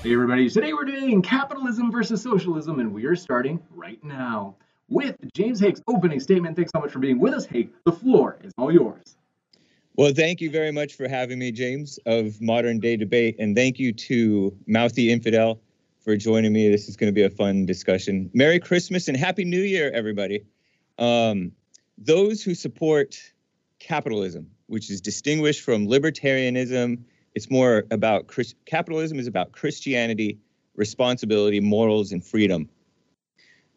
Hey everybody, today we're doing capitalism versus socialism, and we are starting right now with James Hake's opening statement. Thanks so much for being with us, Hake. The floor is all yours. Well, thank you very much for having me, James, of Modern Day Debate, and thank you to Mouthy Infidel for joining me. This is going to be a fun discussion. Merry Christmas and Happy New Year, everybody. Um, those who support capitalism, which is distinguished from libertarianism it's more about Christ- capitalism is about Christianity, responsibility, morals, and freedom.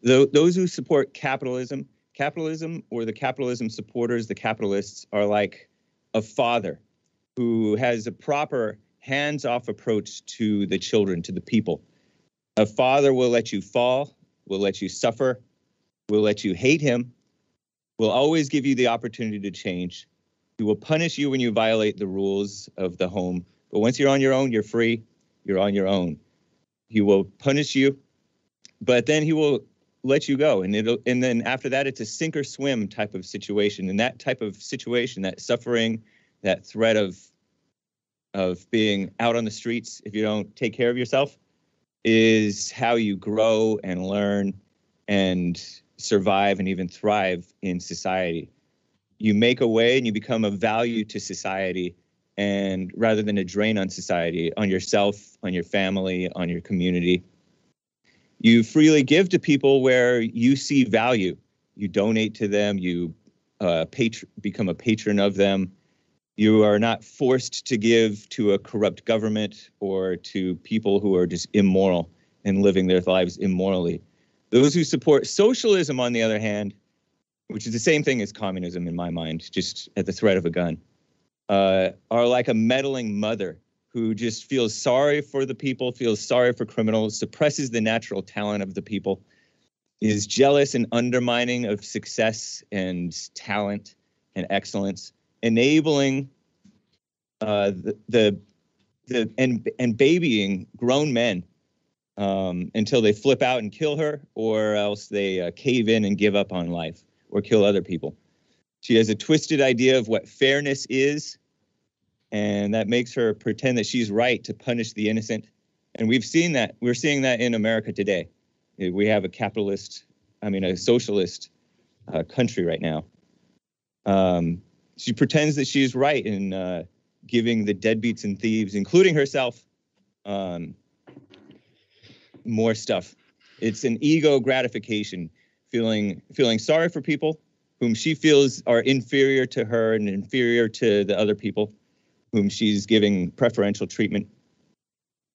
those who support capitalism, capitalism or the capitalism supporters, the capitalists, are like a father who has a proper hands off approach to the children, to the people. A father will let you fall, will let you suffer, will let you hate him, will always give you the opportunity to change. He will punish you when you violate the rules of the home, but once you're on your own, you're free. You're on your own. He will punish you, but then he will let you go. And it'll and then after that, it's a sink or swim type of situation. And that type of situation, that suffering, that threat of of being out on the streets if you don't take care of yourself, is how you grow and learn and survive and even thrive in society. You make a way and you become a value to society and rather than a drain on society, on yourself, on your family, on your community. You freely give to people where you see value. You donate to them, you uh, become a patron of them. You are not forced to give to a corrupt government or to people who are just immoral and living their lives immorally. Those who support socialism, on the other hand, which is the same thing as communism in my mind, just at the threat of a gun uh, are like a meddling mother who just feels sorry for the people, feels sorry for criminals, suppresses the natural talent of the people, is jealous and undermining of success and talent and excellence, enabling uh, the, the the and and babying grown men um, until they flip out and kill her, or else they uh, cave in and give up on life or kill other people. She has a twisted idea of what fairness is, and that makes her pretend that she's right to punish the innocent. And we've seen that. We're seeing that in America today. We have a capitalist, I mean, a socialist uh, country right now. Um, she pretends that she's right in uh, giving the deadbeats and thieves, including herself, um, more stuff. It's an ego gratification, feeling feeling sorry for people whom she feels are inferior to her and inferior to the other people whom she's giving preferential treatment.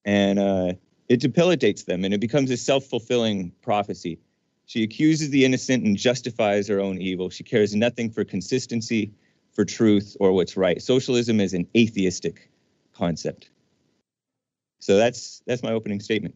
And uh, it debilitates them and it becomes a self fulfilling prophecy. She accuses the innocent and justifies her own evil. She cares nothing for consistency, for truth, or what's right. Socialism is an atheistic concept. So that's that's my opening statement.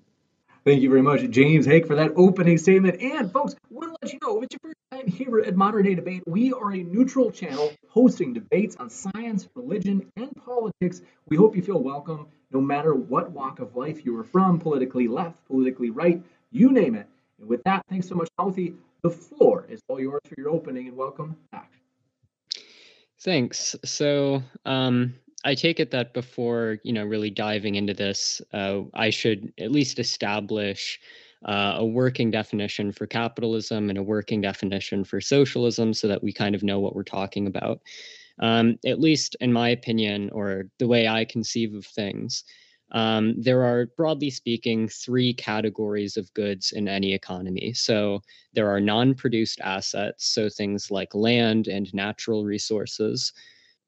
Thank you very much, James Hake, for that opening statement. And folks, want to let you know if it's your first time here at Modern Day Debate, we are a neutral channel hosting debates on science, religion, and politics. We hope you feel welcome no matter what walk of life you are from, politically left, politically right, you name it. And with that, thanks so much, Mouthy. The floor is all yours for your opening, and welcome back. Thanks. So, um, I take it that before you know really diving into this, uh, I should at least establish uh, a working definition for capitalism and a working definition for socialism, so that we kind of know what we're talking about. Um, at least in my opinion, or the way I conceive of things, um, there are broadly speaking three categories of goods in any economy. So there are non-produced assets, so things like land and natural resources.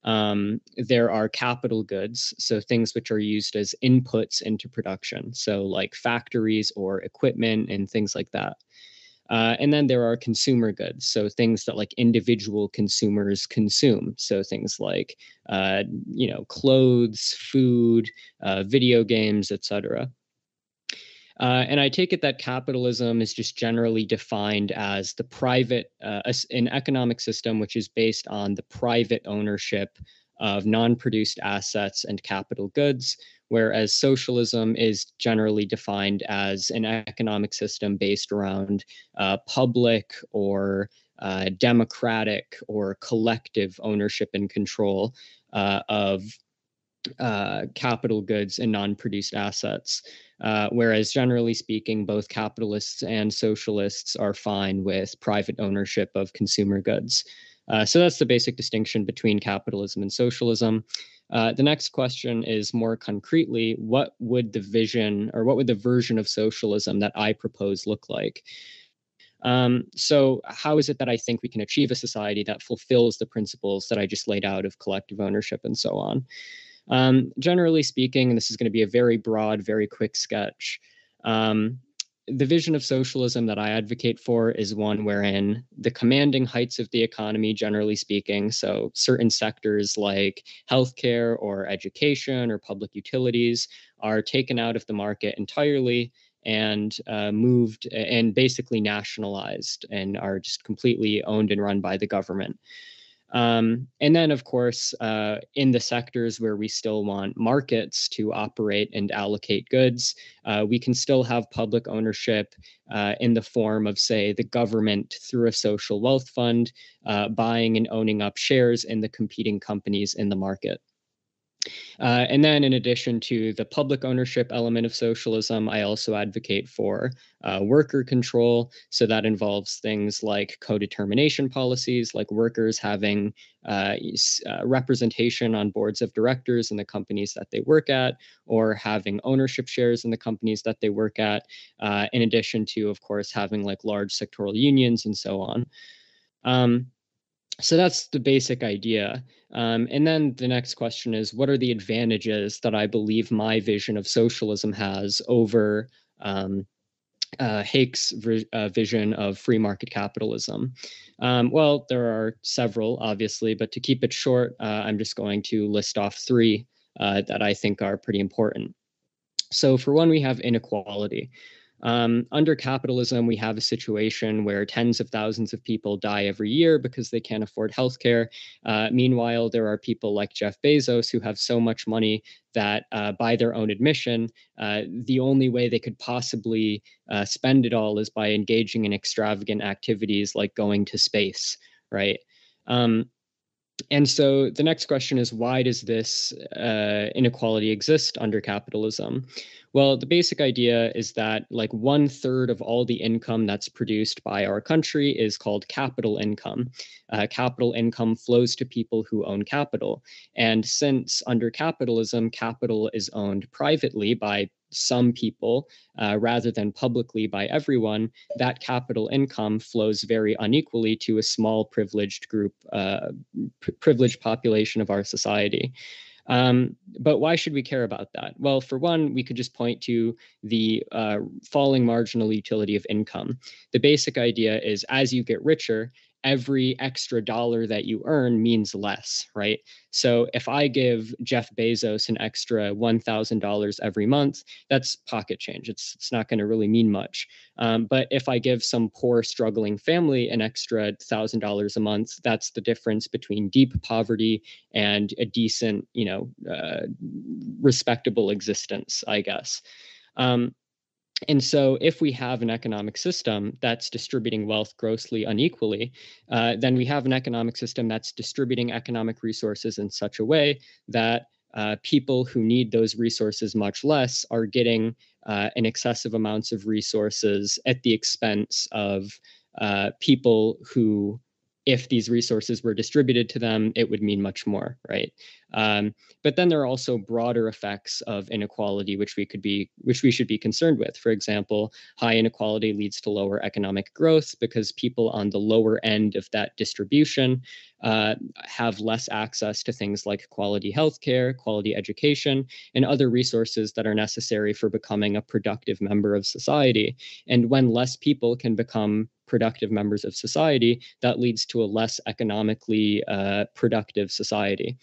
Um, there are capital goods, so things which are used as inputs into production, so like factories or equipment and things like that. Uh, and then there are consumer goods, so things that like individual consumers consume. So things like, uh, you know, clothes, food, uh, video games, etc. Uh, and I take it that capitalism is just generally defined as the private, uh, an economic system which is based on the private ownership of non produced assets and capital goods, whereas socialism is generally defined as an economic system based around uh, public or uh, democratic or collective ownership and control uh, of uh, capital goods and non-produced assets. Uh, whereas generally speaking, both capitalists and socialists are fine with private ownership of consumer goods. Uh, so that's the basic distinction between capitalism and socialism. Uh, the next question is more concretely, what would the vision or what would the version of socialism that I propose look like? Um, so, how is it that I think we can achieve a society that fulfills the principles that I just laid out of collective ownership and so on? Um, generally speaking, and this is going to be a very broad, very quick sketch. Um, the vision of socialism that I advocate for is one wherein the commanding heights of the economy, generally speaking, so certain sectors like healthcare or education or public utilities, are taken out of the market entirely and uh, moved and basically nationalized and are just completely owned and run by the government. Um, and then, of course, uh, in the sectors where we still want markets to operate and allocate goods, uh, we can still have public ownership uh, in the form of, say, the government through a social wealth fund uh, buying and owning up shares in the competing companies in the market. Uh, and then, in addition to the public ownership element of socialism, I also advocate for uh, worker control. So that involves things like co determination policies, like workers having uh, uh, representation on boards of directors in the companies that they work at, or having ownership shares in the companies that they work at, uh, in addition to, of course, having like large sectoral unions and so on. Um, so that's the basic idea. Um, and then the next question is what are the advantages that I believe my vision of socialism has over um, uh, uh, vision of free market capitalism? Um, well, there are several, obviously, but to keep it short, uh, I'm just going to list off three uh, that I think are pretty important. So, for one, we have inequality. Um, under capitalism, we have a situation where tens of thousands of people die every year because they can't afford healthcare. Uh, meanwhile, there are people like Jeff Bezos who have so much money that, uh, by their own admission, uh, the only way they could possibly uh, spend it all is by engaging in extravagant activities like going to space, right? Um, and so the next question is why does this uh, inequality exist under capitalism? Well, the basic idea is that like one third of all the income that's produced by our country is called capital income. Uh, capital income flows to people who own capital. And since under capitalism, capital is owned privately by some people uh, rather than publicly by everyone, that capital income flows very unequally to a small privileged group, uh, privileged population of our society. Um, but why should we care about that? Well, for one, we could just point to the uh, falling marginal utility of income. The basic idea is as you get richer, every extra dollar that you earn means less, right? So if I give Jeff Bezos an extra $1,000 every month, that's pocket change. It's, it's not going to really mean much. Um, but if I give some poor, struggling family an extra $1,000 a month, that's the difference between deep poverty and a decent, you know, uh, respectable existence, I guess. Um, and so, if we have an economic system that's distributing wealth grossly unequally, uh, then we have an economic system that's distributing economic resources in such a way that uh, people who need those resources much less are getting uh, an excessive amounts of resources at the expense of uh, people who if these resources were distributed to them, it would mean much more, right? Um, but then there are also broader effects of inequality, which we could be, which we should be concerned with. For example, high inequality leads to lower economic growth because people on the lower end of that distribution uh, have less access to things like quality healthcare, quality education, and other resources that are necessary for becoming a productive member of society. And when less people can become productive members of society, that leads to a less economically uh, productive society.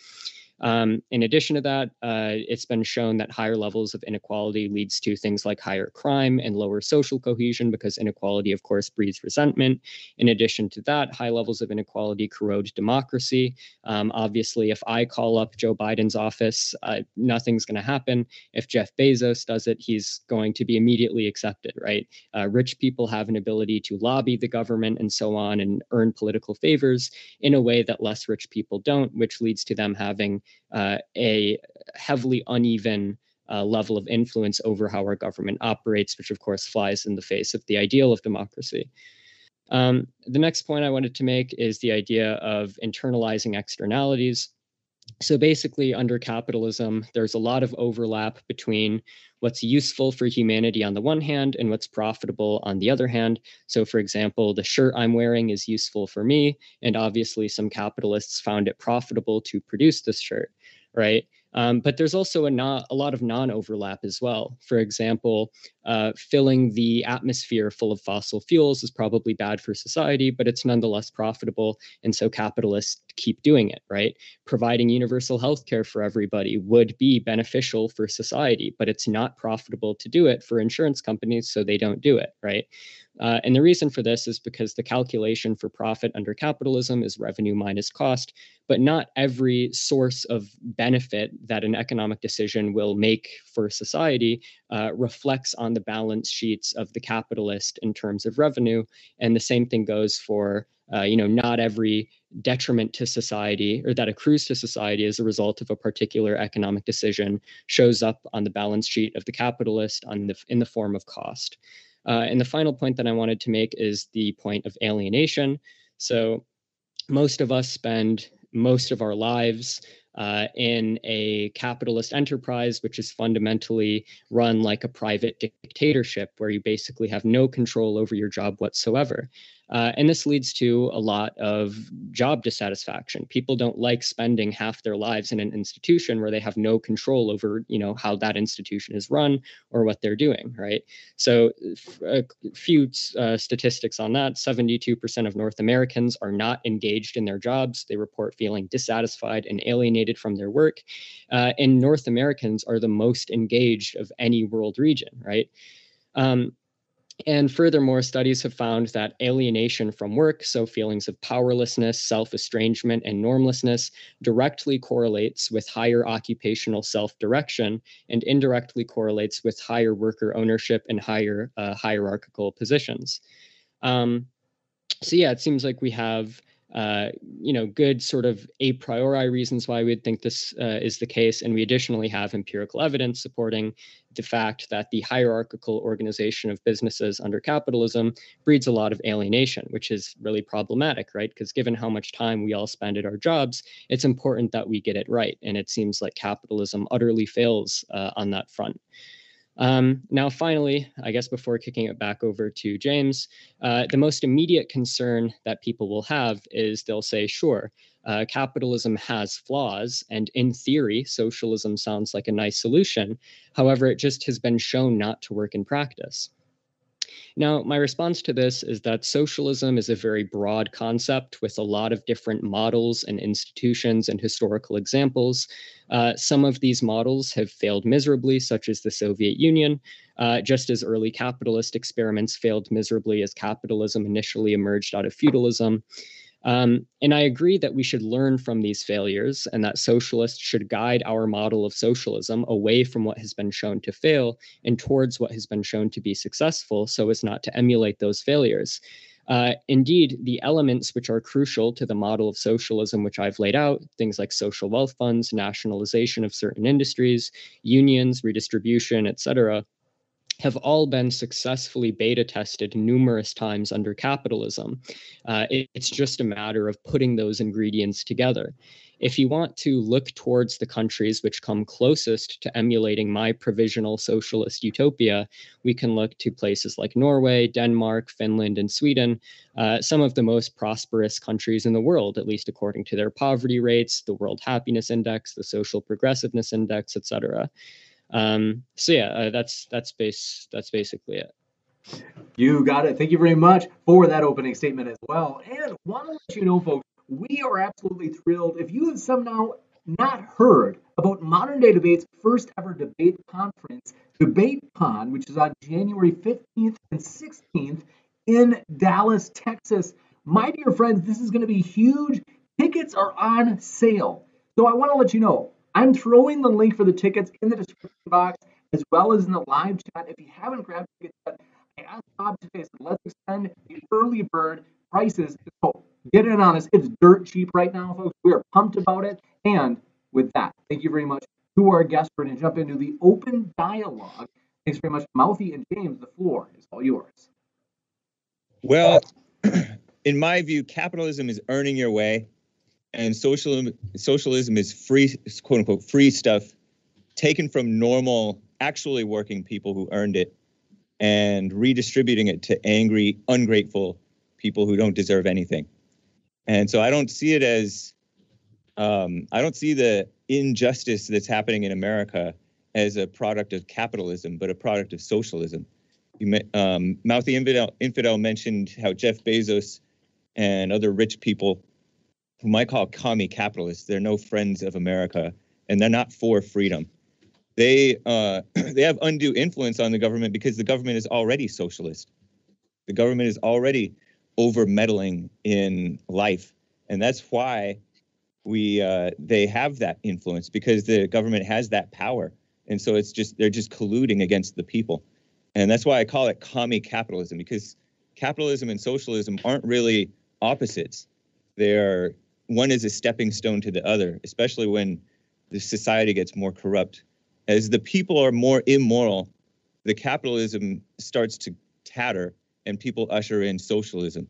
Um, in addition to that, uh, it's been shown that higher levels of inequality leads to things like higher crime and lower social cohesion because inequality, of course, breeds resentment. In addition to that, high levels of inequality corrode democracy. Um, obviously, if I call up Joe Biden's office, uh, nothing's going to happen. If Jeff Bezos does it, he's going to be immediately accepted, right? Uh, rich people have an ability to lobby the government and so on and earn political favors in a way that less rich people don't, which leads to them having uh, a heavily uneven uh, level of influence over how our government operates, which of course flies in the face of the ideal of democracy. Um, the next point I wanted to make is the idea of internalizing externalities. So basically, under capitalism, there's a lot of overlap between what's useful for humanity on the one hand and what's profitable on the other hand. So, for example, the shirt I'm wearing is useful for me, and obviously, some capitalists found it profitable to produce this shirt, right? Um, but there's also a, not, a lot of non overlap as well. For example, uh, filling the atmosphere full of fossil fuels is probably bad for society, but it's nonetheless profitable. And so capitalists keep doing it, right? Providing universal health care for everybody would be beneficial for society, but it's not profitable to do it for insurance companies, so they don't do it, right? Uh, and the reason for this is because the calculation for profit under capitalism is revenue minus cost, but not every source of benefit that an economic decision will make for society uh, reflects on the balance sheets of the capitalist in terms of revenue. And the same thing goes for, uh, you know, not every detriment to society or that accrues to society as a result of a particular economic decision shows up on the balance sheet of the capitalist on the, in the form of cost. Uh, and the final point that I wanted to make is the point of alienation. So most of us spend most of our lives uh, in a capitalist enterprise, which is fundamentally run like a private dictatorship, where you basically have no control over your job whatsoever. Uh, and this leads to a lot of job dissatisfaction. People don't like spending half their lives in an institution where they have no control over, you know, how that institution is run or what they're doing, right? So, a few uh, statistics on that: 72% of North Americans are not engaged in their jobs. They report feeling dissatisfied and alienated from their work. Uh, and North Americans are the most engaged of any world region, right? Um, and furthermore, studies have found that alienation from work, so feelings of powerlessness, self estrangement, and normlessness, directly correlates with higher occupational self direction and indirectly correlates with higher worker ownership and higher uh, hierarchical positions. Um, so, yeah, it seems like we have uh, you know, good sort of a priori reasons why we'd think this uh, is the case. And we additionally have empirical evidence supporting the fact that the hierarchical organization of businesses under capitalism breeds a lot of alienation, which is really problematic, right? Because given how much time we all spend at our jobs, it's important that we get it right. And it seems like capitalism utterly fails uh, on that front. Um, now, finally, I guess before kicking it back over to James, uh, the most immediate concern that people will have is they'll say, sure, uh, capitalism has flaws, and in theory, socialism sounds like a nice solution. However, it just has been shown not to work in practice. Now, my response to this is that socialism is a very broad concept with a lot of different models and institutions and historical examples. Uh, some of these models have failed miserably, such as the Soviet Union, uh, just as early capitalist experiments failed miserably as capitalism initially emerged out of feudalism. Um, and I agree that we should learn from these failures and that socialists should guide our model of socialism away from what has been shown to fail and towards what has been shown to be successful so as not to emulate those failures. Uh, indeed, the elements which are crucial to the model of socialism, which I've laid out, things like social wealth funds, nationalization of certain industries, unions, redistribution, etc., have all been successfully beta tested numerous times under capitalism. Uh, it, it's just a matter of putting those ingredients together. If you want to look towards the countries which come closest to emulating my provisional socialist utopia, we can look to places like Norway, Denmark, Finland, and Sweden, uh, some of the most prosperous countries in the world, at least according to their poverty rates, the World Happiness Index, the Social Progressiveness Index, etc. Um, so yeah, uh, that's that's base that's basically it. You got it. Thank you very much for that opening statement as well. And want to let you know, folks, we are absolutely thrilled. If you have somehow not heard about Modern Day Debate's first ever debate conference, Debate Con, which is on January 15th and 16th in Dallas, Texas. My dear friends, this is going to be huge. Tickets are on sale. So I want to let you know I'm throwing the link for the tickets in the description box as well as in the live chat. If you haven't grabbed tickets yet, I asked Bob today, so let's extend the early bird prices. So get in on this. It's dirt cheap right now, folks. We are pumped about it. And with that, thank you very much to our guests. We're going to jump into the open dialogue. Thanks very much, Mouthy and James. The floor is all yours. Well, in my view, capitalism is earning your way, and socialism socialism is free, quote unquote, free stuff taken from normal, actually working people who earned it, and redistributing it to angry, ungrateful people who don't deserve anything. And so I don't see it as um, I don't see the injustice that's happening in America as a product of capitalism, but a product of socialism. You, um, Mouthy Infidel, Infidel mentioned how Jeff Bezos and other rich people, whom I call commie capitalists, they're no friends of America, and they're not for freedom. They uh, they have undue influence on the government because the government is already socialist. The government is already over meddling in life, and that's why we uh, they have that influence because the government has that power, and so it's just they're just colluding against the people, and that's why I call it commie capitalism because capitalism and socialism aren't really opposites. They're one is a stepping stone to the other, especially when the society gets more corrupt. As the people are more immoral, the capitalism starts to tatter and people usher in socialism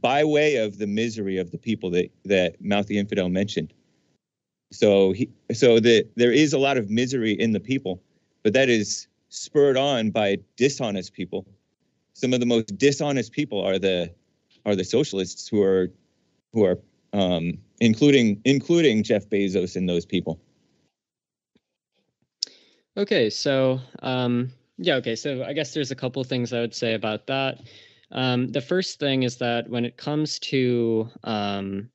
by way of the misery of the people that that the Infidel mentioned. So he, so that there is a lot of misery in the people, but that is spurred on by dishonest people. Some of the most dishonest people are the are the socialists who are who are um, including including Jeff Bezos and those people. Okay, so um, yeah, okay, so I guess there's a couple things I would say about that. Um, the first thing is that when it comes to um,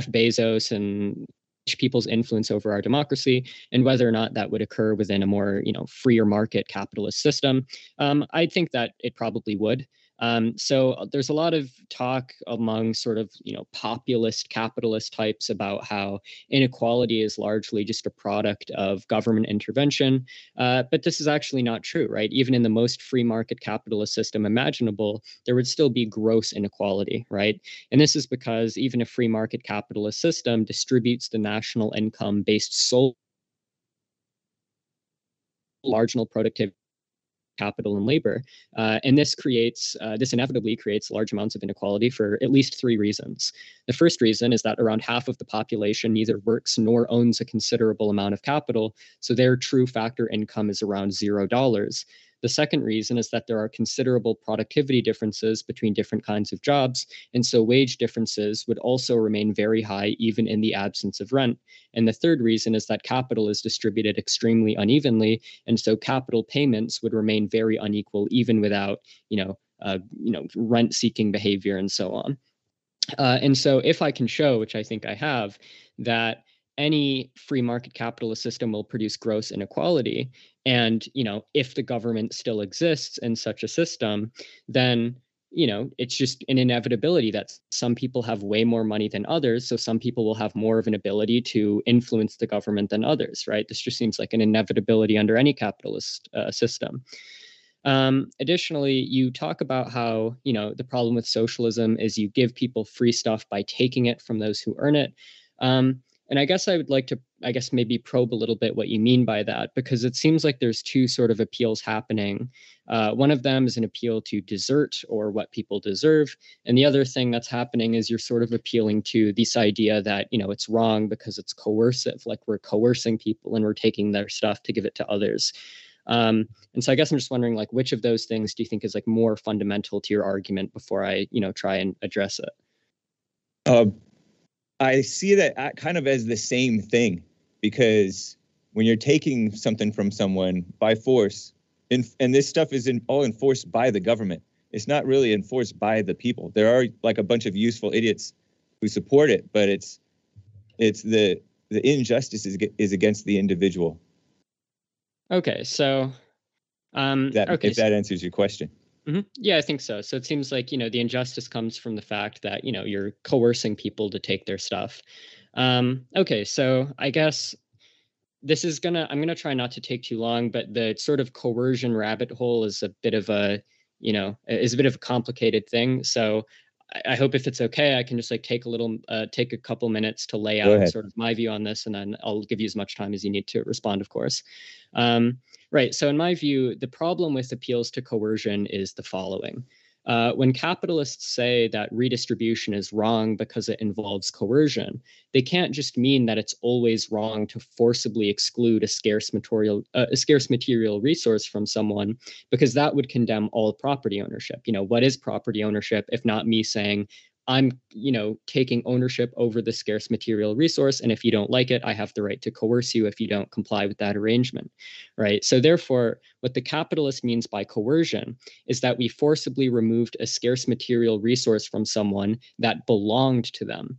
Bezos and people's influence over our democracy and whether or not that would occur within a more you know freer market capitalist system um, i think that it probably would um, so uh, there's a lot of talk among sort of you know populist capitalist types about how inequality is largely just a product of government intervention, uh, but this is actually not true, right? Even in the most free market capitalist system imaginable, there would still be gross inequality, right? And this is because even a free market capitalist system distributes the national income based solely marginal productivity capital and labor. Uh, and this creates, uh, this inevitably creates large amounts of inequality for at least three reasons. The first reason is that around half of the population neither works nor owns a considerable amount of capital, so their true factor income is around zero dollars. The second reason is that there are considerable productivity differences between different kinds of jobs, and so wage differences would also remain very high even in the absence of rent. And the third reason is that capital is distributed extremely unevenly, and so capital payments would remain very unequal even without, you know, uh, you know, rent-seeking behavior and so on. Uh, and so, if I can show, which I think I have, that any free market capitalist system will produce gross inequality. And you know if the government still exists in such a system then you know it's just an inevitability that some people have way more money than others. So some people will have more of an ability to influence the government than others right? This just seems like an inevitability under any capitalist uh, system. Um, additionally you talk about how you know the problem with socialism is you give people free stuff by taking it from those who earn it. Um, and I guess I would like to, I guess, maybe probe a little bit what you mean by that, because it seems like there's two sort of appeals happening. Uh, one of them is an appeal to desert or what people deserve. And the other thing that's happening is you're sort of appealing to this idea that, you know, it's wrong because it's coercive, like we're coercing people and we're taking their stuff to give it to others. Um, and so I guess I'm just wondering, like, which of those things do you think is like more fundamental to your argument before I, you know, try and address it? Uh, I see that kind of as the same thing because when you're taking something from someone by force, and, and this stuff is in, all enforced by the government. It's not really enforced by the people. There are like a bunch of useful idiots who support it, but it's it's the the injustice is is against the individual. Okay, so um, that, okay, if that answers your question. Mm-hmm. Yeah, I think so. So it seems like you know the injustice comes from the fact that you know you're coercing people to take their stuff. Um, okay, so I guess this is gonna I'm gonna try not to take too long, but the sort of coercion rabbit hole is a bit of a you know is a bit of a complicated thing. So I hope if it's okay, I can just like take a little, uh, take a couple minutes to lay out sort of my view on this, and then I'll give you as much time as you need to respond, of course. Um, right. So, in my view, the problem with appeals to coercion is the following. Uh, when capitalists say that redistribution is wrong because it involves coercion, they can't just mean that it's always wrong to forcibly exclude a scarce material uh, a scarce material resource from someone, because that would condemn all property ownership. You know, what is property ownership if not me saying I'm, you know, taking ownership over the scarce material resource. And if you don't like it, I have the right to coerce you if you don't comply with that arrangement. Right. So therefore, what the capitalist means by coercion is that we forcibly removed a scarce material resource from someone that belonged to them.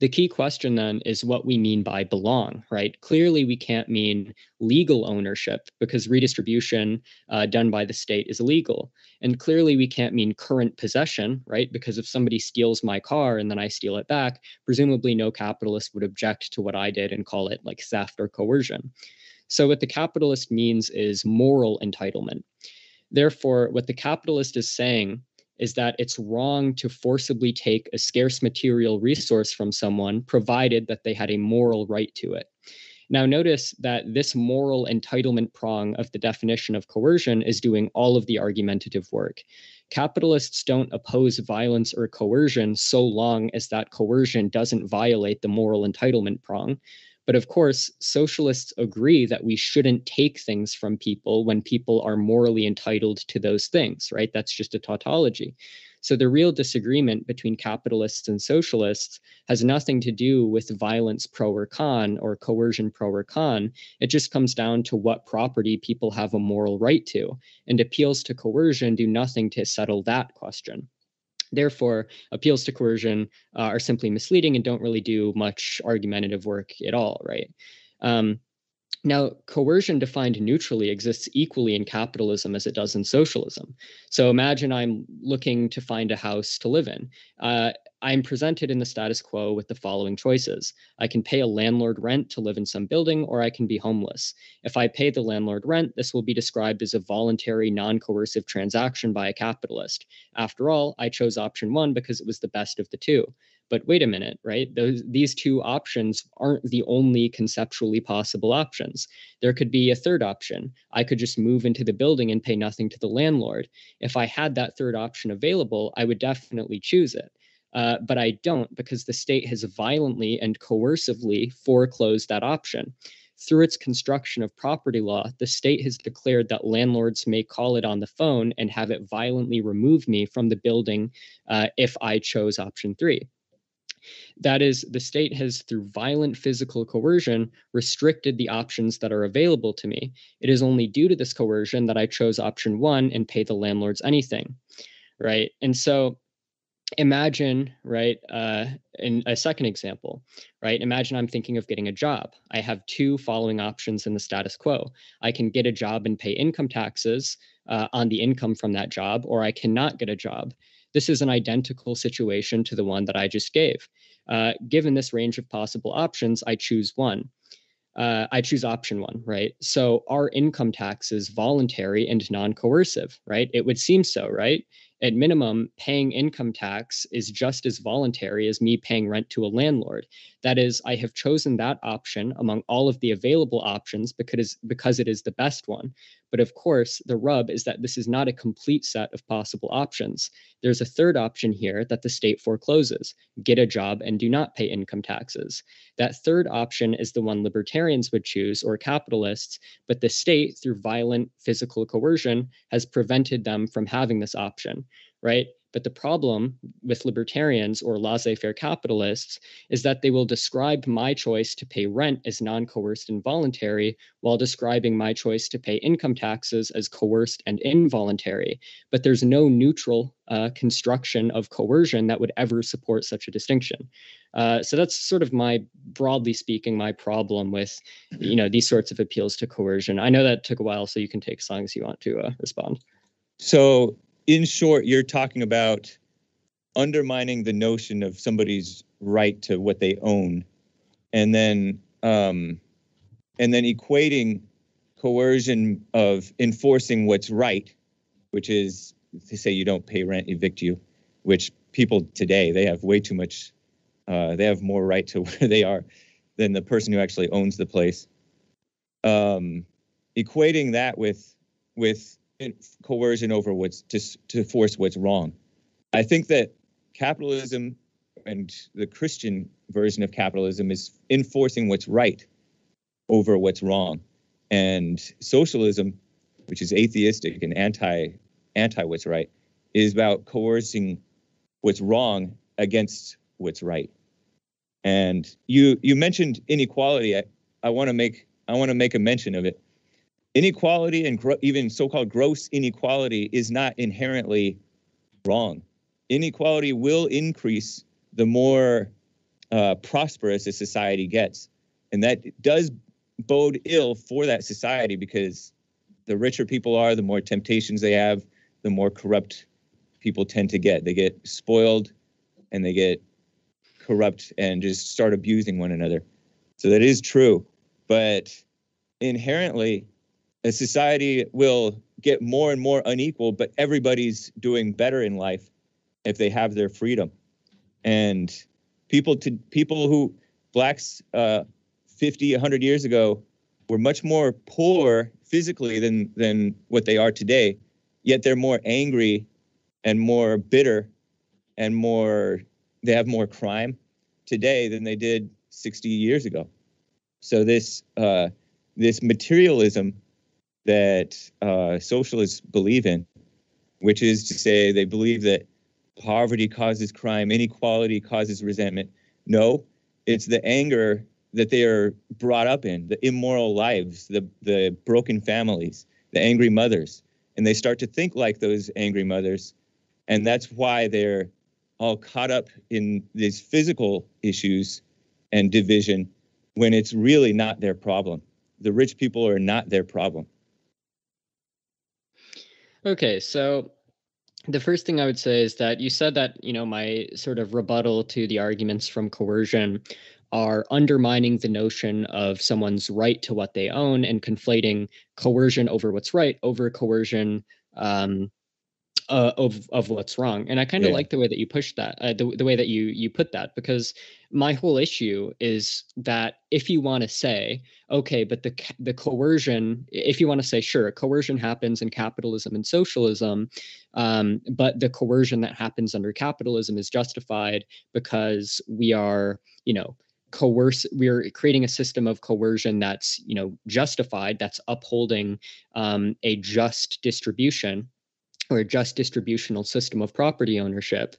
The key question then is what we mean by belong, right? Clearly, we can't mean legal ownership because redistribution uh, done by the state is illegal. And clearly, we can't mean current possession, right? Because if somebody steals my car and then I steal it back, presumably no capitalist would object to what I did and call it like theft or coercion. So, what the capitalist means is moral entitlement. Therefore, what the capitalist is saying is that it's wrong to forcibly take a scarce material resource from someone, provided that they had a moral right to it. Now, notice that this moral entitlement prong of the definition of coercion is doing all of the argumentative work. Capitalists don't oppose violence or coercion so long as that coercion doesn't violate the moral entitlement prong. But of course, socialists agree that we shouldn't take things from people when people are morally entitled to those things, right? That's just a tautology. So the real disagreement between capitalists and socialists has nothing to do with violence pro or con or coercion pro or con. It just comes down to what property people have a moral right to. And appeals to coercion do nothing to settle that question. Therefore, appeals to coercion uh, are simply misleading and don't really do much argumentative work at all, right? Um, now, coercion defined neutrally exists equally in capitalism as it does in socialism. So imagine I'm looking to find a house to live in. Uh, I'm presented in the status quo with the following choices. I can pay a landlord rent to live in some building, or I can be homeless. If I pay the landlord rent, this will be described as a voluntary, non coercive transaction by a capitalist. After all, I chose option one because it was the best of the two. But wait a minute, right? Those these two options aren't the only conceptually possible options. There could be a third option. I could just move into the building and pay nothing to the landlord. If I had that third option available, I would definitely choose it. Uh, but I don't because the state has violently and coercively foreclosed that option. Through its construction of property law, the state has declared that landlords may call it on the phone and have it violently remove me from the building uh, if I chose option three. That is, the state has, through violent physical coercion, restricted the options that are available to me. It is only due to this coercion that I chose option one and pay the landlords anything, right? And so imagine right uh, in a second example right imagine i'm thinking of getting a job i have two following options in the status quo i can get a job and pay income taxes uh, on the income from that job or i cannot get a job this is an identical situation to the one that i just gave uh, given this range of possible options i choose one uh, I choose option one, right? So our income tax is voluntary and non coercive, right? It would seem so, right? at minimum, paying income tax is just as voluntary as me paying rent to a landlord. That is, I have chosen that option among all of the available options because, because it is the best one. But of course, the rub is that this is not a complete set of possible options. There's a third option here that the state forecloses get a job and do not pay income taxes. That third option is the one libertarians would choose or capitalists, but the state, through violent physical coercion, has prevented them from having this option, right? But the problem with libertarians or laissez faire capitalists is that they will describe my choice to pay rent as non coerced and voluntary, while describing my choice to pay income taxes as coerced and involuntary. But there's no neutral uh, construction of coercion that would ever support such a distinction. Uh, so that's sort of my, broadly speaking, my problem with, you know, these sorts of appeals to coercion. I know that took a while, so you can take as long as you want to uh, respond. So in short, you're talking about undermining the notion of somebody's right to what they own, and then um, and then equating coercion of enforcing what's right, which is to say you don't pay rent, evict you, which people today. They have way too much. Uh, they have more right to where they are than the person who actually owns the place. Um, equating that with with coercion over what's to to force what's wrong. I think that capitalism and the Christian version of capitalism is enforcing what's right over what's wrong, and socialism, which is atheistic and anti anti what's right, is about coercing what's wrong against what's right. And you you mentioned inequality. I, I want to make I want to make a mention of it. Inequality and gro- even so-called gross inequality is not inherently wrong. Inequality will increase the more uh, prosperous a society gets, and that does bode ill for that society because the richer people are, the more temptations they have, the more corrupt people tend to get. They get spoiled and they get corrupt and just start abusing one another. So that is true. But inherently, a society will get more and more unequal, but everybody's doing better in life if they have their freedom. And people to people who blacks uh, 50, 100 years ago were much more poor physically than than what they are today. Yet they're more angry and more bitter and more they have more crime today than they did 60 years ago. So this uh, this materialism that uh, socialists believe in, which is to say they believe that poverty causes crime, inequality causes resentment. No, it's the anger that they are brought up in, the immoral lives, the the broken families, the angry mothers, and they start to think like those angry mothers and that's why they're all caught up in these physical issues and division when it's really not their problem. The rich people are not their problem. Okay, so the first thing I would say is that you said that, you know, my sort of rebuttal to the arguments from coercion are undermining the notion of someone's right to what they own and conflating coercion over what's right over coercion um, uh, of of what's wrong and i kind of yeah. like the way that you push that uh, the, the way that you you put that because my whole issue is that if you want to say okay but the the coercion if you want to say sure coercion happens in capitalism and socialism um, but the coercion that happens under capitalism is justified because we are you know coerce we're creating a system of coercion that's you know justified that's upholding um, a just distribution or a just distributional system of property ownership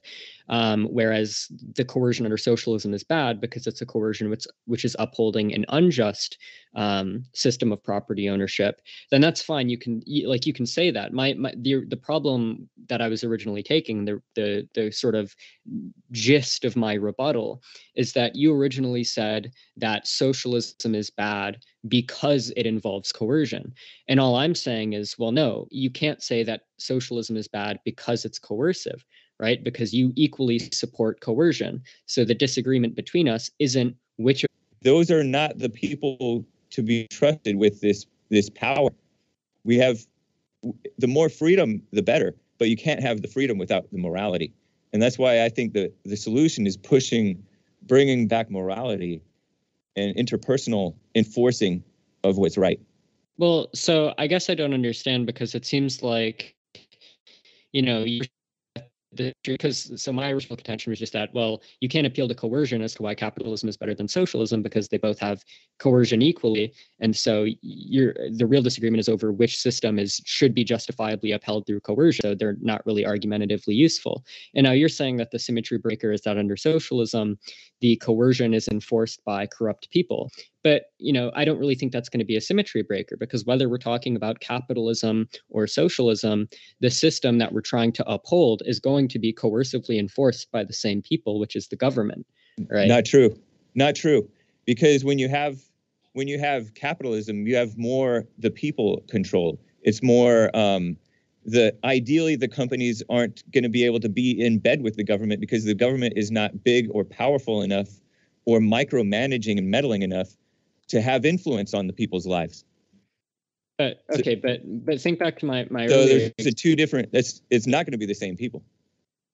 um, whereas the coercion under socialism is bad because it's a coercion which, which is upholding an unjust um, system of property ownership then that's fine. You can like you can say that. My, my the, the problem that i was originally taking the, the the sort of gist of my rebuttal is that you originally said that socialism is bad because it involves coercion. And all i'm saying is well no you can't say that socialism is bad because it's coercive right? Because you equally support coercion. So the disagreement between us isn't which. Those are not the people to be trusted with this this power. We have the more freedom, the better. But you can't have the freedom without the morality, and that's why I think the the solution is pushing, bringing back morality, and interpersonal enforcing of what's right. Well, so I guess I don't understand because it seems like, you know, you're because so my original contention was just that well you can't appeal to coercion as to why capitalism is better than socialism because they both have coercion equally. And so you're the real disagreement is over which system is should be justifiably upheld through coercion so they're not really argumentatively useful. And now you're saying that the symmetry breaker is that under socialism the coercion is enforced by corrupt people but you know i don't really think that's going to be a symmetry breaker because whether we're talking about capitalism or socialism the system that we're trying to uphold is going to be coercively enforced by the same people which is the government right? Not true. Not true. Because when you have when you have capitalism you have more the people control. It's more um, the ideally the companies aren't going to be able to be in bed with the government because the government is not big or powerful enough or micromanaging and meddling enough to have influence on the people's lives. But okay, so, but but think back to my my. So earlier... there's a two different. That's it's not going to be the same people.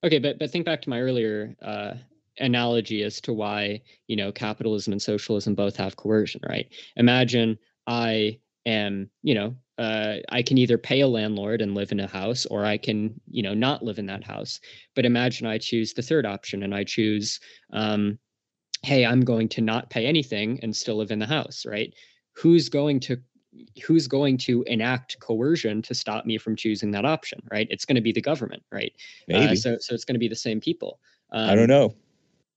Okay, but but think back to my earlier uh, analogy as to why you know capitalism and socialism both have coercion, right? Imagine I am, you know, uh, I can either pay a landlord and live in a house, or I can, you know, not live in that house. But imagine I choose the third option, and I choose, um, hey, I'm going to not pay anything and still live in the house, right? Who's going to who's going to enact coercion to stop me from choosing that option right it's going to be the government right Uh, Maybe. uh, so so it's going to be the same people um, I don't know.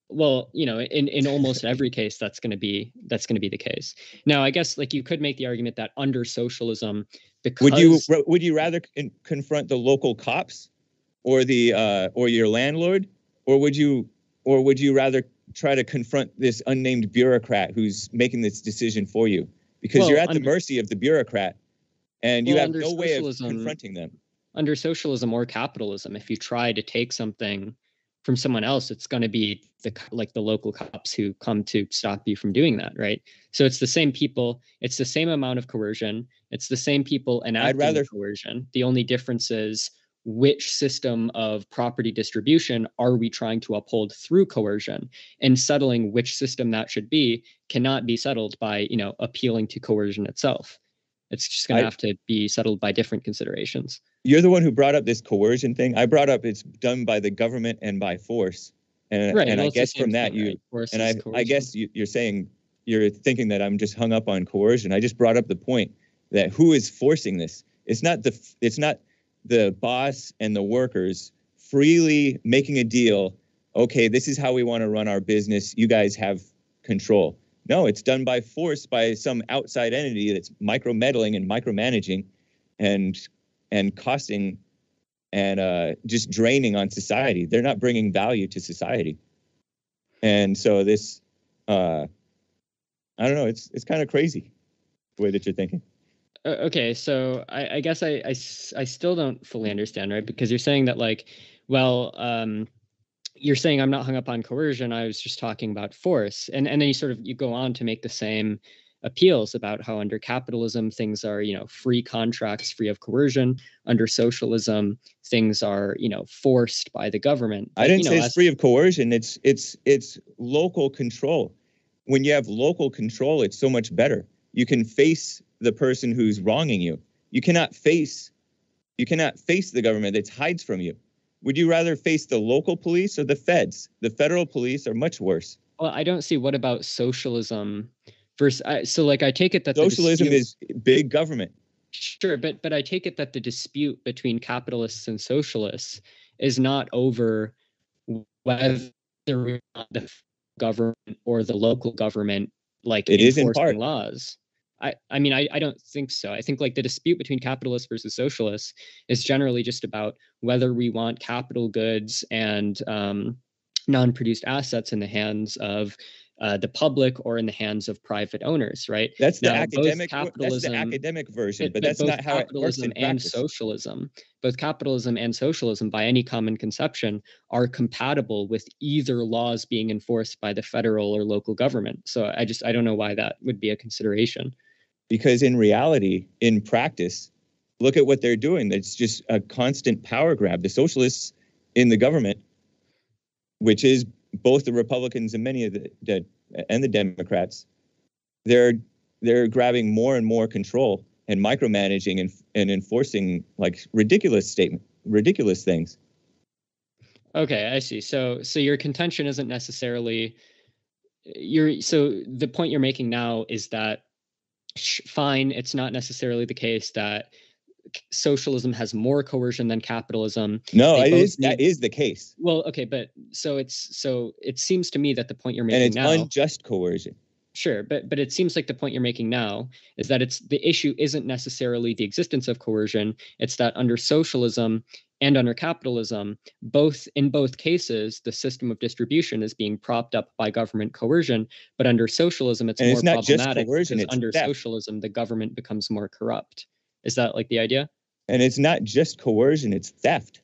well you know in in almost every case that's going to be that's going to be the case now i guess like you could make the argument that under socialism because Would you would you rather con- confront the local cops or the uh, or your landlord, or would you or would you rather try to confront this unnamed bureaucrat who's making this decision for you? Because Well, you're at the under- mercy of the bureaucrat, and you Well, have no way of confronting them. under socialism or capitalism if you try to take something from someone else it's going to be the like the local cops who come to stop you from doing that right so it's the same people it's the same amount of coercion it's the same people enacting rather- coercion the only difference is which system of property distribution are we trying to uphold through coercion and settling which system that should be cannot be settled by you know appealing to coercion itself it's just going to have to be settled by different considerations You're the one who brought up this coercion thing. I brought up it's done by the government and by force, and right and well, I guess from that thing, you right? And I, I guess you, you're saying you're thinking that I'm just hung up on coercion. I just brought up the point that who is forcing this? It's not the it's not the boss and the workers freely making a deal. Okay, this is how we want to run our business. You guys have control. No, it's done by force by some outside entity that's micromeddling and micromanaging, and and costing and uh, just draining on society. They're not bringing value to society. And so this, uh, I don't know, it's it's kind of crazy the way that you're thinking. Uh, okay so I, I guess I, I I still don't fully understand right because you're saying that like well um you're saying i'm not hung up on coercion i was just talking about force and and then you sort of you go on to make the same appeals about how under capitalism things are you know free contracts free of coercion under socialism things are you know forced by the government I didn't you know, say it's as- free of coercion. It's it's it's local control. When you have local control, it's so much better. You can face the person who's wronging you. You cannot face you cannot face the government that hides from you. Would you rather face the local police or the feds? The federal police are much worse. well i don't see what about socialism versus I, so like i take it that Socialism dispute- is big government. Sure, but but I take it that the dispute between capitalists and socialists is not over whether the government or the local government like It is in enforcing part. laws. I, I mean I, I don't think so. I think like the dispute between capitalists versus socialists is generally just about whether we want capital goods and um, non-produced assets in the hands of uh, the public or in the hands of private owners, right? That's the Now, academic. That's the academic version, but, but that's not how it works in and practice. socialism both capitalism and socialism by any common conception are compatible with either laws being enforced by the federal or local government so i just i don't know why that would be a consideration because in reality, in practice, look at what they're doing. It's just a constant power grab. The socialists in the government, which is both the Republicans and many of the, the and the Democrats, they're they're grabbing more and more control and micromanaging and and enforcing like ridiculous statement, ridiculous things. okay i see so so your contention isn't necessarily you're so the point you're making now is that fine. It's not necessarily the case that socialism has more coercion than capitalism. No, it is that need- is the case, Well, okay, but so it's so it seems to me that the point you're making and it's now, unjust coercion. Sure, but but it seems like the point you're making now is that it's the issue isn't necessarily the existence of coercion. It's that under socialism and under capitalism, both in both cases, the system of distribution is being propped up by government coercion. But under socialism, it's And more it's not just problematic coercion, because it's under theft. socialism, the government becomes more corrupt. Is that like the idea? And it's not just coercion; it's theft.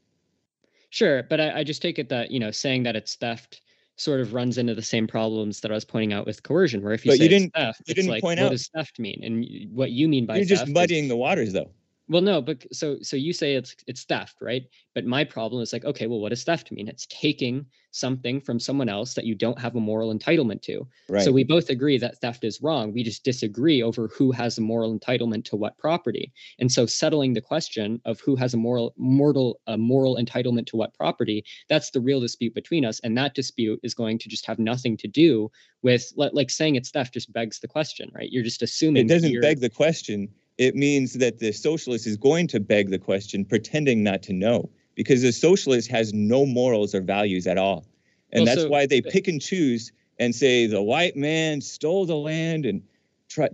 Sure, but I, I just take it that you know saying that it's theft sort of runs into the same problems that I was pointing out with coercion, where if you But say you didn't- theft, you it's didn't like point what out- does theft mean, and what you mean by You're just theft is- muddying the waters, though. Well, no, but so so you say it's it's theft, right? But my problem is like, okay, well, what does theft mean? It's taking something from someone else that you don't have a moral entitlement to. Right. So we both agree that theft is wrong. We just disagree over who has a moral entitlement to what property. And so settling the question of who has a moral mortal a moral entitlement to what property, that's the real dispute between us. And that dispute is going to just have nothing to do with like saying it's theft just begs the question, right? You're just assuming it doesn't beg the question it means that the socialist is going to beg the question, pretending not to know, because the socialist has no morals or values at all. And well, that's so, why they pick and choose and say the white man stole the land and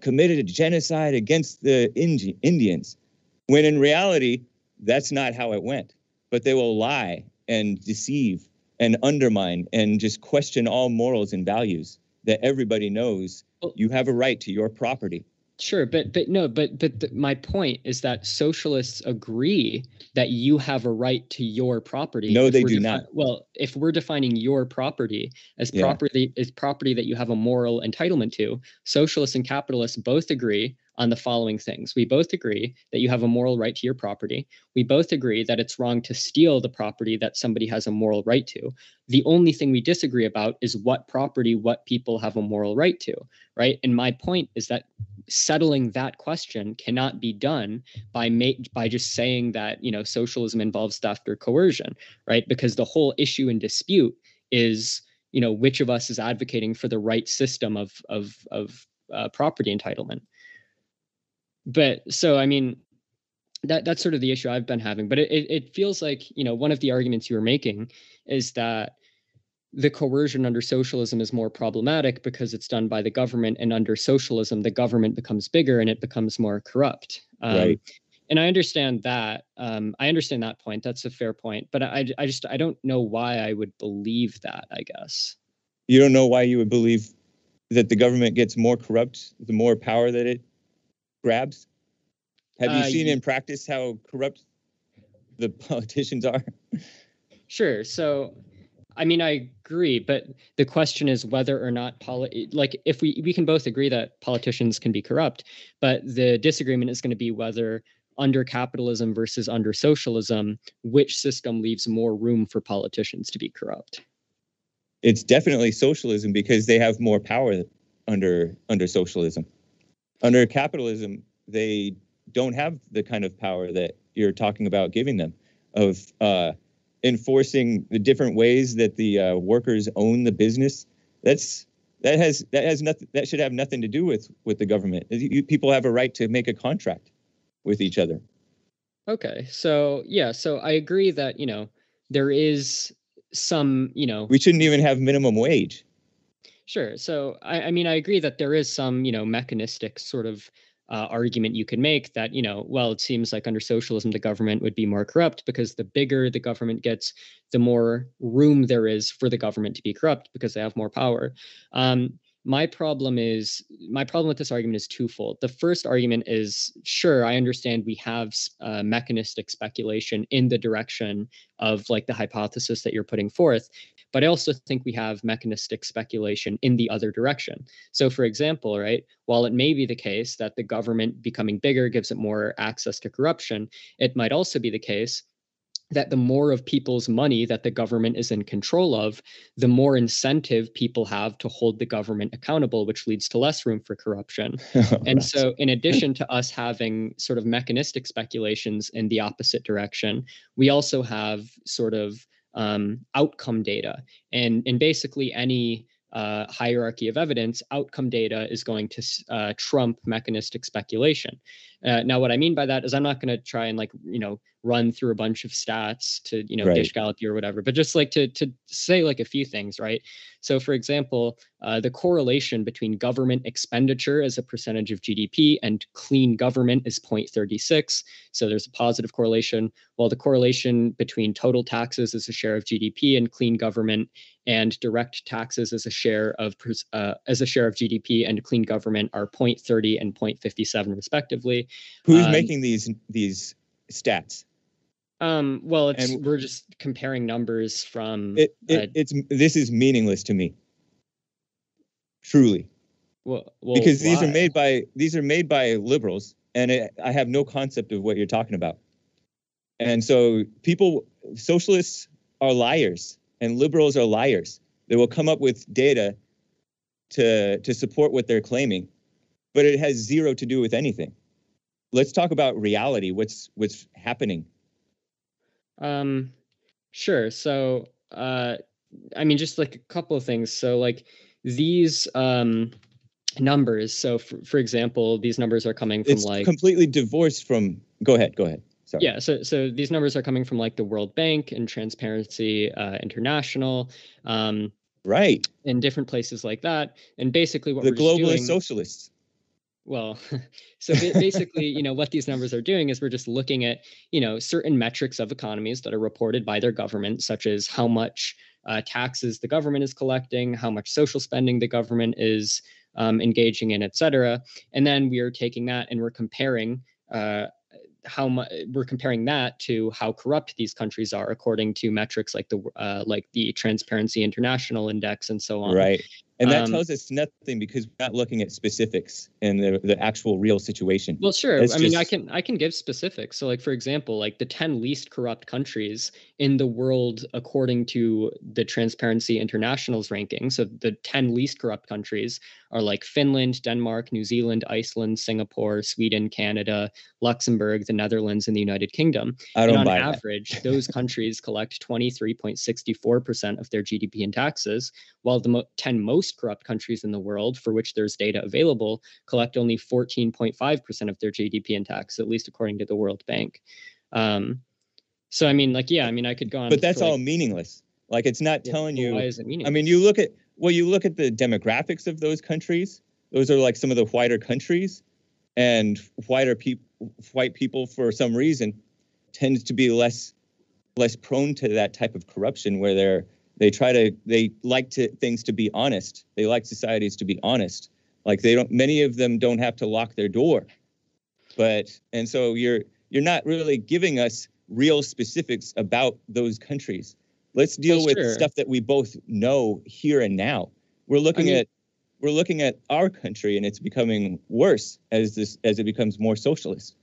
committed a genocide against the Indi- Indians, when in reality, that's not how it went. But they will lie and deceive and undermine and just question all morals and values that everybody knows you have a right to your property. Sure, but but no, but but the, my point is that socialists agree that you have a right to your property. No, they do defi- not. Well, if we're defining your property as yeah. property as property that you have a moral entitlement to, socialists and capitalists both agree on the following things. We both agree that you have a moral right to your property. We both agree that it's wrong to steal the property that somebody has a moral right to. The only thing we disagree about is what property what people have a moral right to, right? And my point is that settling that question cannot be done by by just saying that, you know, socialism involves theft or coercion, right? Because the whole issue and dispute is you know which of us is advocating for the right system of of of uh, property entitlement but so I mean, that that's sort of the issue I've been having. But it it feels like you know one of the arguments you were making is that the coercion under socialism is more problematic because it's done by the government, and under socialism, the government becomes bigger and it becomes more corrupt. Um, right. And I understand that. Um, I understand that point. That's a fair point. But I, I just I don't know why I would believe that. I guess. You don't know why you would believe that the government gets more corrupt the more power that it grabs? Have you uh, seen in practice how corrupt the politicians are? Sure. So, I mean, I agree, but the question is whether or not poli- like if we we can both agree that politicians can be corrupt, but the disagreement is going to be whether under capitalism versus under socialism, which system leaves more room for politicians to be corrupt? It's definitely socialism because they have more power under under socialism under capitalism, they don't have the kind of power that you're talking about giving them of uh, enforcing the different ways that the uh, workers own the business. That's that has that has nothing that should have nothing to do with with the government. You, people have a right to make a contract with each other. Okay, so yeah, so I agree that you know there is some you know we shouldn't even have minimum wage. Sure. So, I, I mean, I agree that there is some, you know, mechanistic sort of uh, argument you could make that, you know, well, it seems like under socialism, the government would be more corrupt because the bigger the government gets, the more room there is for the government to be corrupt because they have more power. Um, my problem is my problem with this argument is twofold. The first argument is sure, I understand we have uh, mechanistic speculation in the direction of like the hypothesis that you're putting forth. But I also think we have mechanistic speculation in the other direction. So, for example, right, while it may be the case that the government becoming bigger gives it more access to corruption, it might also be the case that the more of people's money that the government is in control of, the more incentive people have to hold the government accountable, which leads to less room for corruption. and so, in addition to us having sort of mechanistic speculations in the opposite direction, we also have sort of um, outcome data. And, and basically, any uh, hierarchy of evidence, outcome data is going to uh, trump mechanistic speculation. Uh, now, what I mean by that is I'm not going to try and like you know run through a bunch of stats to you know right. Gish Gallopy or whatever, but just like to to say like a few things, right? So, for example, uh, the correlation between government expenditure as a percentage of GDP and clean government is 0.36. So there's a positive correlation, while the correlation between total taxes as a share of GDP and clean government and direct taxes as a share of uh, as a share of GDP and clean government are 0.30 and 0.57 respectively. Who's um, making these these stats? Um, well, it's and we're just comparing numbers from. It, it, uh, it's this is meaningless to me. Truly. Well, well because why? these are made by these are made by liberals and it, I have no concept of what you're talking about. And so people, socialists are liars and liberals are liars. They will come up with data to, to support what they're claiming, but it has zero to do with anything. Let's talk about reality. What's what's happening? Um, sure. So, uh, I mean, just like a couple of things. So, like these um, numbers. So, for, for example, these numbers are coming from it's like completely divorced from. Go ahead. Go ahead. Sorry. Yeah, so so these numbers are coming from like the World Bank and Transparency uh, International, um, right, in different places like that. And basically, what the globalist doing, socialists. Well, so basically, you know, what these numbers are doing is we're just looking at you know certain metrics of economies that are reported by their government, such as how much uh, taxes the government is collecting, how much social spending the government is um, engaging in, et cetera. And then we are taking that and we're comparing. Uh, how much we're comparing that to how corrupt these countries are according to metrics like the uh, like the Transparency International Index and so on. Right. And that Um, tells us nothing because we're not looking at specifics and the, the actual real situation. Well, sure. It's I mean, I can I can give specifics. So, like for example, like the ten least corrupt countries in the world according to the Transparency International's ranking. So, the ten least corrupt countries are like Finland, Denmark, New Zealand, Iceland, Singapore, Sweden, Canada, Luxembourg, the Netherlands, and the United Kingdom. I don't on buy that. average, those countries collect 23.64% of their GDP in taxes, while the mo- 10 most corrupt countries in the world, for which there's data available, collect only 14.5% of their GDP in tax, at least according to the World Bank. Um, so, I mean, like, yeah, I mean, I could go on. But that's for, all like, meaningless. Like it's not telling Why you. is it meaningless? I mean, you look at well, you look at the demographics of those countries. Those are like some of the whiter countries, and whiter people, white people, for some reason, tends to be less less prone to that type of corruption, where they're they try to they like to things to be honest. They like societies to be honest. Like they don't. Many of them don't have to lock their door, but and so you're you're not really giving us real specifics about those countries. Let's deal Well, with sure. stuff that we both know here and now. We're looking mean- at we're looking at our country and it's becoming worse as this as it becomes more socialist.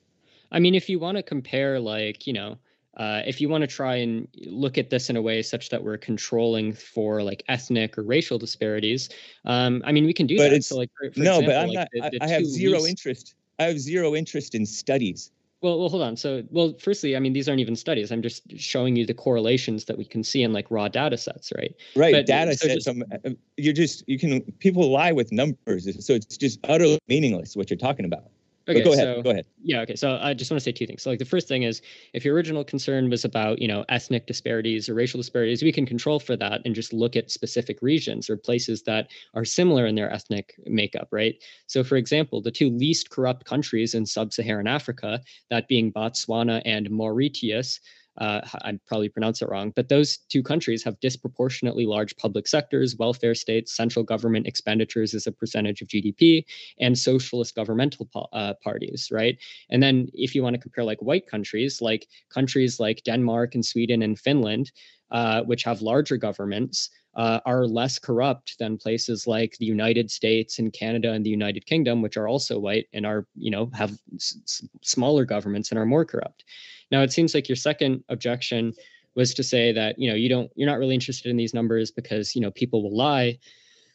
I mean, if you want to compare, like, you know, uh, if you want to try and look at this in a way such that we're controlling for like ethnic or racial disparities, um, I mean, we can do But that. it's- So, like, for, for no, example, but I'm like not the- I, the I have zero least- interest. I have zero interest in studies. Well, well, hold on. So, well, firstly, I mean, these aren't even studies. I'm just showing you the correlations that we can see in like raw data sets, right? Right, But, data so sets. just- um, uh, you're just you can people lie with numbers, so it's just utterly meaningless what you're talking about. Okay, go ahead. so go ahead. yeah, okay. So I just want to say two things. So like the first thing is if your original concern was about, you know, ethnic disparities or racial disparities, we can control for that and just look at specific regions or places that are similar in their ethnic makeup, right? So for example, the two least corrupt countries in sub-Saharan Africa, that being Botswana and Mauritius, uh, I probably pronounce it wrong, but those two countries have disproportionately large public sectors, welfare states, central government expenditures as a percentage of GDP, and socialist governmental uh, parties, right? And then if you want to compare like white countries, like countries like Denmark and Sweden and Finland, uh, which have larger governments, uh, are less corrupt than places like the United States and Canada and the United Kingdom, which are also white and are, you know, have s- smaller governments and are more corrupt. Now, it seems like your second objection was to say that, you know, you don't, you're not really interested in these numbers because, you know, people will lie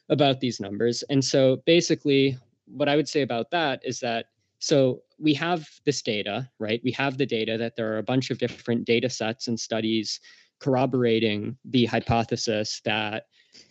about these numbers. And so basically, what I would say about that is that so we have this data, right? We have the data that there are a bunch of different data sets and studies corroborating the hypothesis that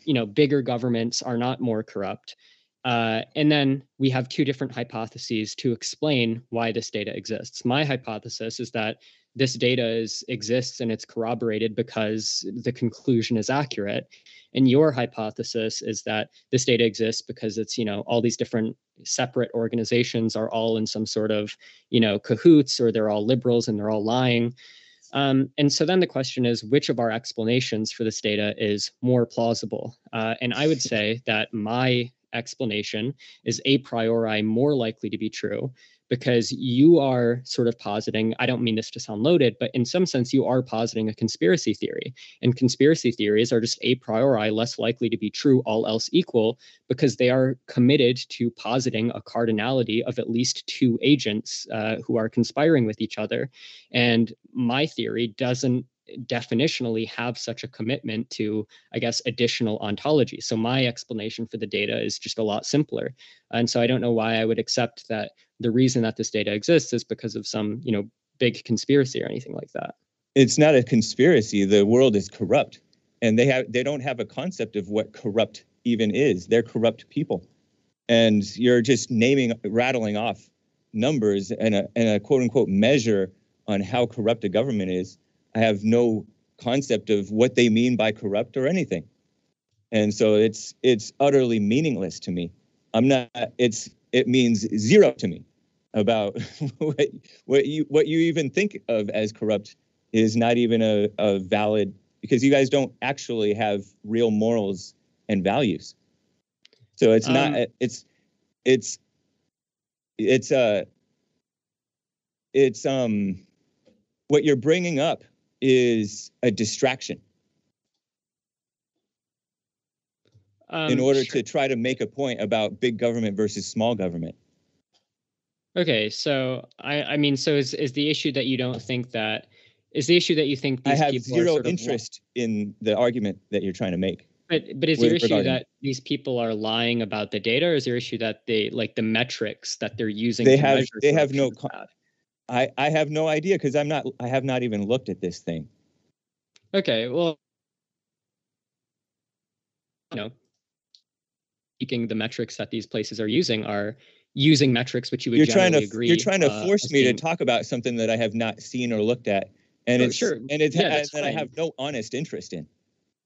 you know bigger governments are not more corrupt. Uh, and then we have two different hypotheses to explain why this data exists. My hypothesis is that this data is exists and it's corroborated because the conclusion is accurate and your hypothesis is that this data exists because it's you know all these different separate organizations are all in some sort of you know cahoots or they're all liberals and they're all lying um, and so then the question is which of our explanations for this data is more plausible? Uh, and i would say that my explanation is a priori more likely to be true because you are sort of positing, I don't mean this to sound loaded, but in some sense, you are positing a conspiracy theory. And conspiracy theories are just a priori less likely to be true, all else equal, because they are committed to positing a cardinality of at least two agents uh, who are conspiring with each other. And my theory doesn't definitionally have such a commitment to, I guess, additional ontology. So my explanation for the data is just a lot simpler. And so I don't know why I would accept that the reason that this data exists is because of some, you know, big conspiracy or anything like that. It's not a conspiracy. The world is corrupt. And they have they don't have a concept of what corrupt even is. They're corrupt people. And you're just naming rattling off numbers and a, and a quote unquote measure on how corrupt a government is I have no concept of what they mean by corrupt or anything. And so it's it's utterly meaningless to me. I'm not it's it means zero to me about what, what you what you even think of as corrupt is not even a, a valid because you guys don't actually have real morals and values. So it's um, not it's it's it's uh it's um what you're bringing up is a distraction um, in order sure. to try to make a point about big government versus small government. Okay, so I, I mean, so is is the issue that you don't think that is the issue that you think these people I have zero interest in the argument that you're trying to make. But but is your issue that these people are lying about the data, or is your issue that they like the metrics that they're using? They have they have no. I, I have no idea because I'm not I have not even looked at this thing. Okay, well, you know, speaking the metrics that these places are using are using metrics which you would you're trying to agree, you're trying to uh, force me to talk about something that I have not seen or looked at, and oh, it's sure. and it's yeah, that I have no honest interest in.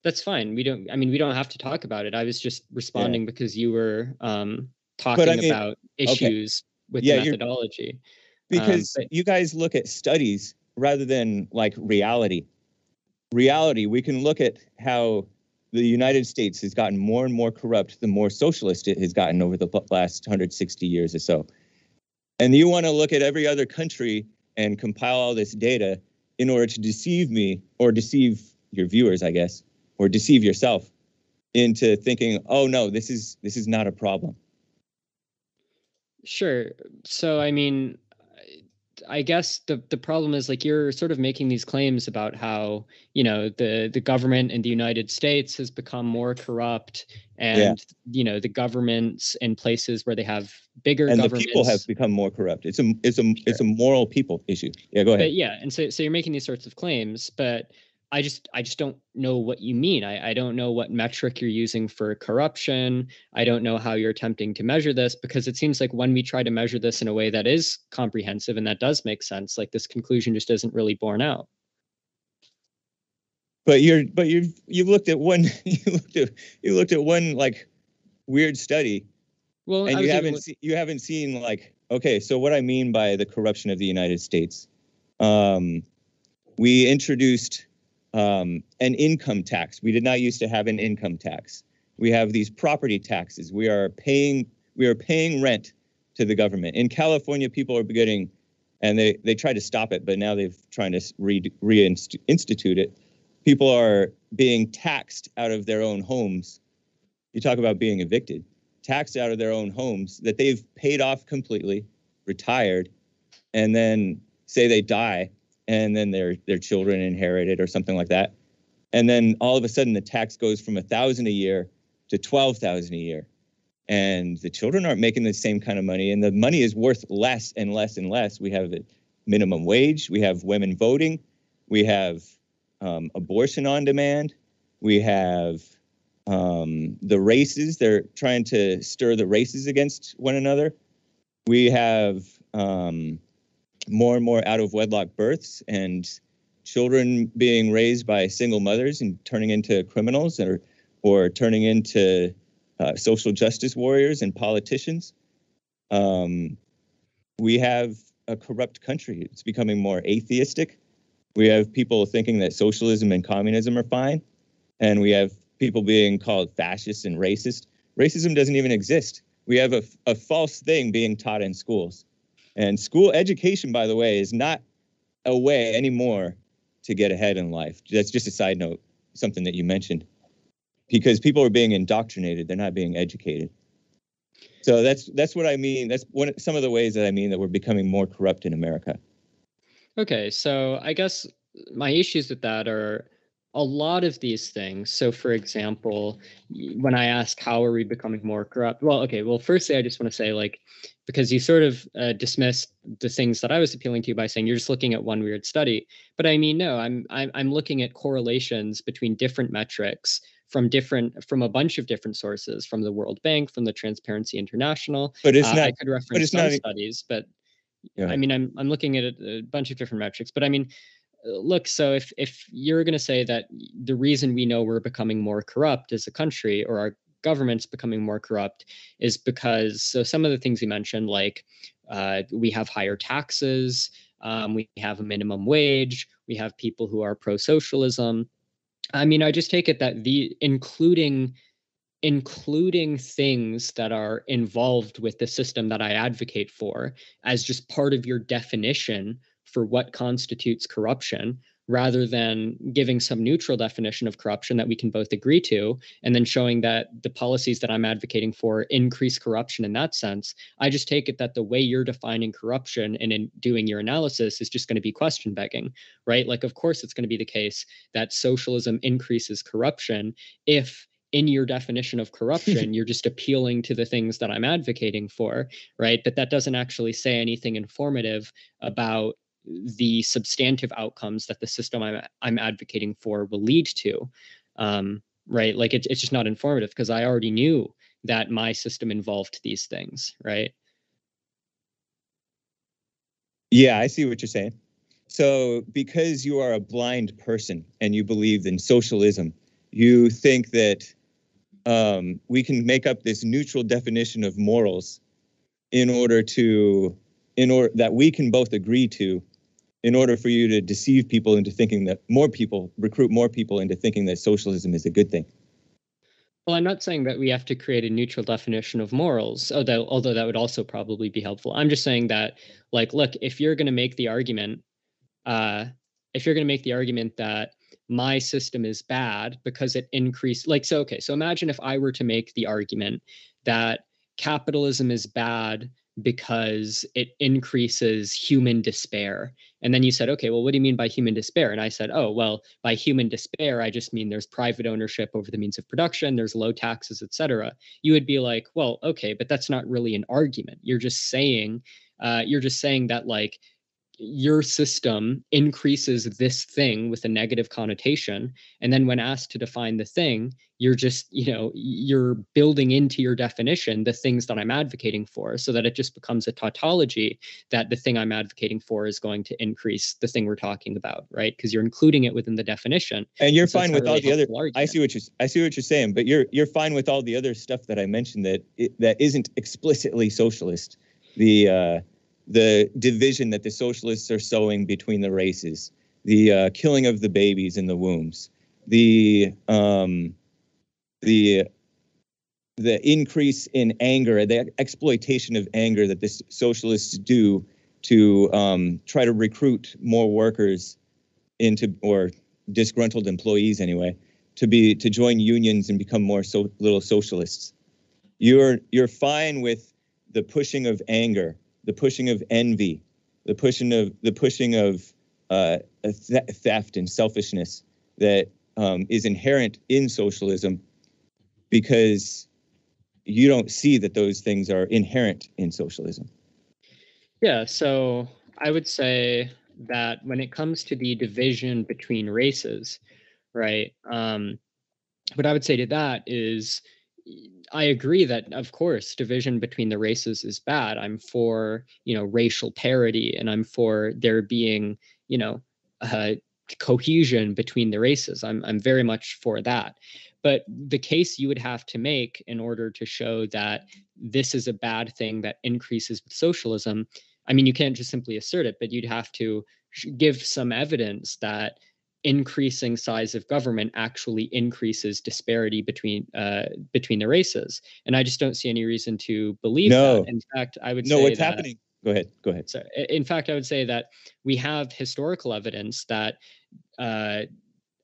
That's fine. We don't. I mean, we don't have to talk about it. I was just responding yeah. because you were um, talking I mean, about issues okay. with yeah, methodology because um, you guys look at studies rather than like reality. Reality, we can look at how the United States has gotten more and more corrupt the more socialist it has gotten over the last 160 years or so. And you want to look at every other country and compile all this data in order to deceive me or deceive your viewers, I guess, or deceive yourself into thinking, oh no, this is this is not a problem. Sure. So I mean, I guess the the problem is like you're sort of making these claims about how you know the the government in the United States has become more corrupt, and yeah. you know the governments in places where they have bigger and the people have become more corrupt. It's a it's a sure. it's a moral people issue. Yeah, go ahead. But yeah, and so so you're making these sorts of claims, but I just I just don't know what you mean. I, I don't know what metric you're using for corruption. I don't know how you're attempting to measure this because it seems like when we try to measure this in a way that is comprehensive and that does make sense, like this conclusion just isn't really borne out. But you're but you've you've looked at one you looked at you looked at one like weird study. Well, and you haven't se- you haven't seen like okay, so what I mean by the corruption of the United States. Um, we introduced um, an income tax. We did not used to have an income tax. We have these property taxes. We are paying we are paying rent to the government. In California, people are getting, and they they tried to stop it, but now they've trying to re, reinstitute it. People are being taxed out of their own homes. You talk about being evicted, taxed out of their own homes that they've paid off completely, retired, and then say they die and then their their children inherit it or something like that. And then all of a sudden the tax goes from a thousand a year to twelve thousand a year. And the children aren't making the same kind of money, and the money is worth less and less and less. We have a minimum wage, we have women voting, we have um, abortion on demand, we have um, the races. They're trying to stir the races against one another. We have um, more and more out of wedlock births and children being raised by single mothers and turning into criminals or or turning into uh, social justice warriors and politicians. Um, we have a corrupt country. It's becoming more atheistic. We have people thinking that socialism and communism are fine, and we have people being called fascist and racist. Racism doesn't even exist. We have a, a false thing being taught in schools And school education, by the way, is not a way anymore to get ahead in life. That's just a side note, something that you mentioned. Because people are being indoctrinated, they're not being educated. So that's that's what I mean. That's one some of the ways that I mean that we're becoming more corrupt in America. Okay, so I guess my issues with that are a lot of these things. So, for example, when I ask how are we becoming more corrupt, well, okay, well, firstly, I just want to say, like, because you sort of uh, dismissed the things that I was appealing to by saying you're just looking at one weird study, but I mean, no, I'm I'm, I'm looking at correlations between different metrics from different from a bunch of different sources, from the World Bank, from the Transparency International. But it's uh, not. I could reference some not, studies, but yeah. I mean, I'm I'm looking at a, a bunch of different metrics, but I mean, look so if if you're going to say that the reason we know we're becoming more corrupt as a country or our government's becoming more corrupt is because so some of the things you mentioned like uh, we have higher taxes um, we have a minimum wage we have people who are pro-socialism. I mean i just take it that the including including things that are involved with the system that i advocate for as just part of your definition for what constitutes corruption rather than giving some neutral definition of corruption that we can both agree to and then showing that the policies that I'm advocating for increase corruption in that sense I just take it that the way you're defining corruption and in doing your analysis is just going to be question begging right? Like of course it's going to be the case that socialism increases corruption if in your definition of corruption you're just appealing to the things that I'm advocating for right? But that doesn't actually say anything informative about the substantive outcomes that the system I'm, I'm advocating for will lead to. Um, right. Like it, it's just not informative because I already knew that my system involved these things. Right. Yeah, I see what you're saying. So, because you are a blind person and you believe in socialism, you think that um, we can make up this neutral definition of morals in order to, in order that we can both agree to in order for you to deceive people into thinking that more people recruit more people into thinking that socialism is a good thing. Well i'm not saying that we have to create a neutral definition of morals although although that would also probably be helpful. I'm just saying that like look if you're going to make the argument uh if you're going to make the argument that my system is bad because it increased like so okay so imagine if i were to make the argument that capitalism is bad because it increases human despair. And then you said, okay, well, what do you mean by human despair? And I said, oh, well, by human despair, I just mean there's private ownership over the means of production, there's low taxes, et cetera. You would be like, well, okay, but that's not really an argument. You're just saying, uh, you're just saying that like your system increases this thing with a negative connotation and then when asked to define the thing you're just you know you're building into your definition the things that i'm advocating for so that it just becomes a tautology that the thing i'm advocating for is going to increase the thing we're talking about right? Because you're including it within the definition. And you're so fine with really all the other argument. i see what you i see what you're saying but you're you're fine with all the other stuff that i mentioned that that isn't explicitly socialist. The uh the division that the socialists are sowing between the races, the uh, killing of the babies in the wombs, the um, the the increase in anger, the exploitation of anger that the socialists do to um, try to recruit more workers into or disgruntled employees anyway to be to join unions and become more so little socialists. You're you're fine with the pushing of anger the pushing of envy, the pushing of the pushing of uh, theft and selfishness that um, is inherent in socialism, because you don't see that those things are inherent in socialism. Yeah, so I would say that when it comes to the division between races, right? Um, what I would say to that is I agree that of course division between the races is bad. I'm for, you know, racial parity and I'm for there being, you know, uh, cohesion between the races. I'm I'm very much for that. But the case you would have to make in order to show that this is a bad thing that increases with socialism, I mean, you can't just simply assert it, but you'd have to give some evidence that increasing size of government actually increases disparity between uh, between the races. And I just don't see any reason to believe no. that. In fact, I would no. what's that, happening? go ahead. Go ahead. So, in fact, I would say that we have historical evidence that uh,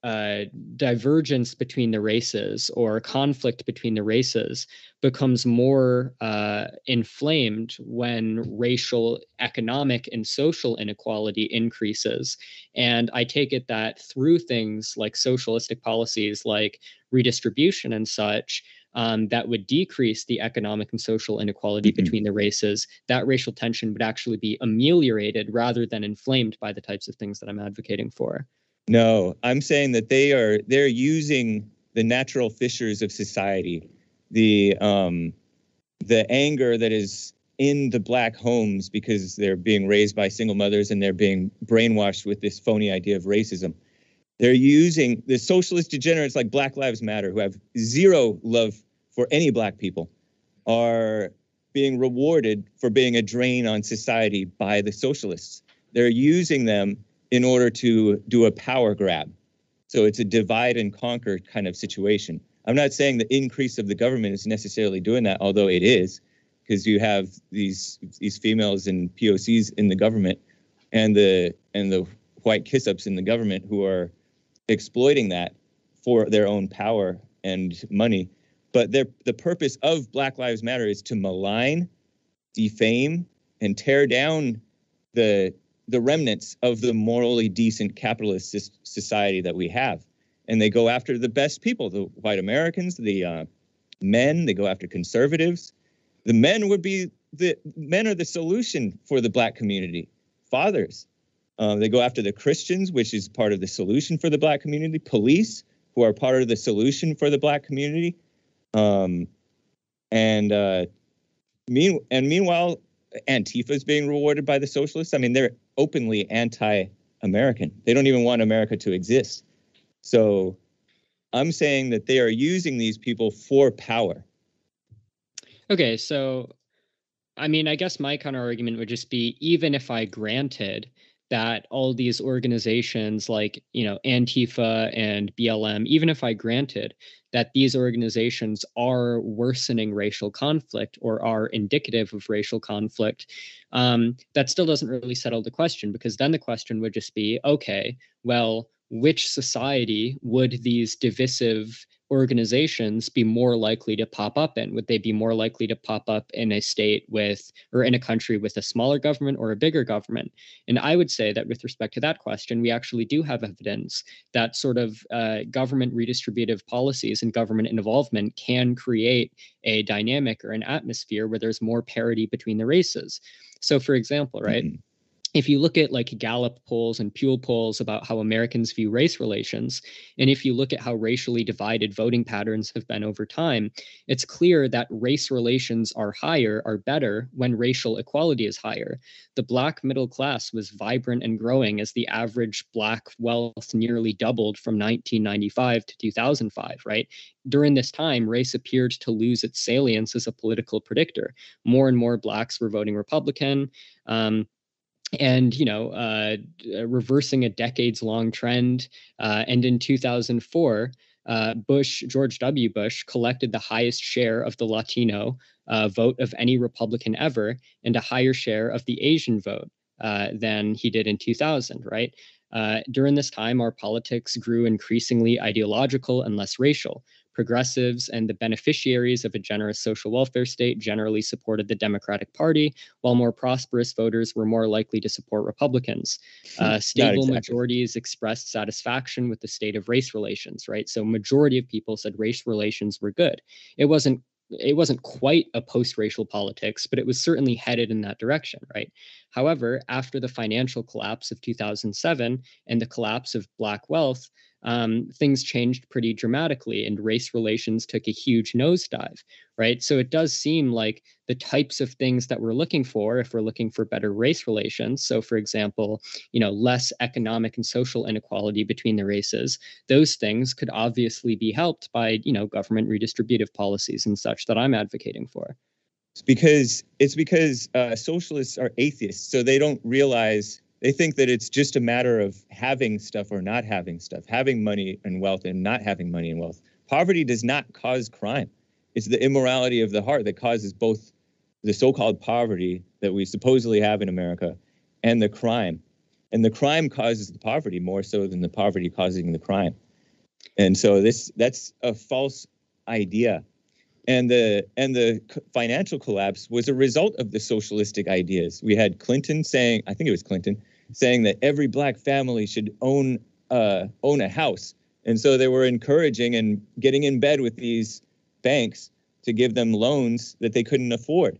uh, divergence between the races or conflict between the races becomes more uh, inflamed when racial, economic, and social inequality increases. And I take it that through things like socialistic policies like redistribution and such, um, that would decrease the economic and social inequality mm-hmm. between the races, that racial tension would actually be ameliorated rather than inflamed by the types of things that I'm advocating for. No, I'm saying that they are they're using the natural fissures of society, the um, the anger that is in the black homes because they're being raised by single mothers and they're being brainwashed with this phony idea of racism. They're using the socialist degenerates like Black Lives Matter, who have zero love for any black people, are being rewarded for being a drain on society by the socialists. They're using them in order to do a power grab. So it's a divide and conquer kind of situation. I'm not saying the increase of the government is necessarily doing that, although it is, because you have these these females and POCs in the government, and the and the white kiss ups in the government who are exploiting that for their own power and money. But their the purpose of Black Lives Matter is to malign, defame, and tear down the the remnants of the morally decent capitalist society that we have. And they go after the best people, the white Americans, the uh, men, they go after conservatives. The men would be the men are the solution for the black community, fathers. Uh, they go after the Christians, which is part of the solution for the black community, police, who are part of the solution for the black community. Um, and uh, mean, and meanwhile, Antifa is being rewarded by the socialists. I mean, they're openly anti-American. They don't even want America to exist. So I'm saying that they are using these people for power. Okay, so I mean, I guess my counter argument would just be even if I granted that all these organizations like, you know, Antifa and BLM, even if I granted that these organizations are worsening racial conflict or are indicative of racial conflict, um, that still doesn't really settle the question because then the question would just be okay, well, which society would these divisive organizations be more likely to pop up in? Would they be more likely to pop up in a state with or in a country with a smaller government or a bigger government? And I would say that with respect to that question, we actually do have evidence that sort of uh, government redistributive policies and government involvement can create a dynamic or an atmosphere where there's more parity between the races. So, for example, right? Mm-hmm if you look at like Gallup polls and Pew polls about how Americans view race relations, and if you look at how racially divided voting patterns have been over time, it's clear that race relations are higher, are better when racial equality is higher. The Black middle class was vibrant and growing as the average Black wealth nearly doubled from 1995 to 2005, right? During this time, race appeared to lose its salience as a political predictor. More and more Blacks were voting Republican. Um, and you know uh, uh, reversing a decades long trend uh, and in 2004 uh, bush george w. Bush collected the highest share of the latino uh, vote of any republican ever and a higher share of the asian vote uh, than he did in 2000 right? During this time our politics grew increasingly ideological and less racial progressives and the beneficiaries of a generous social welfare state generally supported the Democratic Party, while more prosperous voters were more likely to support Republicans. Hmm. Uh, stable exactly. majorities expressed satisfaction with the state of race relations, right? So majority of people said race relations were good. It wasn't it wasn't quite a post-racial politics, but it was certainly headed in that direction, right? However, after the financial collapse of 2007 and the collapse of black wealth, um, things changed pretty dramatically and race relations took a huge nosedive, right? So it does seem like the types of things that we're looking for, if we're looking for better race relations, so for example, you know, less economic and social inequality between the races, those things could obviously be helped by, you know, government redistributive policies and such that I'm advocating for. It's because it's because uh, socialists are atheists, so they don't realize they think that it's just a matter of having stuff or not having stuff, having money and wealth and not having money and wealth. Poverty does not cause crime. It's the immorality of the heart that causes both the so-called poverty that we supposedly have in America and the crime. And the crime causes the poverty more so than the poverty causing the crime. And so this that's a false idea. And the and the financial collapse was a result of the socialistic ideas. We had Clinton saying, I think it was Clinton, saying that every black family should own uh, own a house. And so they were encouraging and getting in bed with these banks to give them loans that they couldn't afford.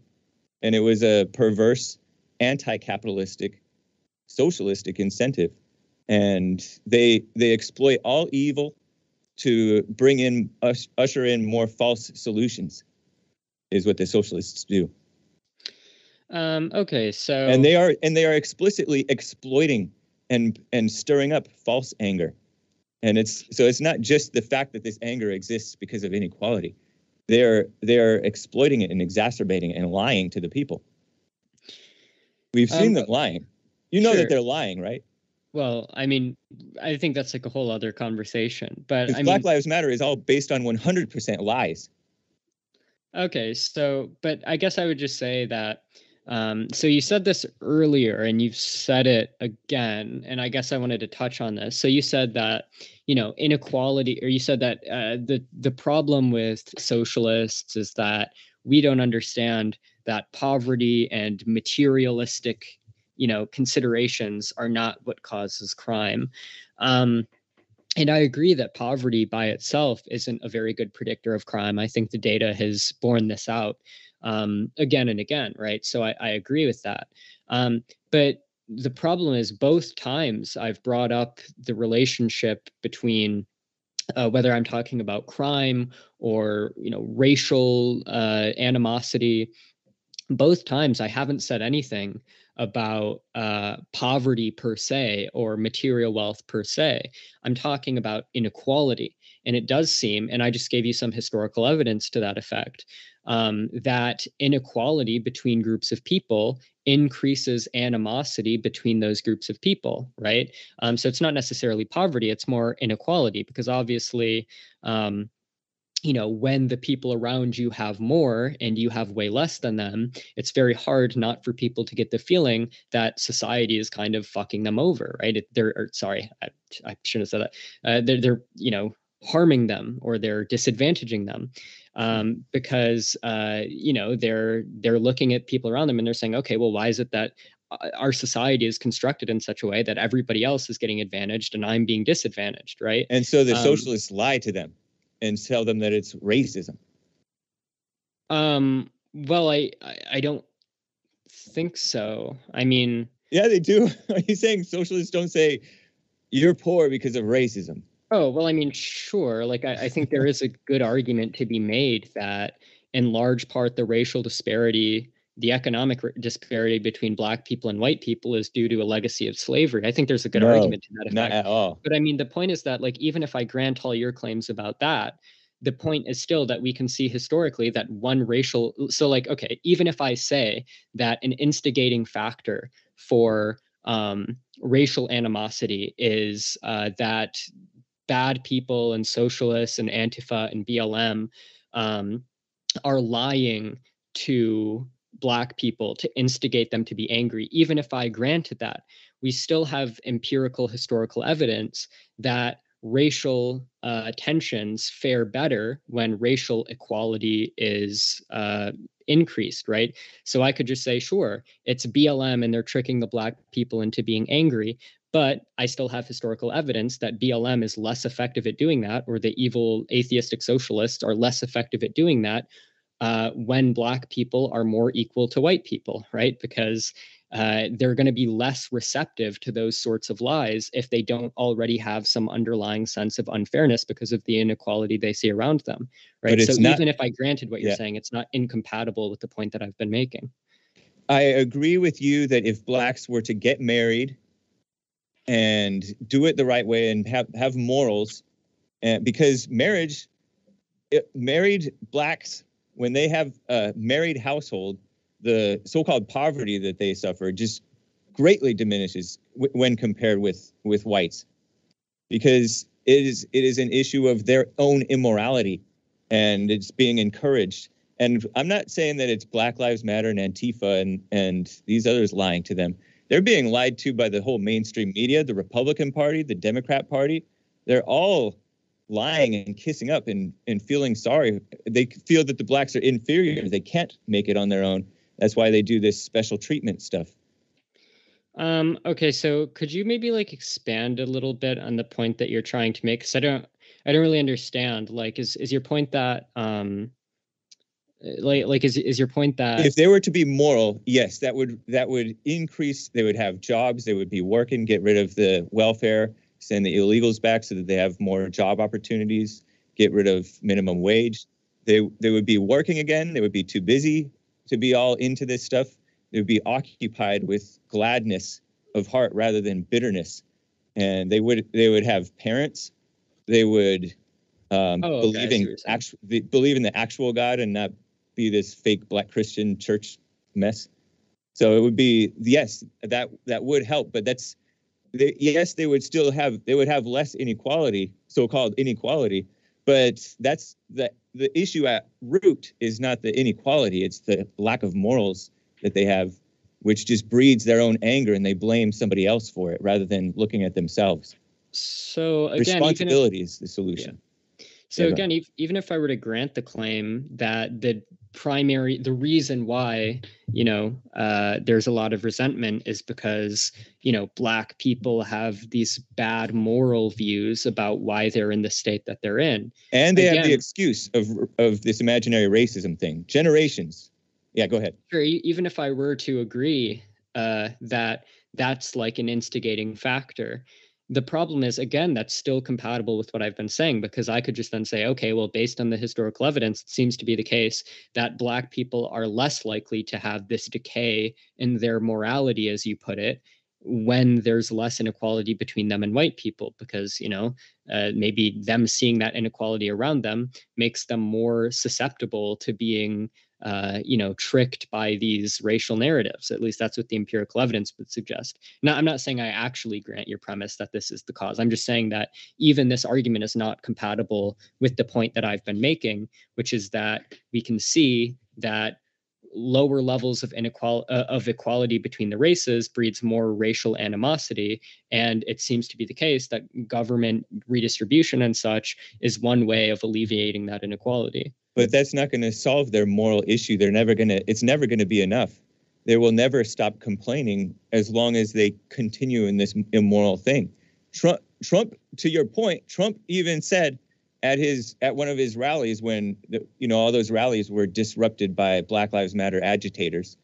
And it was a perverse, anti capitalistic, socialistic incentive. And they, they exploit all evil to bring in, usher in more false solutions, is what the socialists do. Um, okay, so and they are and they are explicitly exploiting and and stirring up false anger, and it's so it's not just the fact that this anger exists because of inequality they're they're exploiting it and exacerbating it and lying to the people. We've seen um, them lying. You know sure. that they're lying, right? Well, I mean, I think that's like a whole other conversation. But I Black mean, Lives Matter is all based on 100% lies. Okay, so but I guess I would just say that um, so you said this earlier and you've said it again, and I guess I wanted to touch on this. So you said that, you know, inequality, or you said that uh, the the problem with socialists is that we don't understand that poverty and materialistic, you know, considerations are not what causes crime. Um, and I agree that poverty by itself isn't a very good predictor of crime. I think the data has borne this out um, again and again, right? So I, I agree with that. Um, but the problem is both times I've brought up the relationship between uh, whether I'm talking about crime or you know racial uh, animosity. Both times I haven't said anything about uh, poverty per se or material wealth per se. I'm talking about inequality. And it does seem, and I just gave you some historical evidence to that effect, um, that inequality between groups of people increases animosity between those groups of people, right? Um, so it's not necessarily poverty, it's more inequality because obviously, um, you know, when the people around you have more and you have way less than them, it's very hard not for people to get the feeling that society is kind of fucking them over, right? They're or, sorry, I, I, shouldn't have said that. Uh, they're, they're, you know, harming them or they're disadvantaging them um, because uh, you know they're they're looking at people around them and they're saying okay well why is it that uh, our society is constructed in such a way that everybody else is getting advantaged and i'm being disadvantaged right? And so the um, socialists lie to them and tell them that it's racism. Um well i i, I don't think so. I mean yeah they do. Are you saying socialists don't say you're poor because of racism Oh, well, I mean, sure. Like, I, I think there is a good argument to be made that in large part the racial disparity, the economic disparity between black people and white people is due to a legacy of slavery. I think there's a good no, argument to that effect. Not at all. But I mean, the point is that, like, even if I grant all your claims about that, the point is still that we can see historically that one racial so like okay even if i say that an instigating factor for um, racial animosity is uh, that bad people and socialists and Antifa and BLM um, are lying to black people to instigate them to be angry even if i granted that we still have empirical historical evidence that racial uh, tensions fare better when racial equality is uh, increased, right? So I could just say, sure, it's BLM and they're tricking the black people into being angry, but I still have historical evidence that BLM is less effective at doing that, or the evil atheistic socialists are less effective at doing that uh, when Black people are more equal to white people, right? Because uh, they're going to be less receptive to those sorts of lies if they don't already have some underlying sense of unfairness because of the inequality they see around them, right? So not, even if I granted what you're yeah. saying, it's not incompatible with the point that I've been making. I agree with you that if blacks were to get married and do it the right way and have have morals. And because marriage it, married blacks when they have a married household the so-called poverty that they suffer just greatly diminishes w- when compared with with whites. Because it is it is an issue of their own immorality and it's being encouraged. And I'm not saying that it's Black Lives Matter and Antifa and, and these others lying to them. They're being lied to by the whole mainstream media, the Republican Party, the Democrat Party. They're all lying and kissing up and, and feeling sorry. They feel that the blacks are inferior. They can't make it on their own. That's why they do this special treatment stuff. Um, okay, so could you maybe like expand a little bit on the point that you're trying to make? Because I don't, I don't really understand. Like, is is your point that um, like like is is your point that if they were to be moral yes that would that would increase they would have jobs they would be working get rid of the welfare send the illegals back so that they have more job opportunities get rid of minimum wage. They they would be working again they would be too busy to be all into this stuff. They would be occupied with gladness of heart rather than bitterness. And they would they would have parents. They would um, Oh, okay, I believe see in what you're actual believe in the actual God and not be this fake black Christian church mess. So it would be yes, that that would help, but that's they, yes, they would still have they would have less inequality, so-called inequality, but that's the the issue at root is not the inequality; it's the lack of morals that they have, which just breeds their own anger and they blame somebody else for it rather than looking at themselves. so again even if, Responsibility is the solution. so Yeah, again ev- even if I were to grant the claim that the primary the reason why you know uh, there's a lot of resentment is because you know black people have these bad moral views about why they're in the state that they're in And they have the excuse of of this imaginary racism thing. Generations. Yeah, go ahead. sure even if i were to agree uh, that that's like an instigating factor the problem is again that's still compatible with what i've been saying because i could just then say okay well based on the historical evidence it seems to be the case that black people are less likely to have this decay in their morality as you put it when there's less inequality between them and white people because you know uh, maybe them seeing that inequality around them makes them more susceptible to being uh, you know, tricked by these racial narratives. At least that's what the empirical evidence would suggest. Now, I'm not saying I actually grant your premise that this is the cause. I'm just saying that even this argument is not compatible with the point that I've been making, which is that we can see that lower levels of inequality uh, of equality between the races breeds more racial animosity and it seems to be the case that government redistribution and such is one way of alleviating that inequality But that's not going to solve their moral issue. They're never going to it's never going to be enough. They will never stop complaining as long as they continue in this immoral thing. Trump Trump to your point, Trump even said at his at one of his rallies when the, you know all those rallies were disrupted by Black Lives Matter agitators.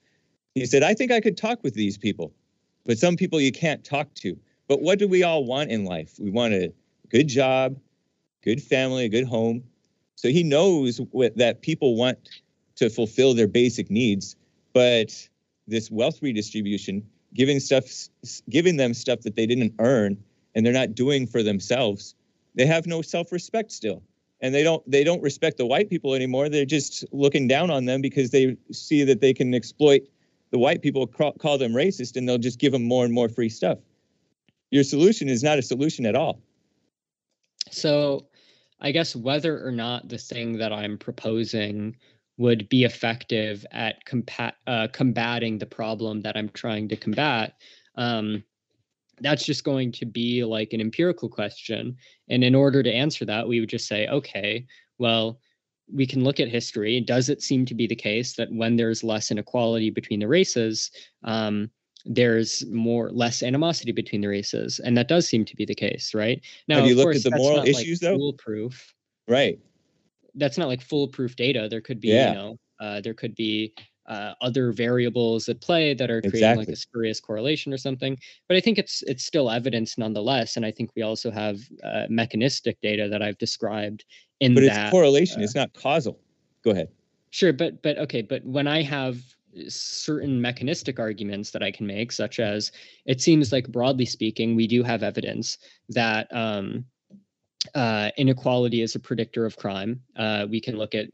He said, "I think I could talk with these people, but some people you can't talk to. But what do we all want in life? We want a good job, good family, a good home. So he knows what, that people want to fulfill their basic needs, but this wealth redistribution, giving stuff, giving them stuff that they didn't earn and they're not doing for themselves, they have no self-respect still, and they don't they don't respect the white people anymore. They're just looking down on them because they see that they can exploit the white people, call, them racist, and they'll just give them more and more free stuff. Your solution is not a solution at all. So, I guess whether or not the thing that I'm proposing would be effective at compa- uh, combating the problem that I'm trying to combat, um, that's just going to be like an empirical question. And in order to answer that, we would just say, okay, well, we can look at history. Does it seem to be the case that when there's less inequality between the races, um, there's more less animosity between the races, and that does seem to be the case, right? Now, Have you of looked course, at the moral not, like, issues, though? Foolproof. Right. That's not like foolproof data. There could be, Yeah. you know, uh, there could be uh, other variables at play that are creating like a spurious correlation or something. But I think it's it's still evidence nonetheless, and I think we also have uh, mechanistic data that I've described in But that. it's correlation. uh, it's not causal. Go ahead. Sure, but but okay, but when I have certain mechanistic arguments that I can make, such as it seems like broadly speaking, we do have evidence that um, uh, inequality is a predictor of crime. Uh, we can look at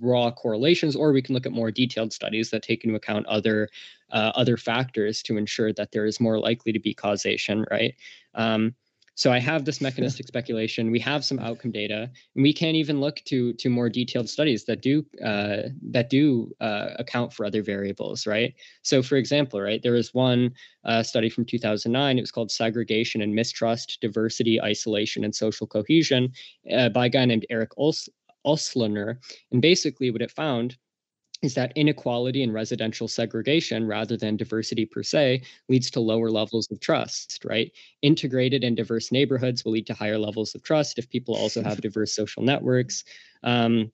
raw correlations, or we can look at more detailed studies that take into account other uh, other factors to ensure that there is more likely to be causation. Right. Um, So I have this mechanistic speculation. We have some outcome data, and we can't even look to to more detailed studies that do uh, that do uh, account for other variables, right? So, for example, right, there was one uh, study from 2009. It was called "Segregation and Mistrust: Diversity, Isolation, and Social Cohesion" uh, by a guy named Eric Ols- and basically what it found is that inequality and residential segregation rather than diversity per se leads to lower levels of trust right? Integrated and diverse neighborhoods will lead to higher levels of trust if people also have diverse social networks. Um,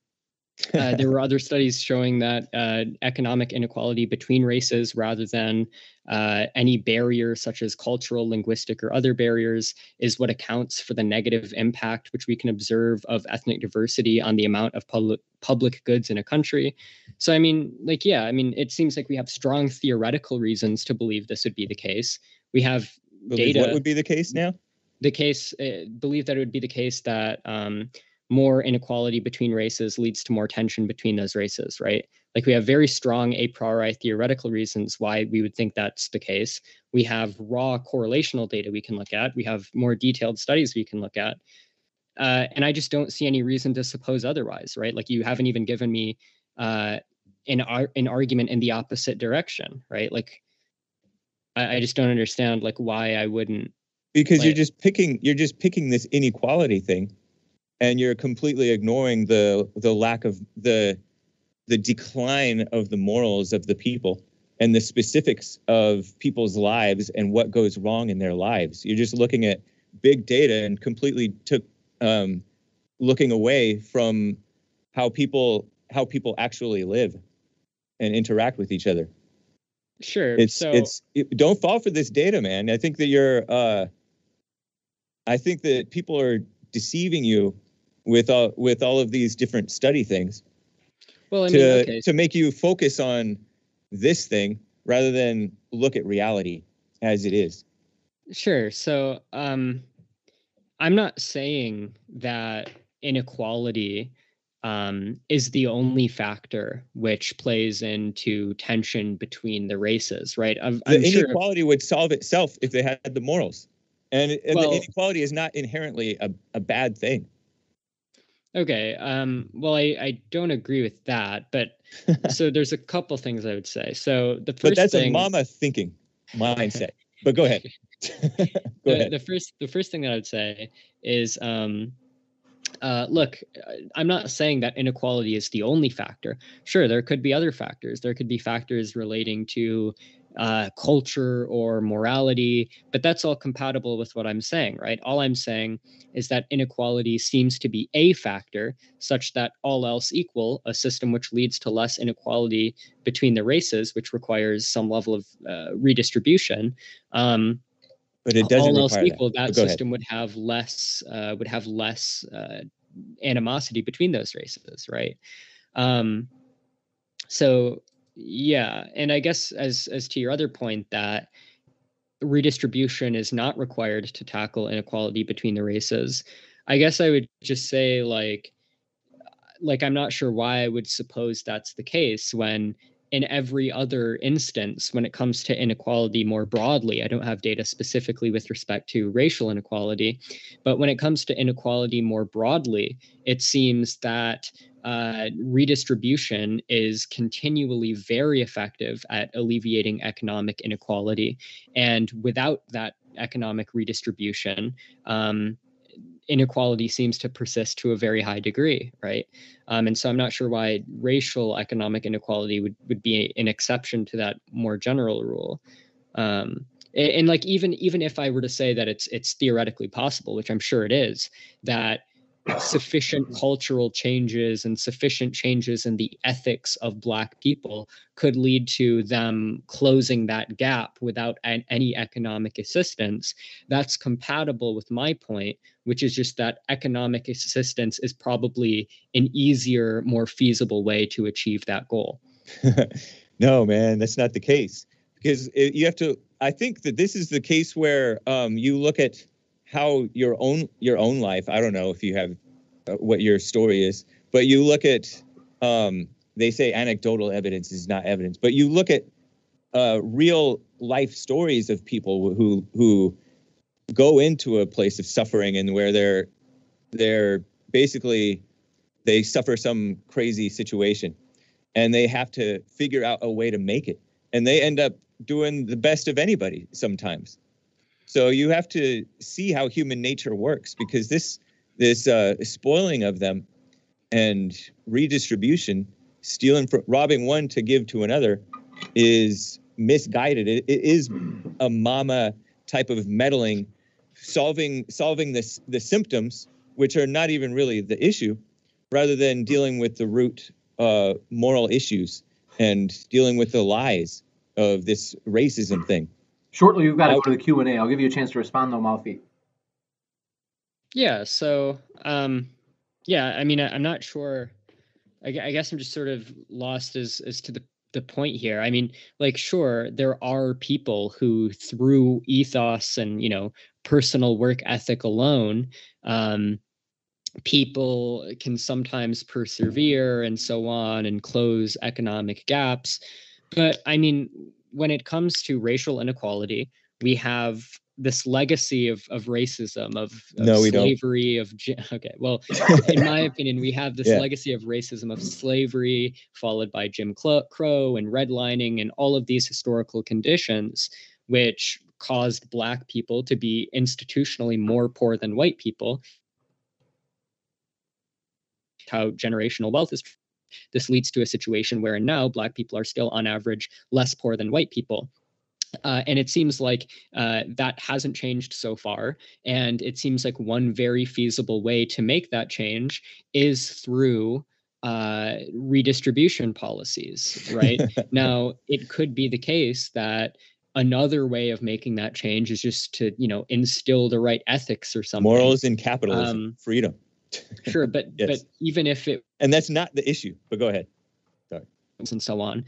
uh, there were other studies showing that uh, economic inequality between races rather than uh, any barrier such as cultural, linguistic, or other barriers is what accounts for the negative impact which we can observe of ethnic diversity on the amount of public public goods in a country. So I mean, like, yeah, I mean, it seems like we have strong theoretical reasons to believe this would be the case. We have Believe data. What would be the case now? the case uh, believe that it would be the case that um, more inequality between races leads to more tension between those races, right? Like we have very strong a priori theoretical reasons why we would think that's the case. We have raw correlational data we can look at. We have more detailed studies we can look at. Uh, and I just don't see any reason to suppose otherwise, right? Like you haven't even given me uh, an ar- an argument in the opposite direction, right? Like I, I just don't understand like why I wouldn't Because you're just picking you're just picking this inequality thing and you're completely ignoring the the lack of the the decline of the morals of the people and the specifics of people's lives and what goes wrong in their lives. You're just looking at big data and completely took um, looking away from how people how people actually live and interact with each other. sure. It's so, it's it, don't fall for this data, man. I think that you're uh I think that people are deceiving you with all with all of these different study things well, I to mean, okay, to make you focus on this thing rather than look at reality as it is. Sure. So um, I'm not saying that inequality um, is the only factor which plays into tension between the races, right? I'm, The I'm sure. inequality would solve itself if they had the morals. And, and Well- the inequality is not inherently a, a bad thing. Okay. Um, well, I, I don't agree with that, but so there's a couple things I would say. So the first But that's thing, a mama thinking mindset. But go ahead. go the, ahead. the first the first thing that I would say is um uh look I'm not saying that inequality is the only factor. Sure, there could be other factors. There could be factors relating to uh, culture or morality, but that's all compatible with what I'm saying, right? All I'm saying is that inequality seems to be a factor, such that all else equal, a system which leads to less inequality between the races, which requires some level of uh, redistribution, um, But it doesn't all else equal, that. that go ahead. system would have less uh, would have less uh, animosity between those races, right? Um, so yeah, and I guess as as to your other point that redistribution is not required to tackle inequality between the races. I guess I would just say like like I'm not sure why I would suppose that's the case when in every other instance when it comes to inequality more broadly i don't have data specifically with respect to racial inequality but when it comes to inequality more broadly it seems that uh, redistribution is continually very effective at alleviating economic inequality and without that economic redistribution um, inequality seems to persist to a very high degree right um, and so I'm not sure why racial economic inequality would, would be an exception to that more general rule. Um, and, and like even even if I were to say that it's it's theoretically possible, which I'm sure it is, that sufficient cultural changes and sufficient changes in the ethics of black people could lead to them closing that gap without an, any economic assistance that's compatible with my point which is just that economic assistance is probably an easier more feasible way to achieve that goal no, man, that's not the case because it, you have to. I think that this is the case where um, you look at how your own your own life. I don't know if you have uh, what your story is, but you look at. Um, they say anecdotal evidence is not evidence, but you look at uh, real life stories of people who who go into a place of suffering and where they're they're basically they suffer some crazy situation and they have to figure out a way to make it and they end up doing the best of anybody sometimes so you have to see how human nature works because this this uh, spoiling of them and redistribution stealing from robbing one to give to another is misguided. It, it is a mama type of meddling solving solving this the symptoms which are not even really the issue rather than dealing with the root uh, moral issues and dealing with the lies of this racism thing shortly we've got to go to the q&a i'll give you a chance to respond though Mouthy yeah so um yeah i mean I, am not sure I, I guess i'm just sort of lost as as to the the point here. I mean, like, sure, there are people who, through ethos and you know personal work ethic alone, um, people can sometimes persevere and so on and close economic gaps. But I mean, when it comes to racial inequality, we have this legacy of of racism of, of no, slavery of okay well in my opinion we have this yeah. legacy of racism of slavery followed by jim crow and redlining and all of these historical conditions which caused black people to be institutionally more poor than white people how generational wealth is this leads to a situation where now black people are still on average less poor than white people uh, and it seems like uh, that hasn't changed so far. And it seems like one very feasible way to make that change is through uh, redistribution policies, right? now, it could be the case that another way of making that change is just to, you know, instill the right ethics or something. Morals and capitalism, um, freedom. sure, but yes. but even if it and that's not the issue. But go ahead. Sorry. And so on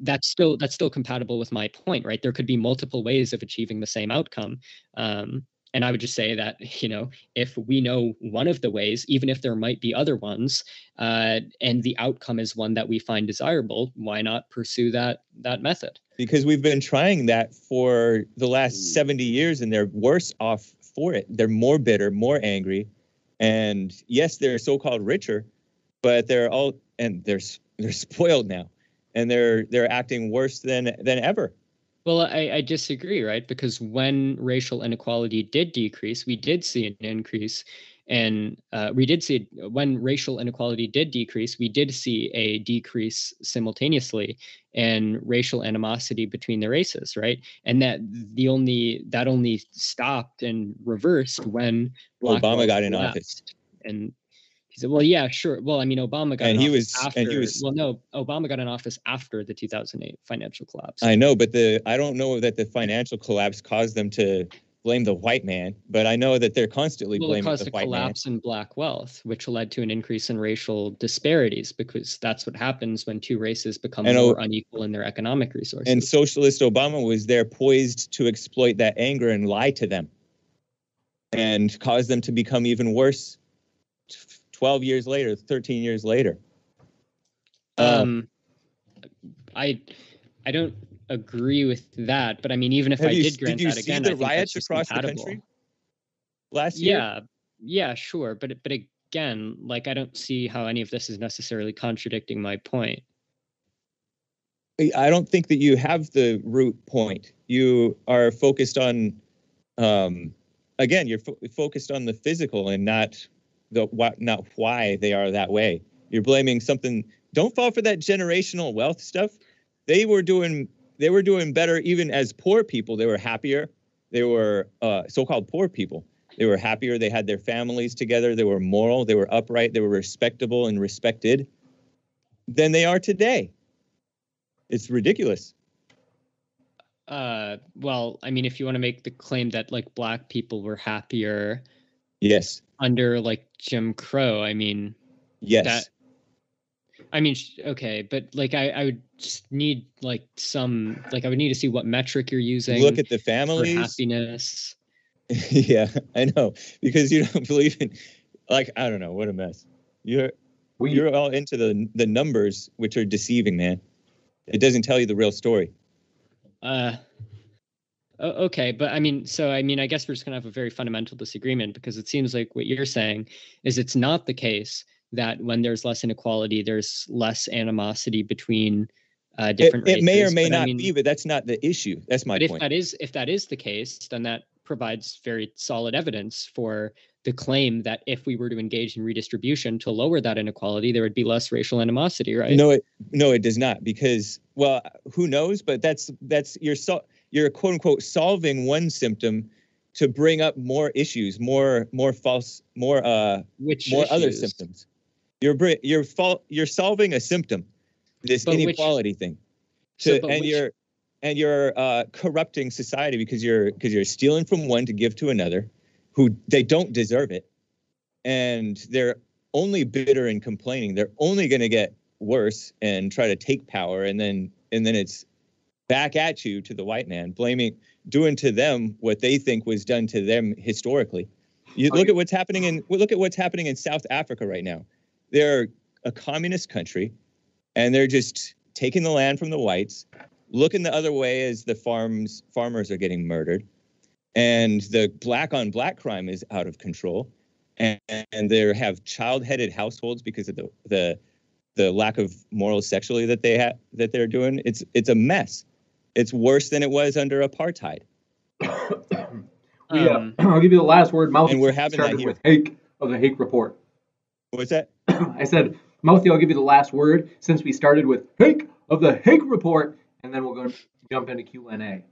that's still that's still compatible with my point right there could be multiple ways of achieving the same outcome um, and i would just say that you know if we know one of the ways even if there might be other ones uh, and the outcome is one that we find desirable why not pursue that that method because we've been trying that for the last 70 years and they're worse off for it they're more bitter more angry and yes they're so-called richer but they're all and they're they're spoiled now and they're they're acting worse than than ever. Well, I, I disagree, right? Because when racial inequality did decrease, we did see an increase, and uh, we did see when racial inequality did decrease, we did see a decrease simultaneously in racial animosity between the races, right? And that the only that only stopped and reversed when Obama got in office, and he said, "Well, yeah, sure. Well, I mean, Obama got and he was after, and he was well, no, Obama got in office after the 2008 financial collapse. I know, but the I don't know that the financial collapse caused them to blame the white man, but I know that they're constantly well, blaming it caused the a white collapse man. in black wealth, which led to an increase in racial disparities because that's what happens when two races become and, more unequal in their economic resources. And socialist Obama was there poised to exploit that anger and lie to them and cause them to become even worse 12 years later, 13 years later. Uh, um, I I don't agree with that, but I mean, even if I you, did grant did you that see again, the riots across compatible. the country last year? Yeah, yeah, sure, but but again, like I don't see how any of this is necessarily contradicting my point. I don't think that you have the root point. You are focused on, um, again, you're fo- focused on the physical and not the what not why they are that way. You're blaming something. Don't fall for that generational wealth stuff. They were doing they were doing better even as poor people. They were happier. They were uh, so-called poor people. They were happier. They had their families together. They were moral. They were upright. They were respectable and respected than they are today. It's ridiculous. Uh, well, I mean, if you want to make the claim that like black people were happier, yes, under like Jim Crow. I mean, yes. That, I mean, okay, but like I, I would need like some like I would need to see what metric you're using. Look at the families happiness. yeah, I know because you don't believe in like I don't know what a mess. You're we, you're all into the the numbers, which are deceiving, man. It doesn't tell you the real story. Uh, okay, but I mean, so I mean, I guess we're just gonna have a very fundamental disagreement because it seems like what you're saying is it's not the case that when there's less inequality, there's less animosity between uh, different it, races. It may or may but not I mean, be, but that's not the issue. That's my but point. if that is if that is the case, then that provides very solid evidence for the claim that if we were to engage in redistribution to lower that inequality, there would be less racial animosity, right? No, it no, it does not because well, who knows? But that's that's you're so you're quote unquote solving one symptom to bring up more issues, more more false, more uh Which more other symptoms. You're you're you're solving a symptom, this But which- inequality thing, to, but and which- you're and you're uh, corrupting society because you're because you're stealing from one to give to another, who they don't deserve it, and they're only bitter and complaining. They're only going to get worse and try to take power, and then and then it's back at you to the white man, blaming doing to them what they think was done to them historically. You look at what's happening in look at what's happening in South Africa right now. They're a communist country, and they're just taking the land from the whites, looking the other way as the farms farmers are getting murdered, and the black on black crime is out of control, and, and they have child headed households because of the the the lack of moral sexually that they have that they're doing. It's it's a mess. It's worse than it was under apartheid. we, uh, Um, I'll give you the last word. Mouthy And we're having that here. with Hake of the Hake Report. What's that? I said, Mouthy, I'll give you the last word since we started with Hake of the Hake Report, and then we'll go jump into Q and A.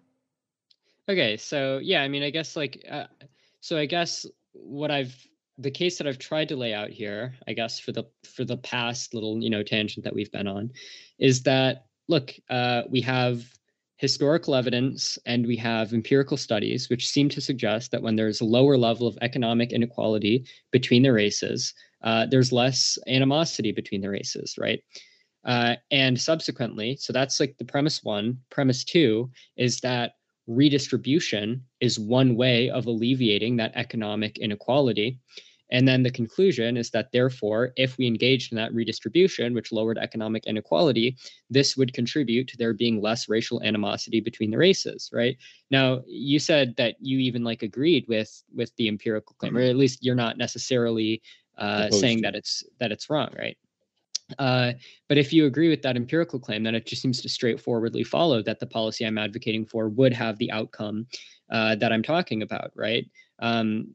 Okay, so yeah, I mean, I guess like, uh, so I guess what I've the case that I've tried to lay out here, I guess for the for the past little you know tangent that we've been on, is that look, uh, we have historical evidence and we have empirical studies which seem to suggest that when there's a lower level of economic inequality between the races, uh, there's less animosity between the races, right? Uh, and subsequently, so that's like the premise one. Premise two is that redistribution is one way of alleviating that economic inequality. And then the conclusion is that, therefore, if we engaged in that redistribution, which lowered economic inequality, this would contribute to there being less racial animosity between the races, right? Now, you said that you even like agreed with with the empirical claim, or at least you're not necessarily uh, saying that it's that it's wrong, right? Uh, but if you agree with that empirical claim, then it just seems to straightforwardly follow that the policy I'm advocating for would have the outcome uh, that I'm talking about, right? Um,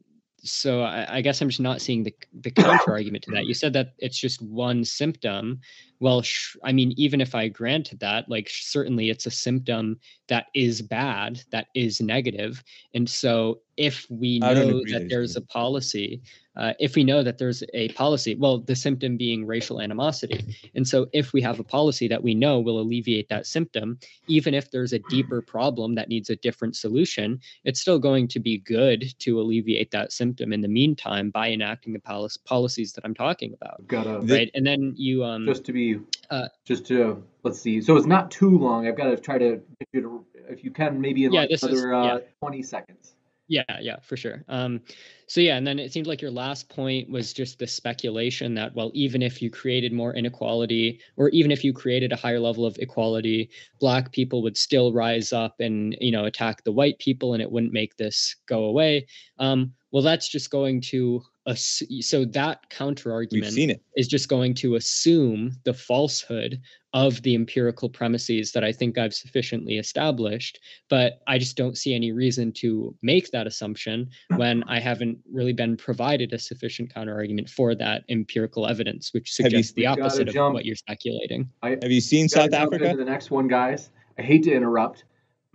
so I, I guess I'm just not seeing the the counter argument to that. You said that it's just one symptom. Well, sh- I mean, even if I granted that, like certainly it's a symptom that is bad, that is negative, negative. and so if we know that that it's there's a policy, uh, if we know that there's a policy, well, the symptom being racial animosity, and so if we have a policy that we know will alleviate that symptom, even if there's a deeper problem that needs a different solution, it's still going to be good to alleviate that symptom in the meantime by enacting the pol- policies that I'm talking about, got a The- right? And then you, um, just to be uh, just to let's see. So it's not too long. I've got to try to get you to if you can maybe in Yeah, like this is- another uh, yeah. 20 seconds. Yeah, yeah, for sure. Um, so yeah, and then it seemed like your last point was just the speculation that well, even if you created more inequality, or even if you created a higher level of equality, black people would still rise up and you know attack the white people, and it wouldn't make this go away. Um, well, that's just going to so that counter We've argument seen it. is just going to assume the falsehood of the empirical premises that I think I've sufficiently established. But I just don't see any reason to make that assumption when I haven't really been provided a sufficient counterargument for that empirical evidence, which Have you- suggests the opposite of what you're speculating. Have you seen South Africa? The next one, guys. I hate to interrupt.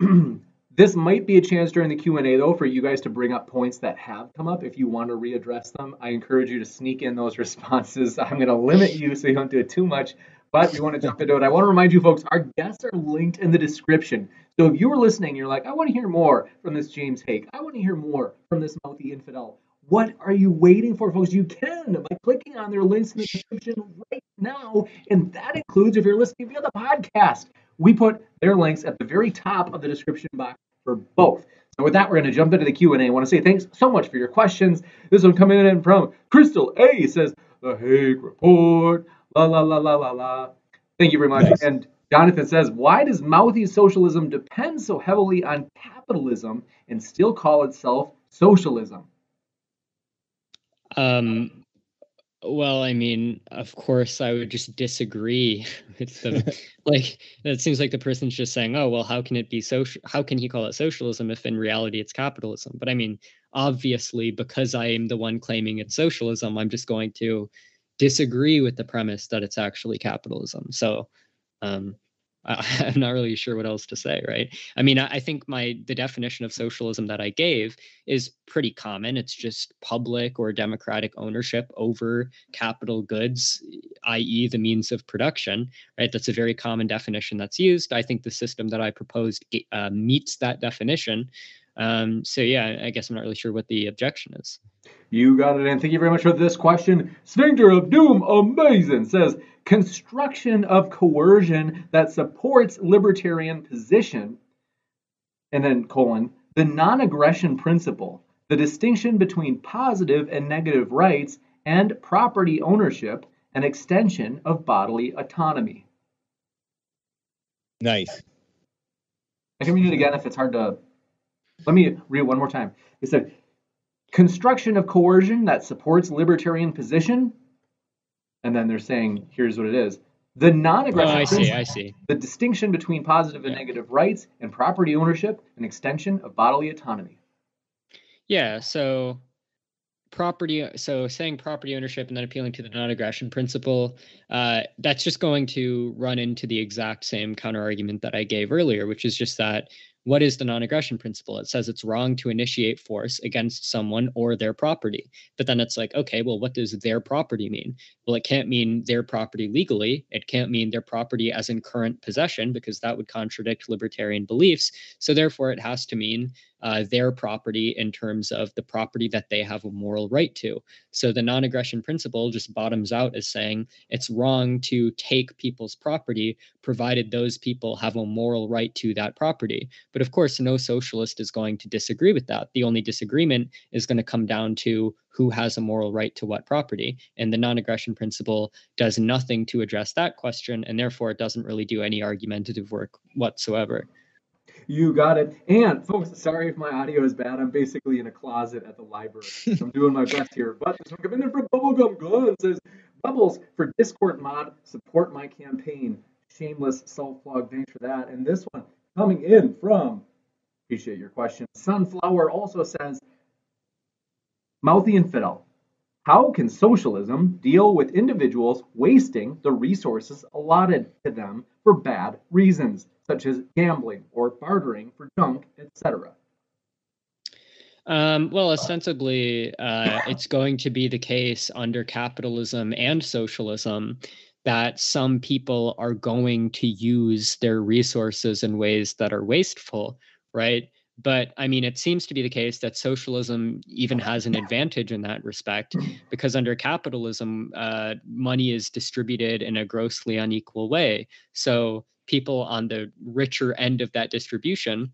this might be a chance during the Q and A though for you guys to bring up points that have come up. If you want to readdress them, I encourage you to sneak in those responses. I'm going to limit you so you don't do it too much. But we want to jump into it. I want to remind you folks, our guests are linked in the description. So if you were listening, you're like, I want to hear more from this James Hake. I want to hear more from this mouthy infidel. What are you waiting for, folks? You can by clicking on their links in the description right now. And that includes if you're listening via the podcast. We put their links at the very top of the description box for both. So with that, we're going to jump into the Q&A. I want to say thanks so much for your questions. This one coming in from Crystal A says, The Hake Report, la la la la la la. Thank you very much. Nice. And Jonathan says, why does mouthy socialism depend so heavily on capitalism and still call itself socialism? Um, well, I mean, of course, I would just disagree with the like. It seems like the person's just saying, "Oh, well, how can it be social? How can he call it socialism if in reality it's capitalism?" But I mean, obviously, because I am the one claiming it's socialism, I'm just going to disagree with the premise that it's actually capitalism. So, um, I, am not really sure what else to say, right? I mean, I, I, think my the definition of socialism that I gave is pretty common. It's just public or democratic ownership over capital goods, i.e., the means of production, right? That's a very common definition that's used. I think the system that I proposed uh, meets that definition. Um, so yeah, I guess I'm not really sure what the objection is. You got it, and thank you very much for this question. Sphincter of Doom, amazing, says construction of coercion that supports libertarian position, and then colon, the non-aggression principle, the distinction between positive and negative rights, and property ownership, an extension of bodily autonomy. Nice. I can read it again if it's hard to. Let me read one more time. It said, construction of coercion that supports libertarian position, and then they're saying, here's what it is. The non-aggressive oh, I see, I see. The distinction between positive and yeah. negative rights and property ownership and extension of bodily autonomy. Yeah, so property so saying property ownership and then appealing to the non-aggression principle uh, that's just going to run into the exact same counter argument that i gave earlier which is just that what is the non aggression principle? It says it's wrong to initiate force against someone or their property. But then it's like, okay, well, what does their property mean? Well, it can't mean their property legally. It can't mean their property as in current possession because that would contradict libertarian beliefs. So therefore, it has to mean uh, their property in terms of the property that they have a moral right to. So the non aggression principle just bottoms out as saying it's wrong to take people's property provided those people have a moral right to that property. But of course, no socialist is going to disagree with that. The only disagreement is going to come down to who has a moral right to what property. And the non aggression principle does nothing to address that question, and therefore it doesn't really do any argumentative work whatsoever. You got it. And folks, sorry if my audio is bad. I'm basically in a closet at the library. I'm doing my best here. But this one coming in from Bubblegum Gun says, Bubbles for Discord mod, support my campaign. Shameless self plug. Thanks for that. And this one coming in from, appreciate your question. Sunflower also says, Mouthy Infidel. How can socialism deal with individuals wasting the resources allotted to them for bad reasons? Such as gambling or bartering for junk, etc. Um, well, ostensibly, uh, it's going to be the case under capitalism and socialism that some people are going to use their resources in ways that are wasteful, right? But I mean, it seems to be the case that socialism even has an advantage in that respect, because under capitalism, uh, money is distributed in a grossly unequal way. So people on the richer end of that distribution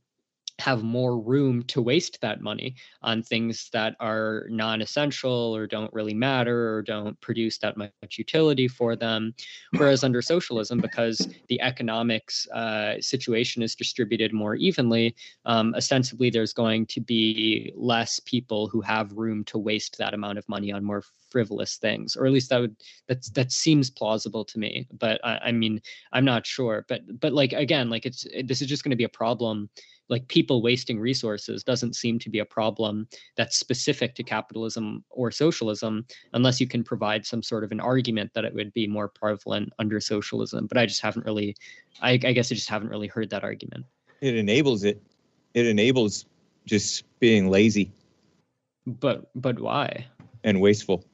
have more room to waste that money on things that are non-essential or don't really matter or don't produce that much utility for them. Whereas under socialism because the economics uh, situation is distributed more evenly um, ostensibly there's going to be less people who have room to waste that amount of money on more frivolous things or at least that would that that seems plausible to me but I, I mean i'm not sure. But but like again like it's this is just going to be a problem like people wasting resources doesn't seem to be a problem that's specific to capitalism or socialism unless you can provide some sort of an argument that it would be more prevalent under socialism. But i just haven't really i, I guess i just haven't really heard that argument. It enables it. It enables just being lazy. But but why? And wasteful.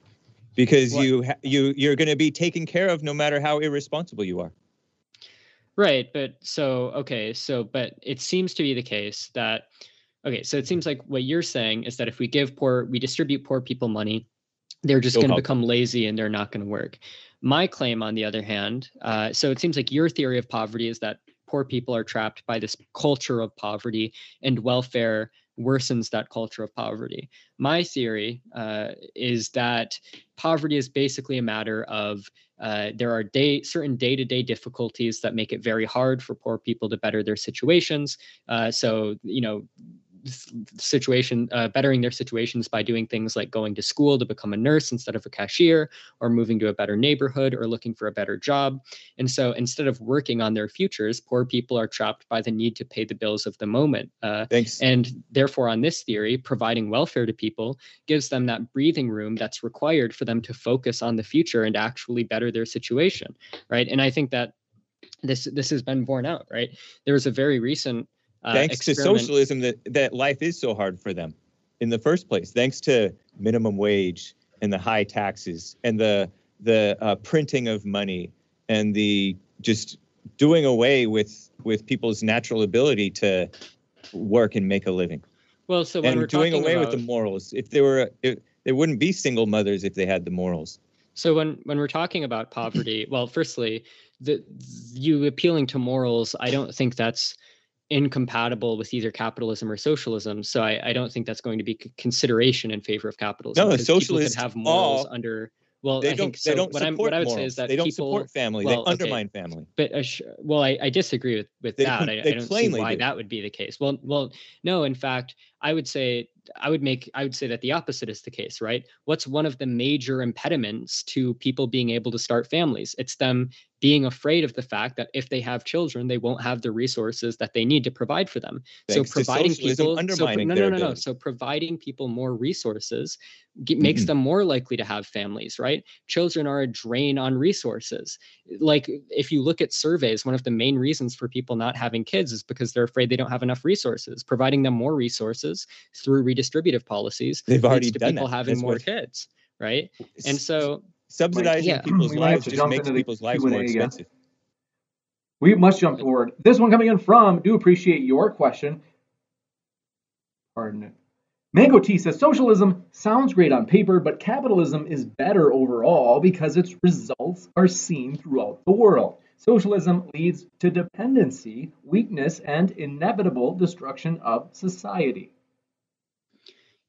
Because what? you you you're going to be taken care of no matter how irresponsible you are Right, but so okay, so but it seems to be the case that okay, so it seems like what you're saying is that if we give poor we distribute poor people money, they're just going to become lazy and they're not going to work. My claim, on the other hand, uh, so it seems like your theory of poverty is that poor people are trapped by this culture of poverty and welfare worsens that culture of poverty. My theory uh, is that poverty is basically a matter of uh, there are day, certain day to day difficulties that make it very hard for poor people to better their situations. Uh, so, you know, situation uh, bettering their situations by doing things like going to school to become a nurse instead of a cashier or moving to a better neighborhood or looking for a better job. And so instead of working on their futures poor people are trapped by the need to pay the bills of the moment uh, thanks. and therefore on this theory providing welfare to people gives them that breathing room that's required for them to focus on the future and actually better their situation right? And i think that this this has been borne out right? There was a very recent uh, thanks to socialism that that life is so hard for them in the first place. Thanks to minimum wage and the high taxes and the the uh, printing of money and the just doing away with with people's natural ability to work and make a living. Well so when we're talking about and doing away about... with the morals if there were if, there wouldn't be single mothers if they had the morals. So when when we're talking about poverty well firstly the you appealing to morals i don't think that's incompatible with either capitalism or socialism. So I, I don't think that's going to be consideration in favor of capitalism. No, socialists have morals all, under. Well, they I don't. think so. They don't what, support I'm, what I would morals. say is that they don't people, support family. Well, they undermine okay, family. But uh, well, I, I disagree with with they, that. I, I don't see why do. that would be the case. Well, well, no. In fact, I would say I would make I would say that the opposite is the case, right? What's one of the major impediments to people being able to start families? It's them being afraid of the fact that if they have children, they won't have the resources that they need to provide for them. Thanks so providing people so, no, no, no, no, no. So providing people more resources makes mm-hmm. them more likely to have families, right? Children are a drain on resources. Like if you look at surveys, one of the main reasons for people not having kids is because they're afraid they don't have enough resources. Providing them more resources through redistributive policies they've already to done people that. having That's more what... kids, right? And so subsidizing yeah. people's lives just makes people's lives more expensive. We must jump forward. This one coming in from, do appreciate your question. Pardon it. Mango T says socialism sounds great on paper, but capitalism is better overall because its results are seen throughout the world. Socialism leads to dependency, weakness, and inevitable destruction of society.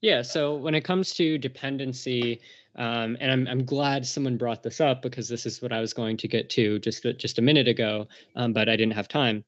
Yeah, so when it comes to dependency, um, and I'm, I'm glad someone brought this up because this is what I was going to get to just just a minute ago, um, but I didn't have time.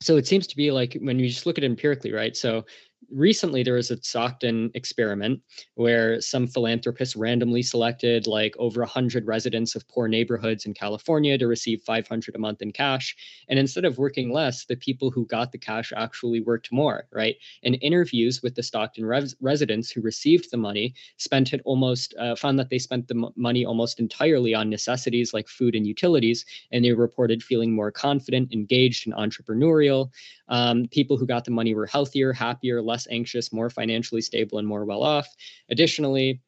So it seems to be like when you just look at it empirically, right? So recently there was a Stockton experiment where some philanthropists randomly selected like over 100 residents of poor neighborhoods in California to receive 500 a month in cash. And instead of working less the people who got the cash actually worked more right? And interviews with the Stockton res- residents who received the money spent it almost uh, found that they spent the m- money almost entirely on necessities like food and utilities and they reported feeling more confident engaged and entrepreneurial um, people who got the money were healthier happier less anxious, more financially stable, and more well off. Additionally,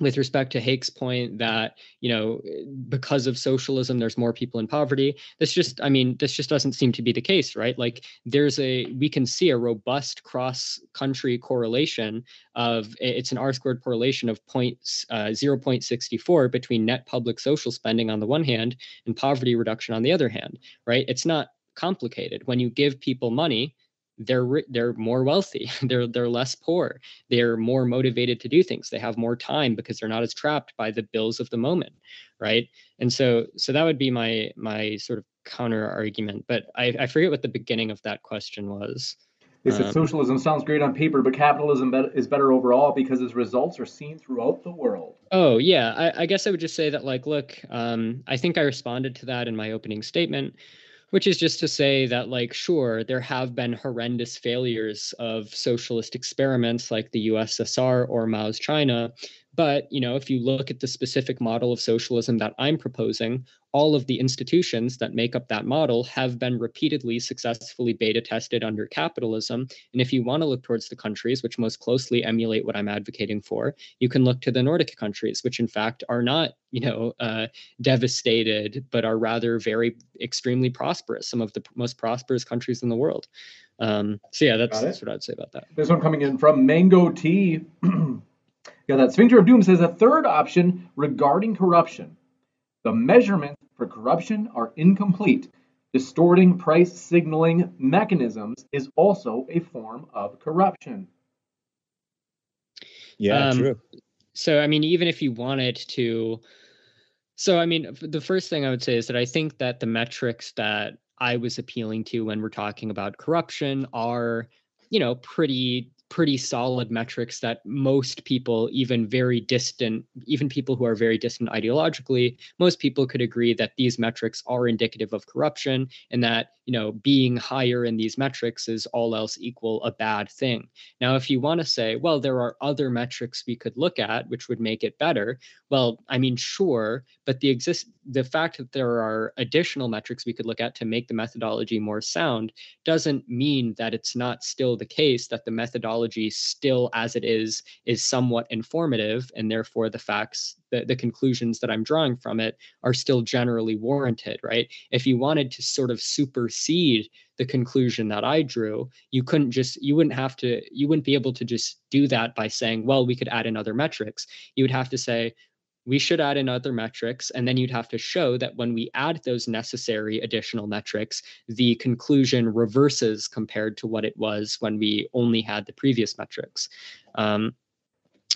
with respect to Hake's point that you know because of socialism there's more people in poverty this just i mean this just doesn't seem to be the case right like there's a we can see a robust cross country correlation of it's an r squared correlation of point uh, 0.64 between net public social spending on the one hand and poverty reduction on the other hand right it's not complicated. When you give people money they're they're more wealthy they're they're less poor they're more motivated to do things they have more time because they're not as trapped by the bills of the moment right? And so so that would be my my sort of counter argument but i i forget what the beginning of that question was. They said um, socialism sounds great on paper but capitalism is better overall because its results are seen throughout the world. Oh yeah. I, I guess i would just say that like look um, i think i responded to that in my opening statement which is just to say that like sure there have been horrendous failures of socialist experiments like the ussr or mao's china but you know if you look at the specific model of socialism that i'm proposing all of the institutions that make up that model have been repeatedly successfully beta tested under capitalism. And if you want to look towards the countries which most closely emulate what I'm advocating for, you can look to the Nordic countries, which in fact are not, you know, uh, devastated, but are rather very extremely prosperous, some of the most prosperous countries in the world. Um, so yeah, that's, that's what I'd say about that. There's one coming in from Mango Tea. yeah, that Sphincter of Doom says a third option regarding corruption. The measurements for corruption are incomplete. Distorting price signaling mechanisms is also a form of corruption. Yeah, um, true. So, I mean, even if you wanted to, so I mean, the first thing I would say is that I think that the metrics that I was appealing to when we're talking about corruption are, you know, pretty pretty solid metrics that most people even very distant even people who are very distant ideologically most people could agree that these metrics are indicative of corruption and that you know being higher in these metrics is all else equal a bad thing. Now if you want to say well there are other metrics we could look at which would make it better well i mean sure but the exist the fact that there are additional metrics we could look at to make the methodology more sound doesn't mean that it's not still the case that the methodology still as it is is somewhat informative and therefore the facts the, the conclusions that i'm drawing from it are still generally warranted right? If you wanted to sort of supersede the conclusion that i drew you couldn't just you wouldn't have to you wouldn't be able to just do that by saying well we could add in other metrics. You would have to say we should add in other metrics. And then you'd have to show that when we add those necessary additional metrics, the conclusion reverses compared to what it was when we only had the previous metrics. Um,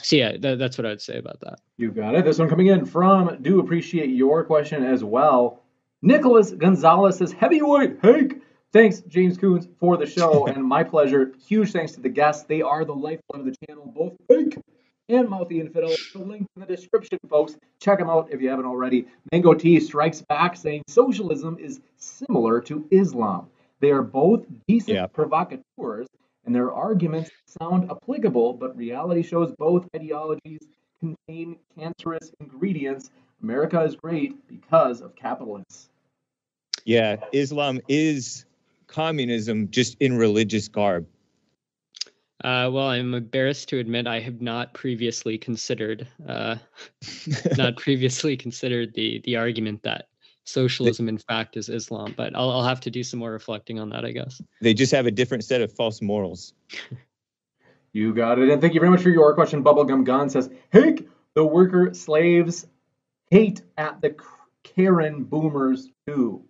so yeah, th- that's what I'd say about that. You got it. This one coming in from do appreciate your question as well. Nicholas Gonzalez says, Heavyweight Hank. Thanks, James Coons, for the show, and my pleasure. Huge thanks to the guests. They are the lifeblood of the channel, both Hank and Mouthy Infidel. The link in the description, folks. Check them out if you haven't already. Mango T strikes back saying socialism is similar to Islam. They are both decent yeah. provocateurs, and their arguments sound applicable, but reality shows both ideologies contain cancerous ingredients. America is great because of capitalists. Yeah, Islam is communism just in religious garb. Uh, well, I'm embarrassed to admit I have not previously considered uh, not previously considered the the argument that socialism in fact is Islam, but I'll I'll have to do some more reflecting on that, I guess. They just have a different set of false morals. you got it, and thank you very much for your question. Bubblegum Gun says, "Hate the worker slaves, hate at the Karen boomers too."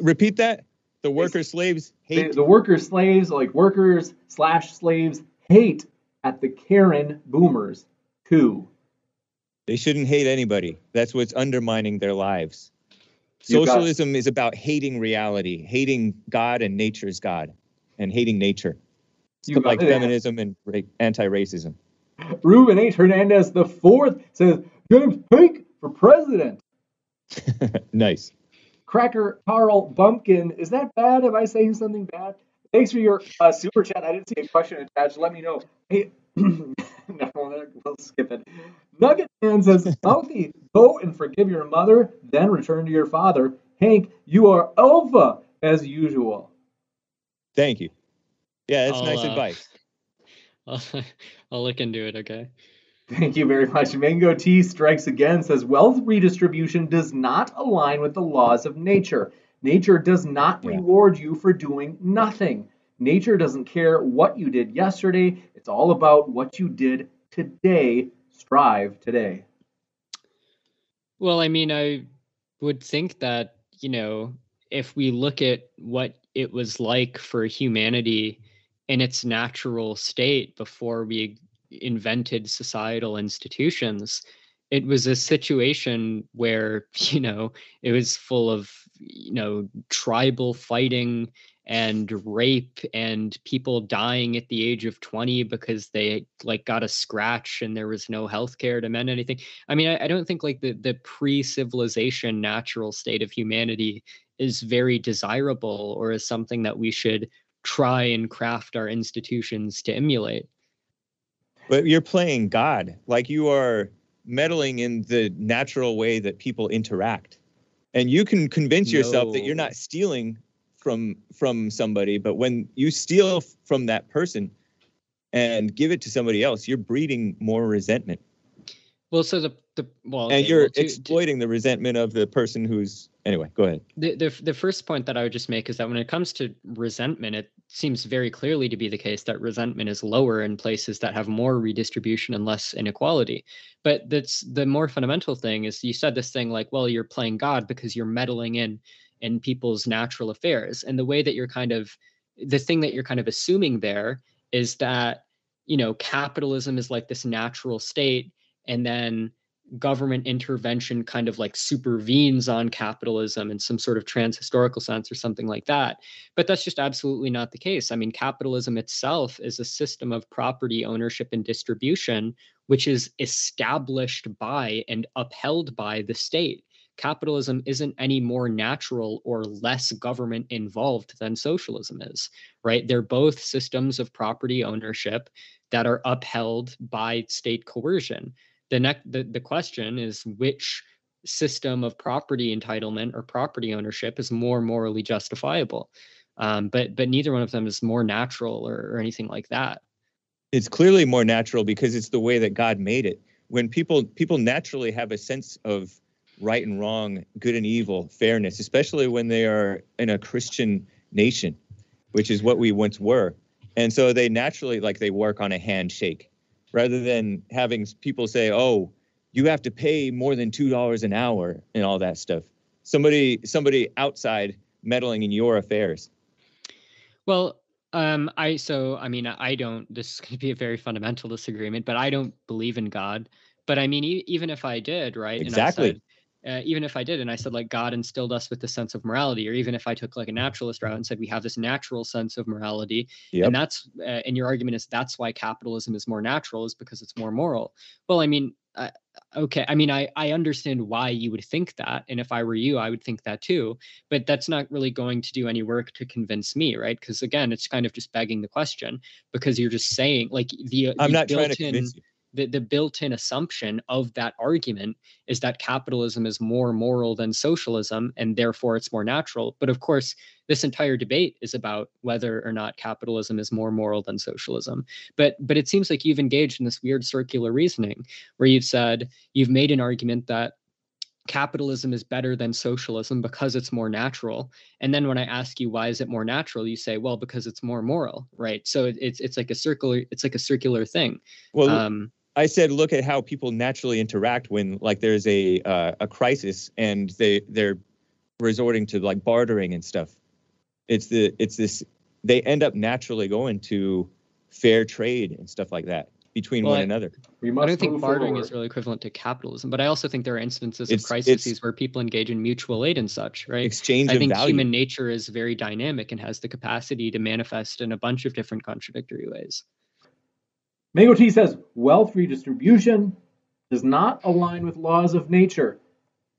Repeat that. The worker slaves hate. The, the worker slaves, like workers slash slaves, hate at the Karen boomers too. They shouldn't hate anybody. That's what's undermining their lives. Socialism is about hating reality, hating God and nature's God, and hating nature. You like feminism and anti-racism. Ruben H. Hernandez the fourth says James Pink for president. nice. Cracker Carl Bumpkin. Is that bad? Am I saying something bad? Thanks for your uh, super chat. I didn't see a question attached. Let me know. Hey, no, we'll skip it. Nugget Man says, Mouthy, go and forgive your mother, then return to your father. Hank, you are alpha as usual. Thank you. Yeah, that's I'll, nice uh, advice. I'll, I'll look into it, okay? Thank you very much. Mango T strikes again, says wealth redistribution does not align with the laws of nature. Nature does not yeah. reward you for doing nothing. Nature doesn't care what you did yesterday. It's all about what you did today. Strive today. Well, I mean, I would think that, you know, if we look at what it was like for humanity in its natural state before we invented societal institutions it was a situation where you know it was full of you know tribal fighting and rape and people dying at the age of 20 because they like got a scratch and there was no health care to mend anything. I mean I, I don't think like the the pre-civilization natural state of humanity is very desirable or is something that we should try and craft our institutions to emulate but you're playing God, like you are meddling in the natural way that people interact. And you can convince no. yourself that you're not stealing from from somebody, but when you steal from that person and give it to somebody else, you're breeding more resentment. Well, so the the well, and you're well, to, exploiting to, the resentment of the person who's anyway. Go ahead. The, the the first point that I would just make is that when it comes to resentment, it seems very clearly to be the case that resentment is lower in places that have more redistribution and less inequality. But that's the more fundamental thing is you said this thing like, well, you're playing God because you're meddling in in people's natural affairs. And the way that you're kind of the thing that you're kind of assuming there is that you know capitalism is like this natural state and then government intervention kind of like supervenes on capitalism in some sort of transhistorical sense or something like that. But that's just absolutely not the case. I mean, capitalism itself is a system of property ownership and distribution, which is established by and upheld by the state. Capitalism isn't any more natural or less government involved than socialism is, right? They're both systems of property ownership that are upheld by state coercion the next the, the question is which system of property entitlement or property ownership is more morally justifiable? Um, but but neither one of them is more natural or, or anything like that. It's clearly more natural because it's the way that god made it. When people people naturally have a sense of right and wrong good and evil fairness especially when they are in a christian nation which is what we once were. And so they naturally like they work on a handshake rather than having people say, "Oh, you have to pay more than two dollars an hour" and all that stuff. Somebody, somebody outside meddling in your affairs. Well, um, I so I mean I don't. This is going to be a very fundamental disagreement, but I don't believe in God. But I mean, e- even if I did, right? Exactly uh, even if I did, and I said like God instilled us with the sense of morality, or even if I took like a naturalist route and said we have this natural sense of morality, yep. and that's uh, and your argument is that's why capitalism is more natural is because it's more moral. Well, I mean, uh, okay, I mean, I I understand why you would think that, and if I were you, I would think that too. But that's not really going to do any work to convince me, right? Because again, it's kind of just begging the question because you're just saying like the I'm not trying to convince you the, the built-in assumption of that argument is that capitalism is more moral than socialism and therefore it's more natural. But of course this entire debate is about whether or not capitalism is more moral than socialism. But but it seems like you've engaged in this weird circular reasoning where you've said you've made an argument that capitalism is better than socialism because it's more natural. And then when i ask you why is it more natural? you say well because it's more moral right? So it's it's like a circular it's like a circular thing. Well um, I said, look at how people naturally interact when like there's a uh, a crisis and they they're resorting to like bartering and stuff. It's the it's this they end up naturally going to fair trade and stuff like that between well, one I, another. I don't think bartering forward. is really equivalent to capitalism, but I also think there are instances it's, of crises where people engage in mutual aid and such, right? Exchange I think value. human nature is very dynamic and has the capacity to manifest in a bunch of different contradictory ways. Mango T says wealth redistribution does not align with laws of nature.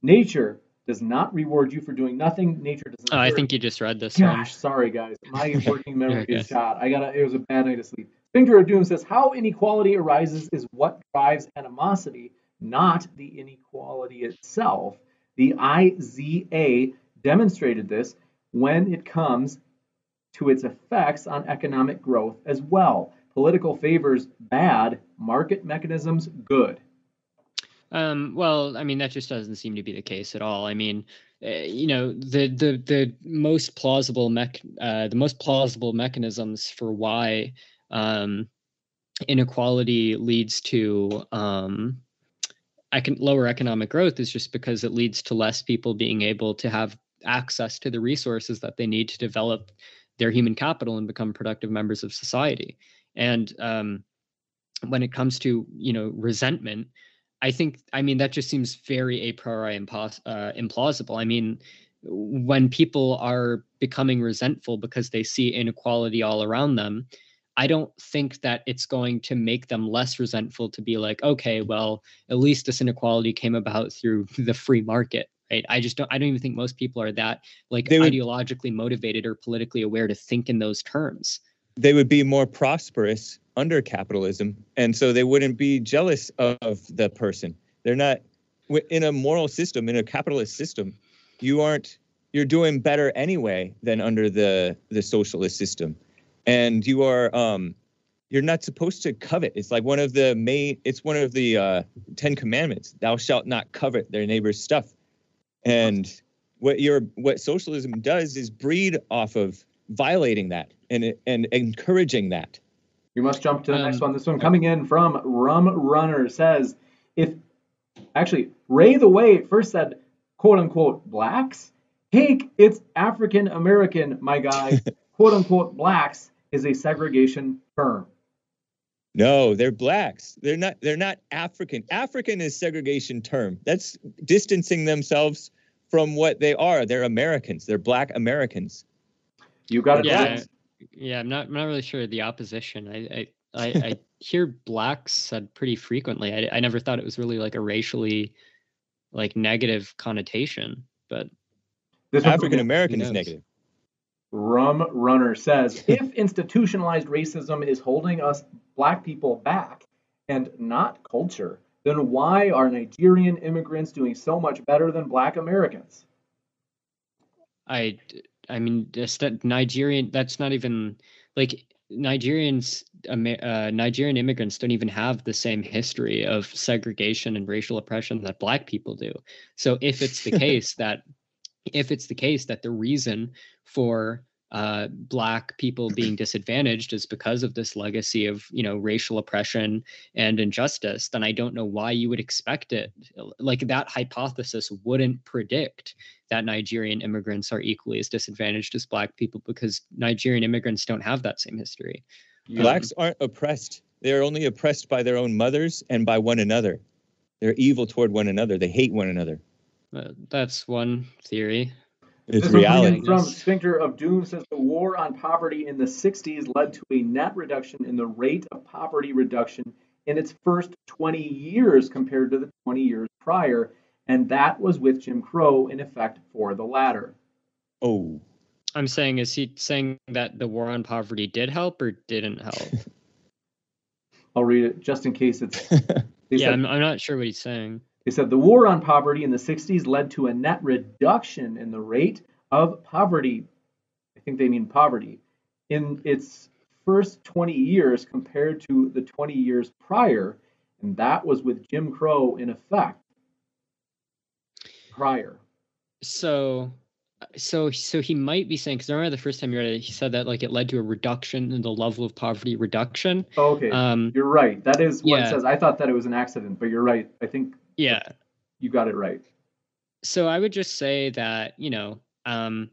Nature does not reward you for doing nothing. Nature doesn't. Oh, I think you just read this. Gosh, one. sorry guys, my working memory is shot. I got it was a bad night of sleep. Sphincter of Doom says how inequality arises is what drives animosity, not the inequality itself. The IZA demonstrated this when it comes to its effects on economic growth as well political favors bad, market mechanisms good? Um, well, I mean, that just doesn't seem to be the case at all. I mean, uh, you know, the the the most plausible mech, uh, the most plausible mechanisms for why um, inequality leads to um, econ- lower economic growth is just because it leads to less people being able to have access to the resources that they need to develop their human capital and become productive members of society. And um, when it comes to you know resentment, I think I mean that just seems very a priori impos- uh, implausible. I mean, when people are becoming resentful because they see inequality all around them, I don't think that it's going to make them less resentful to be like, okay, well, at least this inequality came about through the free market, right? I just don't. I don't even think most people are that like would, ideologically motivated or politically aware to think in those terms they would be more prosperous under capitalism and so they wouldn't be jealous of the person they're not in a moral system in a capitalist system you aren't you're doing better anyway than under the the socialist system and you are um you're not supposed to covet it's like one of the main it's one of the uh 10 commandments thou shalt not covet their neighbor's stuff and what your what socialism does is breed off of violating that and and encouraging that. We must jump to the um, next one. This one coming in from Rum Runner says, if actually Ray the Way first said quote unquote blacks, Hake, it's African American, my guy. quote unquote blacks is a segregation term. No, they're blacks. They're not. They're not African. African is segregation term. That's distancing themselves from what they are. They're Americans. They're black Americans. You got it. Yeah, yeah. I'm not. I'm not really sure the opposition. I I I, I hear blacks said pretty frequently. I I never thought it was really like a racially like negative connotation, but This African American is negative. Rum Runner says if institutionalized racism is holding us black people back and not culture, then why are Nigerian immigrants doing so much better than black Americans? I I mean just that Nigerian. That's not even like Nigerians. Uh, Nigerian immigrants don't even have the same history of segregation and racial oppression that Black people do. So if it's the case that if it's the case that the reason for uh, black people being disadvantaged is because of this legacy of you know racial oppression and injustice then i don't know why you would expect it like that hypothesis wouldn't predict that nigerian immigrants are equally as disadvantaged as black people because nigerian immigrants don't have that same history You- Blacks aren't oppressed. They're only oppressed by their own mothers and by one another. They're evil toward one another. They hate one another. Uh, that's one theory It's reality. From Sphincter of Doom says the war on poverty in the 60s led to a net reduction in the rate of poverty reduction in its first 20 years compared to the 20 years prior, and that was with Jim Crow in effect for the latter. Oh, i'm saying is he saying that the war on poverty did help or didn't help I'll read it just in case it's. Yeah said, I'm, I'm not sure what he's saying they said the war on poverty in the 60s led to a net reduction in the rate of poverty. I think they mean poverty in its first 20 years compared to the 20 years prior, and that was with Jim Crow in effect prior. So, so, so he might be saying because I remember the first time you read it, he said that like it led to a reduction in the level of poverty reduction. Okay, Um, you're right. That is what it says. I thought that it was an accident, but you're right. I think yeah. you got it right. So I would just say that you know, um,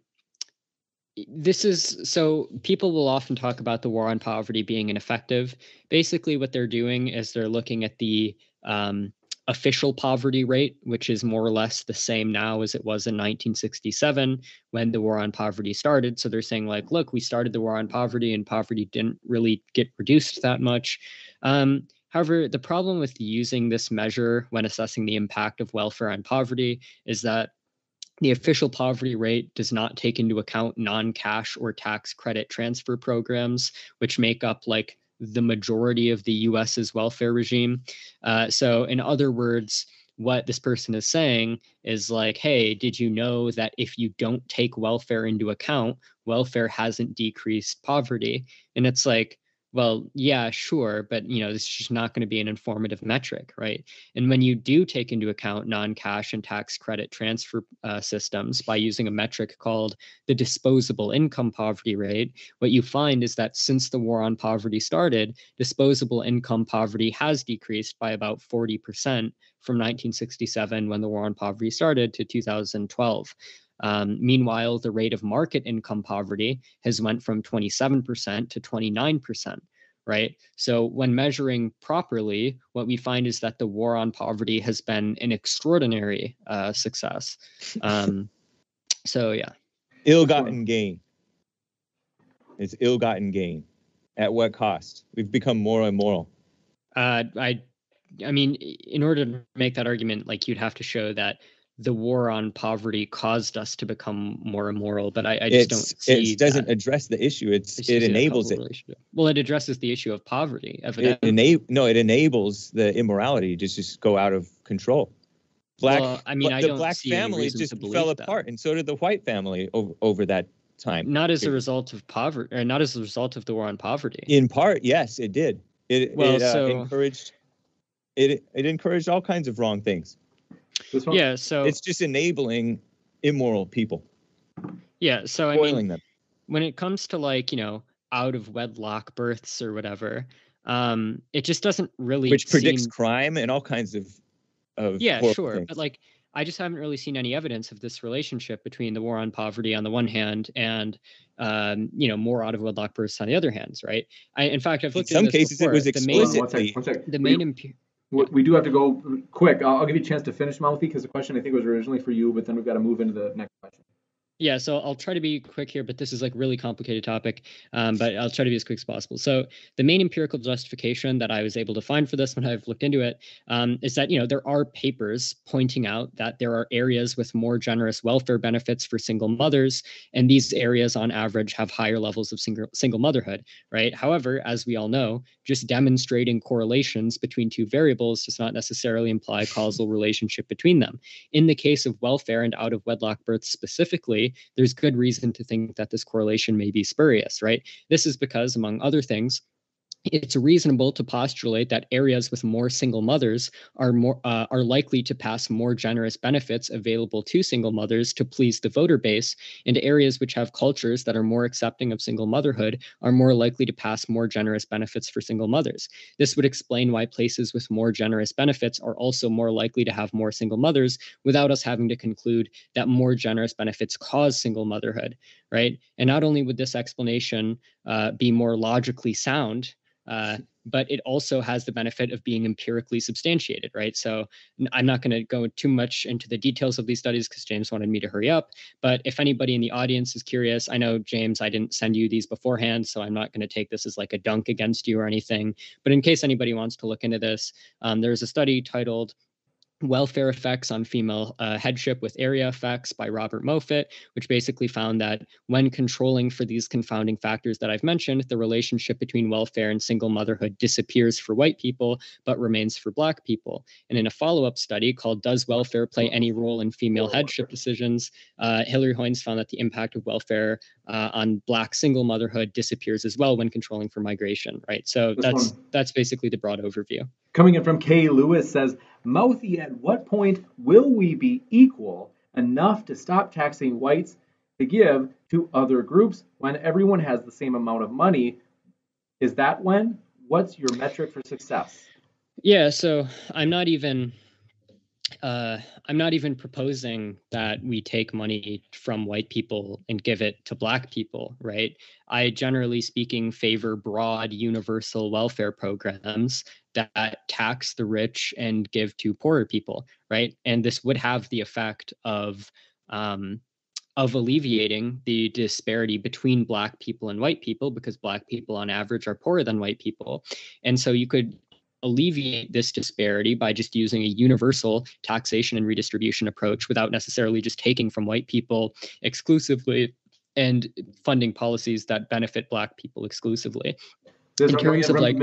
this is so people will often talk about the war on poverty being ineffective. Basically, what they're doing is they're looking at the um, official poverty rate, which is more or less the same now as it was in 1967 when the war on poverty started. So they're saying, like, look, we started the war on poverty and poverty didn't really get reduced that much. Um, however, the problem with using this measure when assessing the impact of welfare on poverty is that the official poverty rate does not take into account non cash or tax credit transfer programs, which make up like the majority of the US's welfare regime. Uh, so, in other words, what this person is saying is like, hey, did you know that if you don't take welfare into account, welfare hasn't decreased poverty? And it's like, well, yeah, sure, but you know, this is just not going to be an informative metric, right? And when you do take into account non-cash and tax credit transfer uh, systems by using a metric called the disposable income poverty rate, what you find is that since the war on poverty started, disposable income poverty has decreased by about 40% from 1967 when the war on poverty started to 2012. Um, meanwhile, the rate of market income poverty has went from 27% to 29%, right? So when measuring properly, what we find is that the war on poverty has been an extraordinary uh, success. Um, so yeah, ill-gotten gain. It's ill-gotten gain. At what cost? We've become more immoral. uh, I, I mean, in order to make that argument, like you'd have to show that the war on poverty caused us to become more immoral. But I, I just don't see. it doesn't that. address the issue. It's I just it don't enables it. Well, it addresses the issue of poverty, It evidently. enable no, it enables the immorality to just go out of control. Black, Well, I mean, I the don't black family just fell that. apart, and so did the white family over, over that time. not as a result of poverty, or not as a result of the war on poverty. In part, yes, it did. It, Well, it uh, so- encouraged it it encouraged all kinds of wrong things. This one, yeah. So It's just enabling immoral people, yeah. So I mean, spoiling them. when it comes to like you know out of wedlock births or whatever, um, it just doesn't really which predicts seem- crime and all kinds of of yeah sure things. but like I just haven't really seen any evidence of this relationship between the war on poverty on the one hand and um, you know more out of wedlock births on the other hands, right? I, in fact, I've looked in some cases before. it was explicitly. One second, one second. The main, the main we, we do have to go quick. I'll, give you a chance to finish, Mouthy, because the question I think was originally for you, but then we've got to move into the next question. Yeah, so I'll try to be quick here, but this is like really complicated topic. Um, but I'll try to be as quick as possible. So the main empirical justification that I was able to find for this when I've looked into it um, is that you know there are papers pointing out that there are areas with more generous welfare benefits for single mothers, and these areas on average have higher levels of single single motherhood. Right. However, as we all know, just demonstrating correlations between two variables does not necessarily imply causal relationship between them. In the case of welfare and out of wedlock births specifically there's good reason to think that this correlation may be spurious, right? This is because, among other things, it's reasonable to postulate that areas with more single mothers are more uh, are likely to pass more generous benefits available to single mothers to please the voter base and areas which have cultures that are more accepting of single motherhood are more likely to pass more generous benefits for single mothers. This would explain why places with more generous benefits are also more likely to have more single mothers without us having to conclude that more generous benefits cause single motherhood right? And not only would this explanation uh, be more logically sound uh, but it also has the benefit of being empirically substantiated, right? So I'm not going to go too much into the details of these studies because James wanted me to hurry up. But if anybody in the audience is curious, I know, James, I didn't send you these beforehand, so I'm not going to take this as like a dunk against you or anything. But in case anybody wants to look into this, um, there's a study titled Welfare Effects on Female uh, Headship with Area Effects by Robert Moffitt, which basically found that when controlling for these confounding factors that I've mentioned, the relationship between welfare and single motherhood disappears for white people, but remains for Black people. And in a follow up study called Does Welfare Play Any Role in Female Headship Decisions? Uh, Hilary Hoynes found that the impact of welfare uh, on Black single motherhood disappears as well when controlling for migration, right? So that's, that's basically the broad overview. Coming in from Kay Lewis says, Mouthy, at what point will we be equal enough to stop taxing whites to give to other groups when everyone has the same amount of money? Is that when? What's your metric for success? Yeah, so I'm not even uh, I'm not even proposing that we take money from white people and give it to black people, right? I generally speaking favor broad universal welfare programs that tax the rich and give to poorer people, right? And this would have the effect of um, of alleviating the disparity between black people and white people because black people on average are poorer than white people and so you could alleviate this disparity by just using a universal taxation and redistribution approach without necessarily just taking from white people exclusively and funding policies that benefit black people exclusively There's in terms of like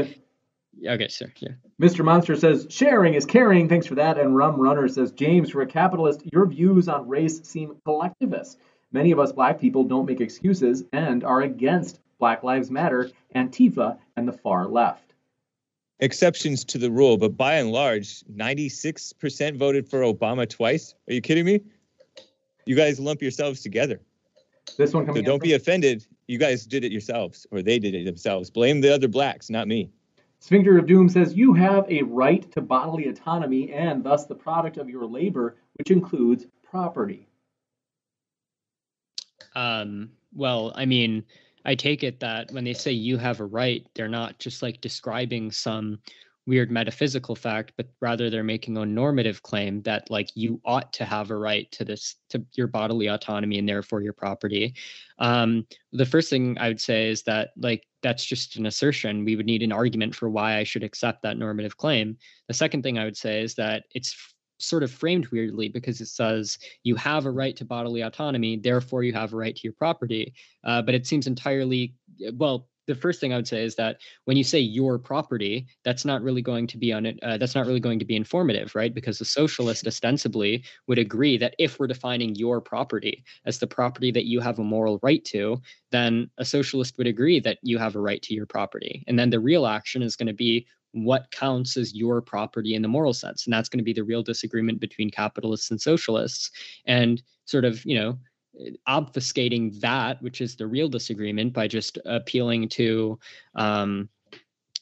okay sir yeah mr monster says sharing is caring thanks for that and rum runner says james for a capitalist your views on race seem collectivist many of us black people don't make excuses and are against black lives matter antifa and the far left exceptions to the rule, but by and large, 96% voted for Obama twice. Are you kidding me? You guys lump yourselves together. This one coming. So don't from- be offended. You guys did it yourselves, or they did it themselves. Blame the other blacks, not me. Sphincter of Doom says you have a right to bodily autonomy and thus the product of your labor, which includes property. Um, well, I mean, I take it that when they say you have a right, they're not just like describing some weird metaphysical fact, but rather they're making a normative claim that like you ought to have a right to this to your bodily autonomy and therefore your property. Um, the first thing I would say is that like that's just an assertion. We would need an argument for why I should accept that normative claim. The second thing I would say is that it's sort of framed weirdly because it says you have a right to bodily autonomy, therefore you have a right to your property. Uh, but it seems entirely well. The first thing I would say is that when you say your property, that's not really going to be on it. Uh, that's not really going to be informative, right? Because the socialist ostensibly would agree that if we're defining your property as the property that you have a moral right to, then a socialist would agree that you have a right to your property. And then the real action is going to be what counts as your property in the moral sense and that's going to be the real disagreement between capitalists and socialists and sort of you know obfuscating that which is the real disagreement by just appealing to um,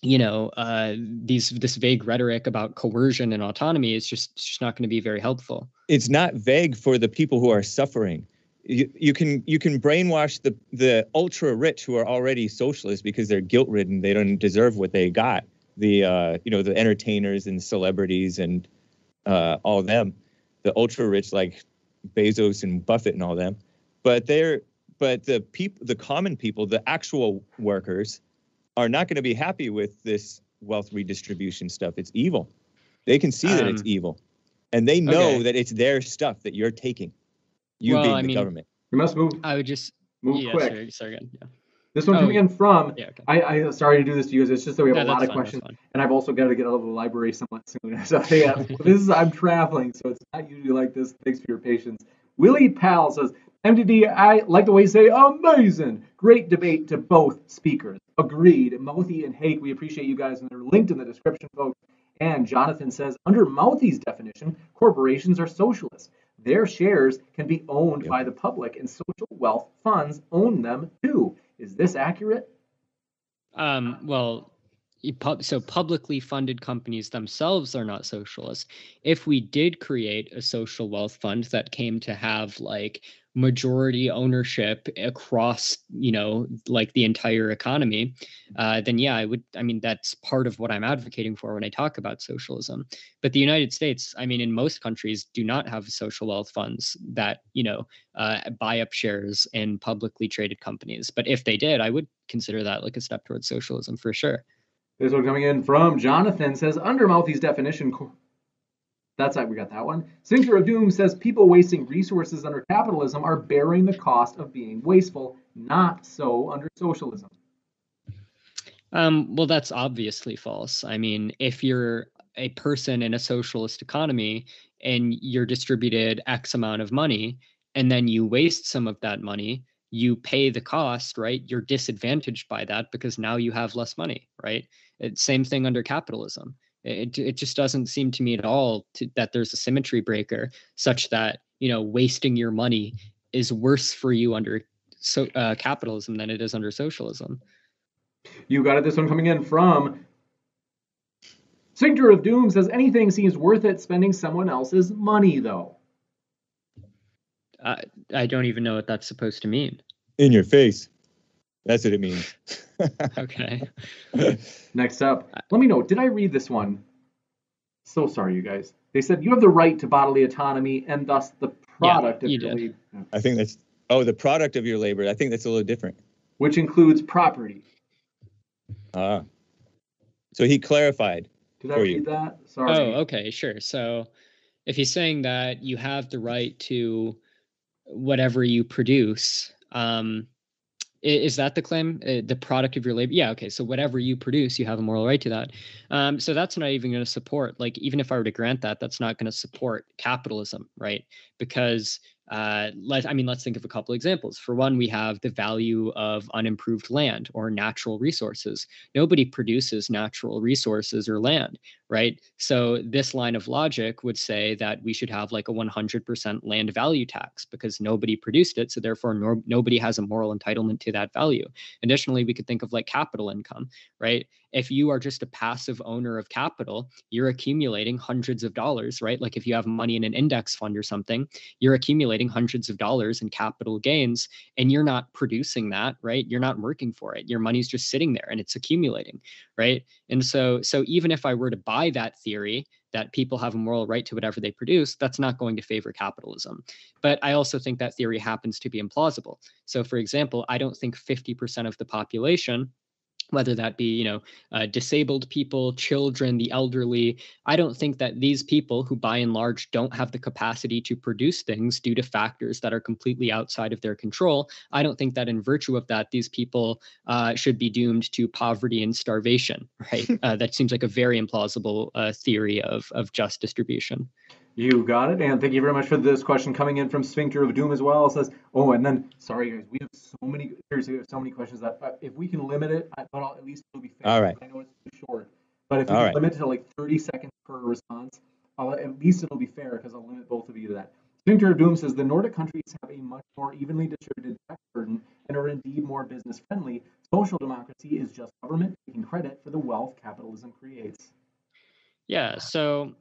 you know uh, these this vague rhetoric about coercion and autonomy is just just not going to be very helpful. It's not vague for the people who are suffering. You, you can you can brainwash the the ultra rich who are already socialists because they're guilt ridden. They don't deserve what they got. The uh, you know the entertainers and celebrities and uh, all them, the ultra rich like Bezos and Buffett and all them. But they're but the people the common people, the actual workers are not going to be happy with this wealth redistribution stuff. It's evil. They can see um, that it's um, evil, and they know okay. that it's their stuff that you're taking. You well, being I the mean, government. You must move. I would just move yeah, quick. Sorry, sorry again. Yeah. This one oh, coming in from. Yeah, okay. I, I sorry to do this to you. Guys. It's just that we have no, a lot of fine, questions, and I've also got to get out of the library somewhat soon. So yeah, this is I'm traveling, so it's not usually like this. Thanks for your patience. Willie Pal says, MDD, I like the way you say amazing. Great debate to both speakers. Agreed. Mouthy and Hake, we appreciate you guys, and they're linked in the description, folks. And Jonathan says, under Mouthy's definition, corporations are socialists. Their shares can be owned yep. by the public, and social wealth funds own them too. Is this accurate? Um, well, so publicly funded companies themselves are not socialist. If we did create a social wealth fund that came to have like majority ownership across you know like the entire economy uh, then yeah i would i mean that's part of what i'm advocating for when i talk about socialism. But the united states i mean in most countries do not have social wealth funds that you know uh, buy up shares in publicly traded companies. But if they did i would consider that like a step towards socialism for sure. This one coming in from jonathan says under mouthy's definition that's how we got that one. Sphincter of Doom says people wasting resources under capitalism are bearing the cost of being wasteful, not so under socialism. Um, well, that's obviously false. I mean, if you're a person in a socialist economy and you're distributed X amount of money, and then you waste some of that money, you pay the cost, right? You're disadvantaged by that because now you have less money, right? It's same thing under capitalism. It, it just doesn't seem to me at all to, that there's a symmetry breaker such that you know wasting your money is worse for you under so uh, capitalism than it is under socialism. You got it. This one coming in from Sphincter of Doom says anything seems worth it spending someone else's money though. I I don't even know what that's supposed to mean. In your face. That's what it means. okay. Next up, let me know. Did I read this one? So sorry, you guys. They said you have the right to bodily autonomy and thus the product yeah, of your labor. I think that's oh, the product of your labor. I think that's a little different. Which includes property. Ah. So he clarified. Did I read you. that? Sorry. Oh, okay, sure. So if he's saying that you have the right to whatever you produce, um, is that the claim? Uh, the product of your labor? Yeah okay so whatever you produce you have a moral right to that. Um, so that's not even going to support like even if i were to grant that that's not going to support capitalism right? Because uh, let I mean, let's think of a couple examples. For one, we have the value of unimproved land or natural resources. Nobody produces natural resources or land, right? So this line of logic would say that we should have like a 100% land value tax because nobody produced it, so therefore no, nobody has a moral entitlement to that value. Additionally, we could think of like capital income, right? If you are just a passive owner of capital, you're accumulating hundreds of dollars, right? Like if you have money in an index fund or something, you're accumulating hundreds of dollars in capital gains and you're not producing that, right? You're not working for it. Your money's just sitting there and it's accumulating, right? And so so even if I were to buy that theory, that people have a moral right to whatever they produce, that's not going to favor capitalism. But I also think that theory happens to be implausible. So, for example, I don't think 50% of the population whether that be you know uh, disabled people children the elderly i don't think that these people who by and large don't have the capacity to produce things due to factors that are completely outside of their control i don't think that in virtue of that these people uh, should be doomed to poverty and starvation right? Uh, that seems like a very implausible uh, theory of, of just distribution you got it. And thank you very much for this question coming in from Sphincter of Doom as well. It says, oh, and then, sorry guys, we have so many, seriously, we have so many questions that uh, if we can limit it, I, but I'll, at least it'll be fair. All right. I know it's too short, but if we can right. limit it to like 30 seconds per response, I'll, at least it'll be fair because I'll limit both of you to that. Sphincter of Doom says the Nordic countries have a much more evenly distributed tax burden and are indeed more business friendly, Social democracy is just government taking credit for the wealth capitalism creates. Yeah, so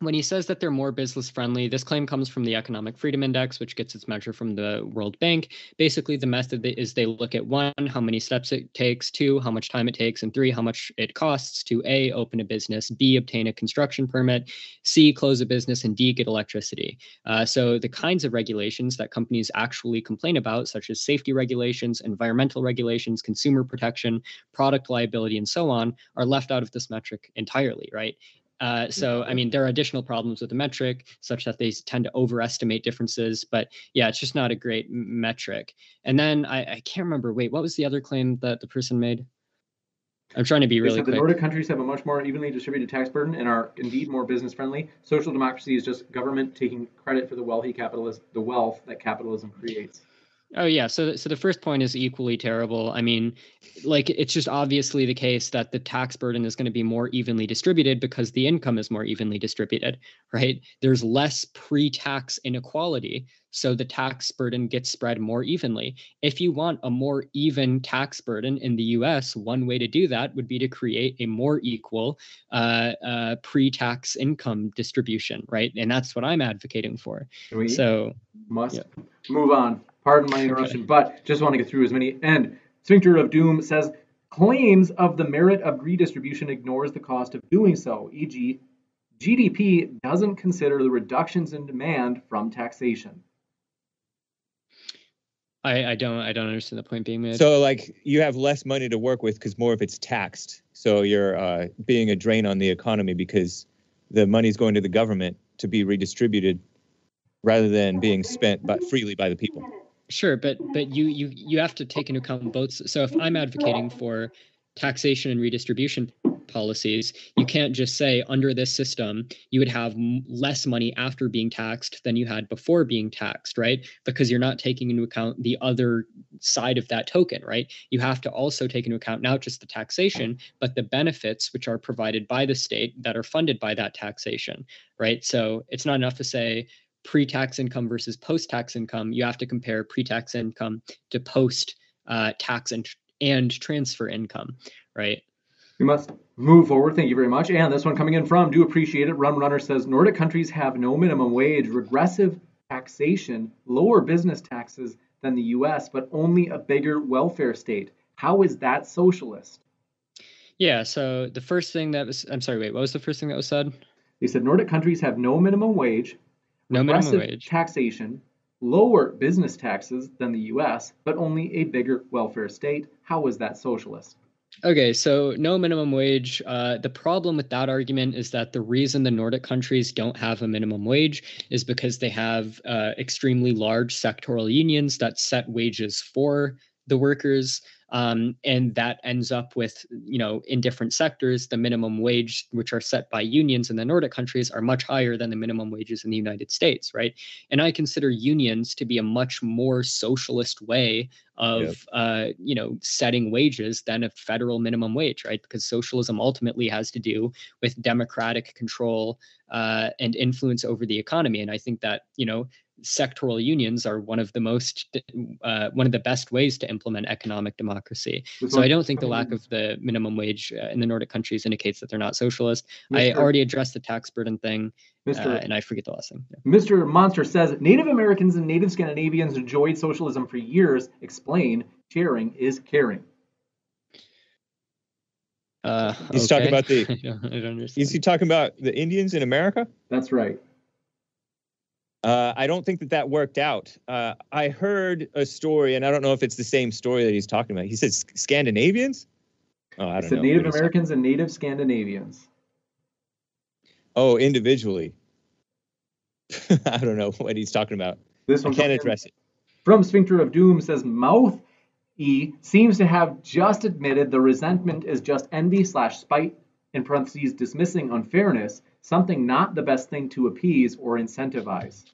when he says that they're more business friendly, this claim comes from the Economic Freedom Index, which gets its measure from the World Bank. Basically, the method is they look at one, how many steps it takes, two, how much time it takes, and three, how much it costs to A, open a business, B, obtain a construction permit, C, close a business, and D, get electricity. Uh, so the kinds of regulations that companies actually complain about, such as safety regulations, environmental regulations, consumer protection, product liability, and so on, are left out of this metric entirely, right? Uh, so, I mean, there are additional problems with the metric, such that they tend to overestimate differences. But yeah, it's just not a great metric. And then I, I can't remember. Wait, what was the other claim that the person made? I'm trying to be really. The Nordic countries have a much more evenly distributed tax burden and are indeed more business friendly. Social democracy is just government taking credit for the wealthy capitalist, the wealth that capitalism creates. Oh yeah, so so the first point is equally terrible. I mean, like it's just obviously the case that the tax burden is going to be more evenly distributed because the income is more evenly distributed, right? There's less pre-tax inequality, so the tax burden gets spread more evenly. If you want a more even tax burden in the U.S., one way to do that would be to create a more equal uh, uh, pre-tax income distribution, right? And that's what I'm advocating for. We so must yeah. move on. Pardon my interruption, okay. but just want to get through as many. And Sphincter of Doom says claims of the merit of redistribution ignores the cost of doing so, e.g., GDP doesn't consider the reductions in demand from taxation. I, I don't I don't understand the point being made. So like you have less money to work with because more of it's taxed. So you're uh, being a drain on the economy because the money's going to the government to be redistributed rather than being spent but freely by the people. Sure, but but you you you have to take into account both. So if I'm advocating for taxation and redistribution policies, you can't just say under this system you would have less money after being taxed than you had before being taxed, right? Because you're not taking into account the other side of that token, right? You have to also take into account not just the taxation, but the benefits which are provided by the state that are funded by that taxation, right? So it's not enough to say pre-tax income versus post-tax income, you have to compare pre-tax income to post-tax uh, and and transfer income, right? We must move forward. Thank you very much. And this one coming in from Do Appreciate It. Run Runner says Nordic countries have no minimum wage, regressive taxation, lower business taxes than the US, but only a bigger welfare state. How is that socialist? Yeah, so the first thing that was, I'm sorry, wait, what was the first thing that was said? They said Nordic countries have no minimum wage, no minimum wage taxation, lower business taxes than the US, but only a bigger welfare state. How is that socialist? Okay, so no minimum wage. Uh, the problem with that argument is that the reason the Nordic countries don't have a minimum wage is because they have uh, extremely large sectoral unions that set wages for the workers um, and that ends up with you know in different sectors the minimum wage which are set by unions in the nordic countries are much higher than the minimum wages in the united states right? And i consider unions to be a much more socialist way of yep. uh, you know setting wages than a federal minimum wage right? Because socialism ultimately has to do with democratic control uh, and influence over the economy. And i think that you know sectoral unions are one of the most uh, one of the best ways to implement economic democracy. So I don't think the lack of the minimum wage uh, in the Nordic countries indicates that they're not socialist. Mr. I already addressed the tax burden thing, uh, and I forget the last thing. Yeah. Mr. Monster says Native Americans and Native Scandinavians enjoyed socialism for years. Explain sharing is caring. Uh, he's okay. talking about the. I don't, I don't understand. Is he talking about the Indians in America? That's right. Uh, I don't think that that worked out. Uh, I heard a story, and I don't know if it's the same story that he's talking about. He said Scandinavians. Oh, I don't know. Native Americans and Native Scandinavians. Oh, individually. I don't know what he's talking about. This one I can't address it. From Sphincter of Doom says mouth E seems to have just admitted the resentment is just envy slash spite in parentheses dismissing unfairness something not the best thing to appease or incentivize?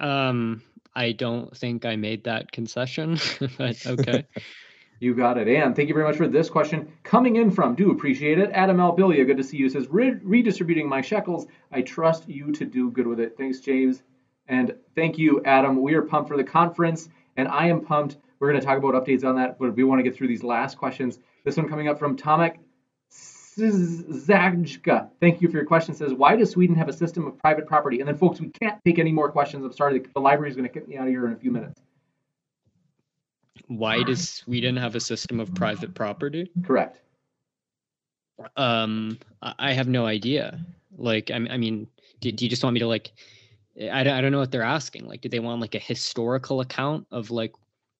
Um, I don't think I made that concession, but okay. you got it. And thank you very much for this question. Coming in from, do appreciate it. Adam Albilia, good to see you, says, redistributing my shekels. I trust you to do good with it. Thanks, James. And thank you, Adam. We are pumped for the conference, and I am pumped We're going to talk about updates on that, but we want to get through these last questions. This one coming up from Tomek Zagka. Thank you for your question. Says, why does Sweden have a system of private property? And then, folks, we can't take any more questions. I'm sorry, the, the library is going to kick me out of here in a few minutes. Why does Sweden have a system of private property? Correct. Um, I have no idea. Like, I, I mean, do, do you just want me to like? I don't, I don't know what they're asking. Like, do they want like a historical account of like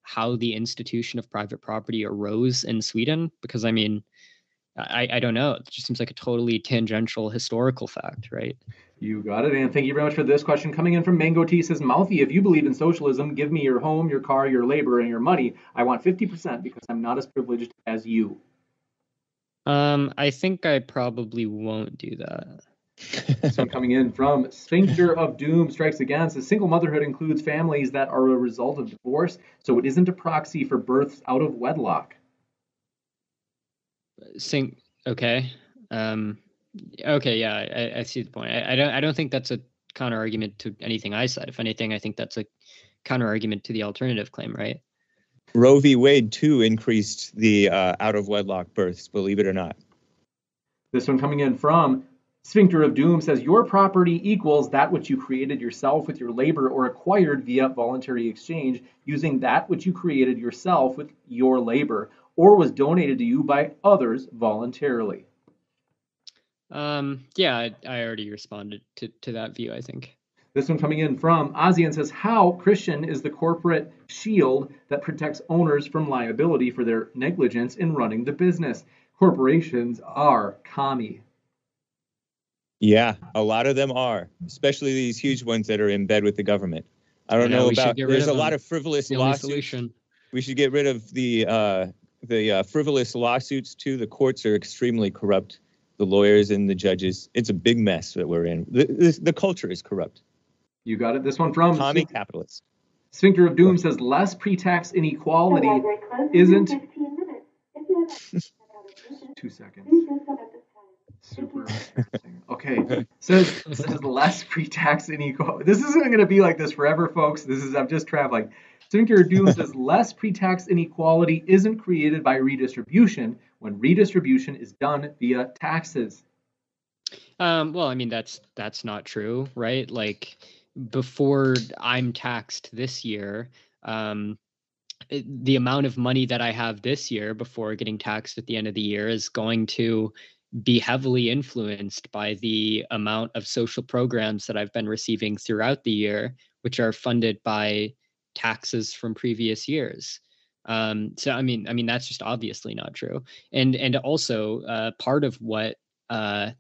how the institution of private property arose in Sweden? Because I mean, I, I don't know. It just seems like a totally tangential historical fact, right? You got it. And thank you very much for this question. Coming in from Mango T says, Mouthy, if you believe in socialism, give me your home, your car, your labor, and your money. I want 50% because I'm not as privileged as you. Um, I think I probably won't do that. this one coming in from Sphincter of Doom Strikes Again says single motherhood includes families that are a result of divorce, so it isn't a proxy for births out of wedlock. Sing okay. Um okay, yeah, I, I see the point. I, I don't I don't think that's a counter argument to anything I said. If anything, I think that's a counter argument to the alternative claim, right? Roe v. Wade too increased the uh, out of wedlock births, believe it or not. This one coming in from Sphincter of Doom says your property equals that which you created yourself with your labor or acquired via voluntary exchange using that which you created yourself with your labor or was donated to you by others voluntarily. Um, yeah, I, I already responded to, to that view, I think. This one coming in from Ozian says, How Christian is the corporate shield that protects owners from liability for their negligence in running the business? Corporations are commie. Yeah, a lot of them are, especially these huge ones that are in bed with the government. I don't Yeah, know about. There's of a lot of frivolous The lawsuits. solution. We should get rid of the uh, the uh, frivolous lawsuits too. The courts are extremely corrupt. The lawyers and the judges. It's a big mess that we're in. The, the, the culture is corrupt. You got it. This one from Commie capitalists. Sphincter of Doom says, Less pre tax inequality isn't. Two seconds. Super. Okay. Says says less pre-tax inequality. This isn't going to be like this forever, folks. This is I'm just traveling. Of Doom says less pre-tax inequality isn't created by redistribution when redistribution is done via taxes. Um, well, I mean that's that's not true, right? Like before I'm taxed this year, um, the amount of money that I have this year before getting taxed at the end of the year is going to be heavily influenced by the amount of social programs that I've been receiving throughout the year, which are funded by taxes from previous years. Um, so I mean, I mean that's just obviously not true. And and also uh, part of what uh,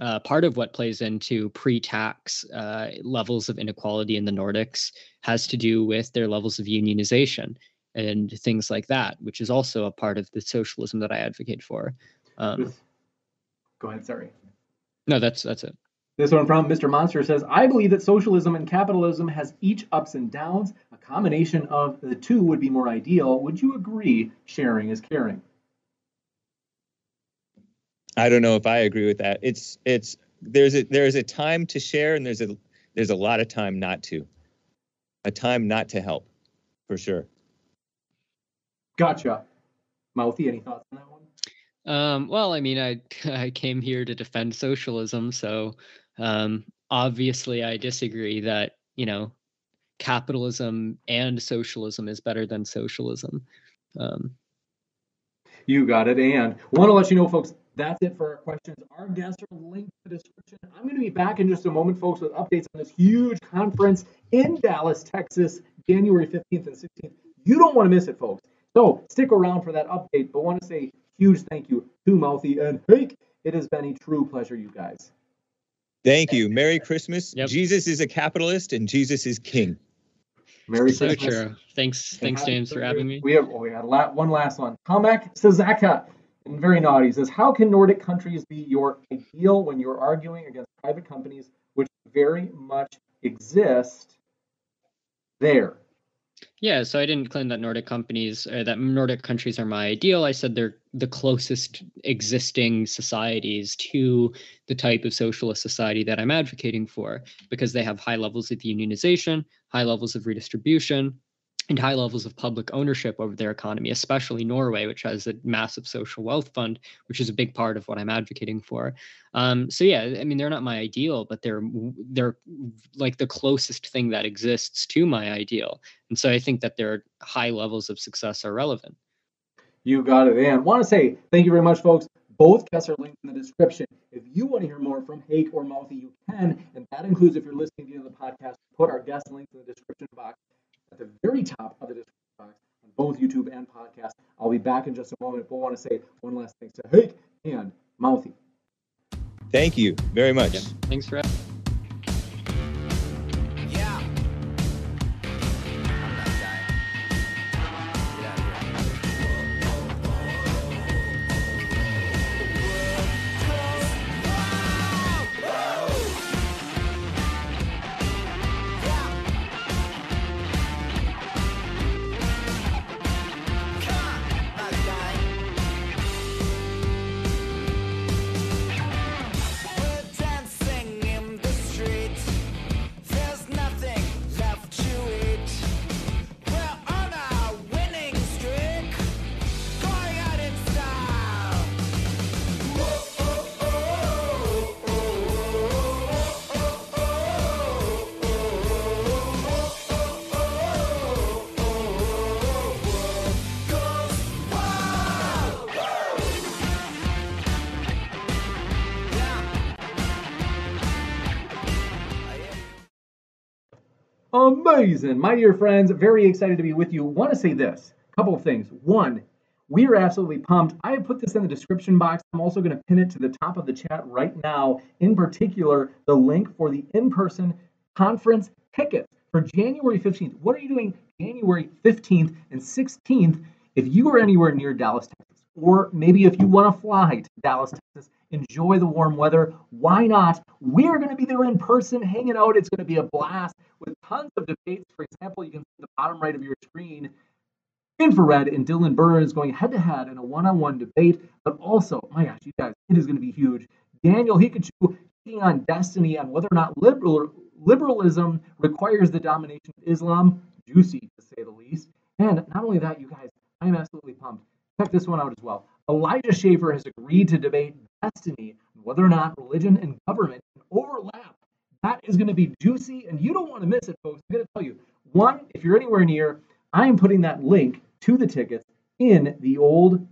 uh, part of what plays into pre-tax uh, levels of inequality in the Nordics has to do with their levels of unionization and things like that, which is also a part of the socialism that I advocate for. Um, Go ahead. Sorry. no, that's that's it. This one from Mr. Monster says, I believe that socialism and capitalism has each ups and downs. A combination of the two would be more ideal. Would you agree sharing is caring? I don't know if I agree with that. It's it's there's a there's a time to share and there's a there's a lot of time not to. A time not to help, for sure. Gotcha. Mouthy, any thoughts on that one? Um, well, I mean, I I came here to defend socialism, so um, obviously I disagree that you know capitalism and socialism is better than socialism. Um, You got it. And want to let you know, folks, that's it for our questions. Our guests are linked in the description. I'm going to be back in just a moment, folks, with updates on this huge conference in Dallas, Texas, January 15th and 16th. You don't want to miss it, folks. So stick around for that update. But want to say huge thank you to Mouthy and Hake. It has been a true pleasure, you guys. Thank you. Merry Christmas. Yep. Jesus is a capitalist and Jesus is king. Merry so Christmas. true. Thanks, and thanks, happy James, for having me. We have, oh, we had la- one last one. Tomek Sazaka, and very naughty, says, How can Nordic countries be your ideal when you're arguing against private companies which very much exist there? Yeah, so I didn't claim that Nordic companies or that Nordic countries are my ideal. I said they're the closest existing societies to the type of socialist society that I'm advocating for because they have high levels of unionization, high levels of redistribution, and high levels of public ownership over their economy, especially Norway, which has a massive social wealth fund, which is a big part of what I'm advocating for. Um, so yeah, I mean, they're not my ideal, but they're they're like the closest thing that exists to my ideal, and so I think that their high levels of success are relevant. You got it, and want to say thank you very much, folks. Both guests are linked in the description. If you want to hear more from Hake or Mouthy, you can, and that includes if you're listening to the podcast, put our guest links in the description box at the very top of the description box on both YouTube and podcast. I'll be back in just a moment, but I want to say one last thanks to Hake and Mouthy. Thank you very much. Yeah, thanks for having Amazing. My dear friends, very excited to be with you. Want to say this a couple of things. One, we are absolutely pumped. I have put this in the description box. I'm also going to pin it to the top of the chat right now. In particular, the link for the in person conference tickets for January 15th. What are you doing January 15th and 16th if you are anywhere near Dallas, Texas? Or maybe if you want to fly to Dallas, Texas, enjoy the warm weather. Why not? We're going to be there in person, hanging out. It's going to be a blast with tons of debates. For example, you can see the bottom right of your screen. Infrared and Dylan Burns going head to head in a one on one debate, but also, my gosh, you guys, it is going to be huge. Daniel Haqiqatjou taking on Destiny on whether or not liberal, liberalism requires the domination of Islam. Juicy, to say the least. And not only that, you guys, I am absolutely pumped. Check this one out as well. Elijah Schaffer has agreed to debate destiny whether or not religion and government can overlap that is going to be juicy, and you don't want to miss it, folks. I'm going to tell you. One, if you're anywhere near, I am putting that link to the tickets in the old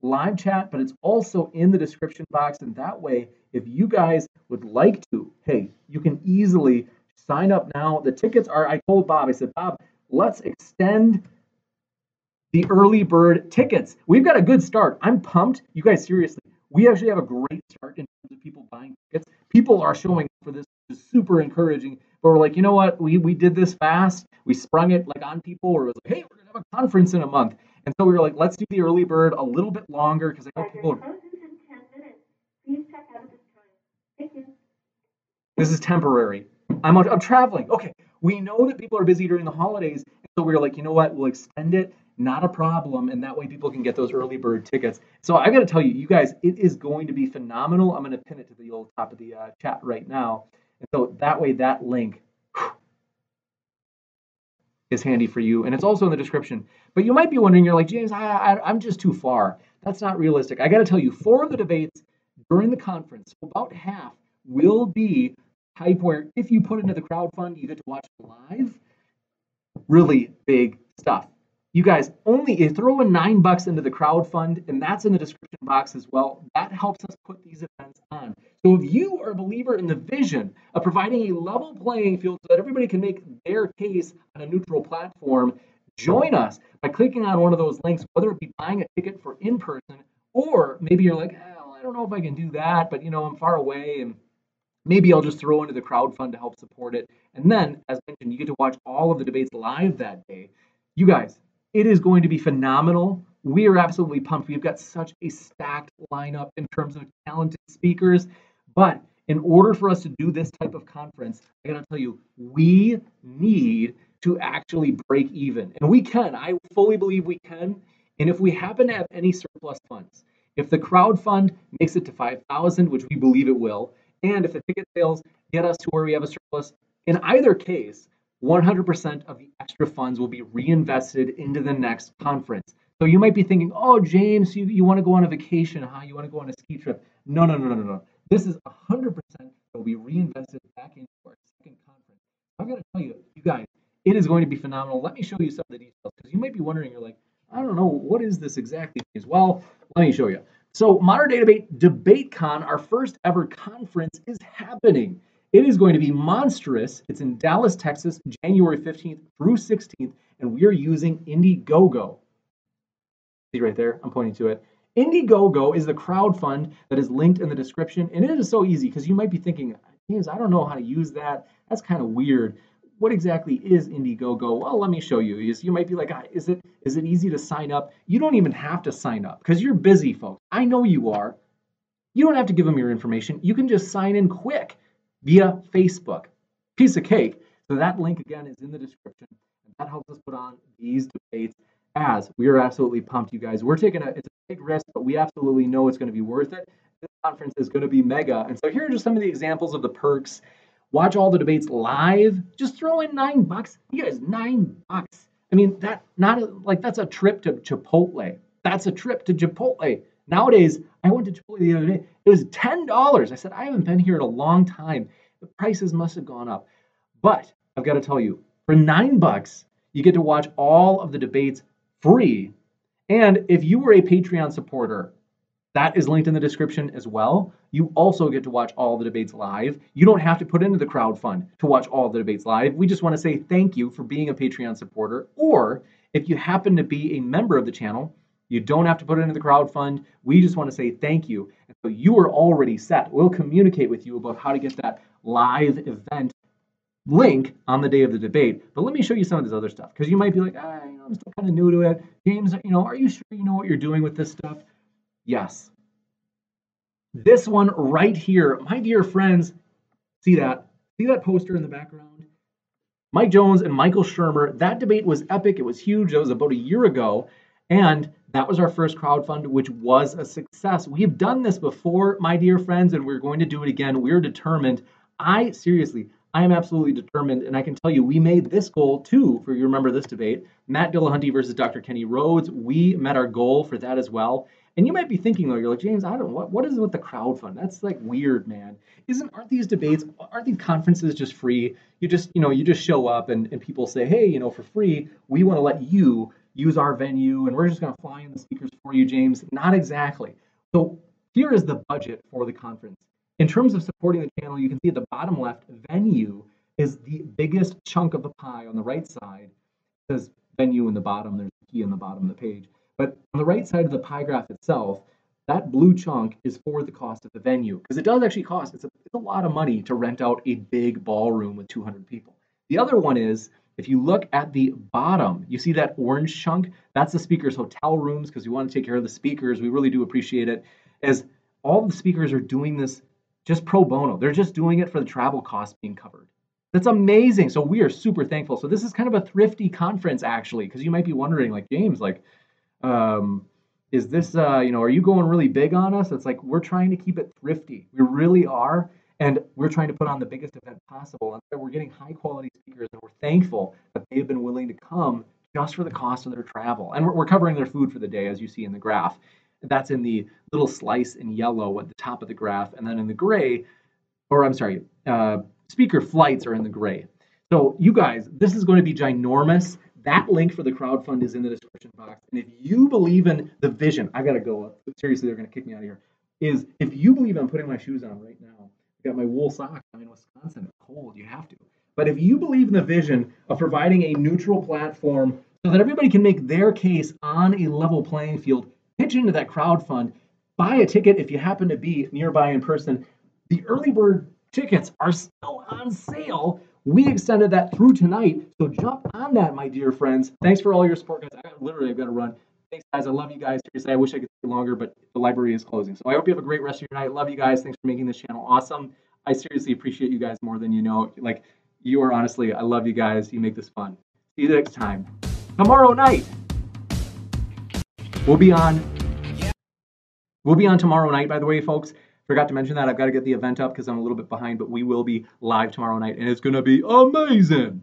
live chat, but it's also in the description box. And that way, if you guys would like to, hey, you can easily sign up now. The tickets are, I told Bob, I said, Bob, let's extend the early bird tickets. We've got a good start. I'm pumped. You guys, seriously, we actually have a great start in terms of people buying tickets. People are showing up for this which is super encouraging. But we're like, you know what? We we did this fast. We sprung it like on people. Or it was like, hey, we're gonna have a conference in a month. And so we were like, let's do the early bird a little bit longer because I know people. Are... This is temporary. I'm I'm traveling. Okay, we know that people are busy during the holidays, so we are like, you know what? We'll extend it. Not a problem, and that way people can get those early bird tickets. So I got to tell you, you guys, it is going to be phenomenal. I'm going to pin it to the old top of the uh, chat right now. And so that way, that link is handy for you. And it's also in the description. But you might be wondering, you're like, James, I, I, I'm just too far. That's not realistic. I got to tell you, four of the debates during the conference, about half, will be type where if you put into the crowd fund, you get to watch live. Really big stuff you guys only you throw in nine bucks into the crowd fund and that's in the description box as well. That helps us put these events on. So if you are a believer in the vision of providing a level playing field so that everybody can make their case on a neutral platform join us by clicking on one of those links whether it be buying a ticket for in person or maybe you're like well, i don't know if i can do that but you know i'm far away and maybe i'll just throw into the crowd fund to help support it. And then as mentioned you get to watch all of the debates live that day. You guys it is going to be phenomenal. We are absolutely pumped. We've got such a stacked lineup in terms of talented speakers. But in order for us to do this type of conference, I gotta tell you, we need to actually break even. And we can. I fully believe we can. And if we happen to have any surplus funds, if the crowd fund makes it to 5,000, which we believe it will, and if the ticket sales get us to where we have a surplus, in either case, 100% of the extra funds will be reinvested into the next conference. So you might be thinking, oh, James, you, you want to go on a vacation, huh? You want to go on a ski trip. No, no, no, no, no, no. This is 100% that will be reinvested back into our second conference. I've got to tell you, you guys, it is going to be phenomenal. Let me show you some of the details because you might be wondering, you're like, I don't know, what is this exactly? Well, let me show you. So Modern Day Debate DebateCon, our first ever conference, is happening. It is going to be monstrous. It's in Dallas, Texas, January 15th through 16th, and we are using Indiegogo. See right there, I'm pointing to it. Indiegogo is the crowd fund that is linked in the description, and it is so easy because you might be thinking, I don't know how to use that. That's kind of weird what exactly is Indiegogo? Well, let me show you. You might be like, ah, is it is it easy to sign up? You don't even have to sign up because you're busy, folks. I know you are. You don't have to give them your information. You can just sign in quick via Facebook. Piece of cake. So that link again is in the description. And that helps us put on these debates as we are absolutely pumped, you guys. We're taking a it's a big risk, but we absolutely know it's going to be worth it. This conference is going to be mega. And so here are just some of the examples of the perks watch all the debates live, just throw in nine bucks. You guys, nine bucks. I mean, that not a, like that's a trip to Chipotle. That's a trip to Chipotle. Nowadays, I went to Chipotle the other day. It was ten dollars. I said I haven't been here in a long time. The prices must have gone up. But I've got to tell you, for nine bucks, you get to watch all of the debates free. And if you were a Patreon supporter, that is linked in the description as well. You also get to watch all the debates live. You don't have to put into the crowd fund to watch all the debates live. We just want to say thank you for being a Patreon supporter. Or if you happen to be a member of the channel, you don't have to put it into the crowd fund. We just want to say thank you. And so you are already set. We'll communicate with you about how to get that live event link on the day of the debate. But let me show you some of this other stuff because you might be like, ah, you know, I'm still kind of new to it. James, you know, are you sure you know what you're doing with this stuff? Yes. This one right here, my dear friends, see that? See that poster in the background? Mike Jones and Michael Shermer. That debate was epic. It was huge. That was about a year ago. And that was our first crowdfund, which was a success. We've done this before, my dear friends, and we're going to do it again. We're determined. I seriously, I am absolutely determined, and I can tell you, we made this goal too. For you remember this debate, Matt Dillahunty versus Dr. Kenny Rhodes. We met our goal for that as well. And you might be thinking though, you're like, James, I don't what what is it with the crowd fund? That's like weird, man. Isn't aren't these debates, aren't these conferences just free? You just, you know, you just show up and, and people say, Hey, you know, for free, we want to let you use our venue and we're just gonna fly in the speakers for you, James. Not exactly. So here is the budget for the conference. In terms of supporting the channel, you can see at the bottom left, venue is the biggest chunk of the pie on the right side. It says venue in the bottom, there's a key in the bottom of the page. But on the right side of the pie graph itself, that blue chunk is for the cost of the venue because it does actually cost. It's a, it's a lot of money to rent out a big ballroom with 200 people. The other one is if you look at the bottom, you see that orange chunk? That's the speakers' hotel rooms because we want to take care of the speakers. We really do appreciate it. As all the speakers are doing this just pro bono, they're just doing it for the travel costs being covered. That's amazing. So we are super thankful. So this is kind of a thrifty conference actually, because you might be wondering, like James, like um, is this uh, you know are you going really big on us it's like we're trying to keep it thrifty we really are and we're trying to put on the biggest event possible and we're getting high quality speakers and we're thankful that they've been willing to come just for the cost of their travel and we're, we're covering their food for the day as you see in the graph that's in the little slice in yellow at the top of the graph and then in the gray or i'm sorry uh, speaker flights are in the gray so you guys this is going to be ginormous that link for the crowdfund is in the description box. And if you believe in the vision, I gotta go. Seriously, they're gonna kick me out of here. Is if you believe I'm putting my shoes on right now, got my wool socks. I'm in Wisconsin. It's cold. You have to. But if you believe in the vision of providing a neutral platform so that everybody can make their case on a level playing field, pitch into that crowdfund, buy a ticket if you happen to be nearby in person. The early bird tickets are still on sale we extended that through tonight. So jump on that, my dear friends. Thanks for all your support, guys. I literally, I've got to run. Thanks, guys. I love you guys. Seriously, I wish I could stay longer, but the library is closing. So I hope you have a great rest of your night. Love you guys. Thanks for making this channel awesome. I seriously appreciate you guys more than you know. Like, you are honestly, I love you guys. You make this fun. See you next time. Tomorrow night, we'll be on. We'll be on tomorrow night, by the way, folks. Forgot to mention that. I've got to get the event up because I'm a little bit behind, but we will be live tomorrow night and it's going to be amazing.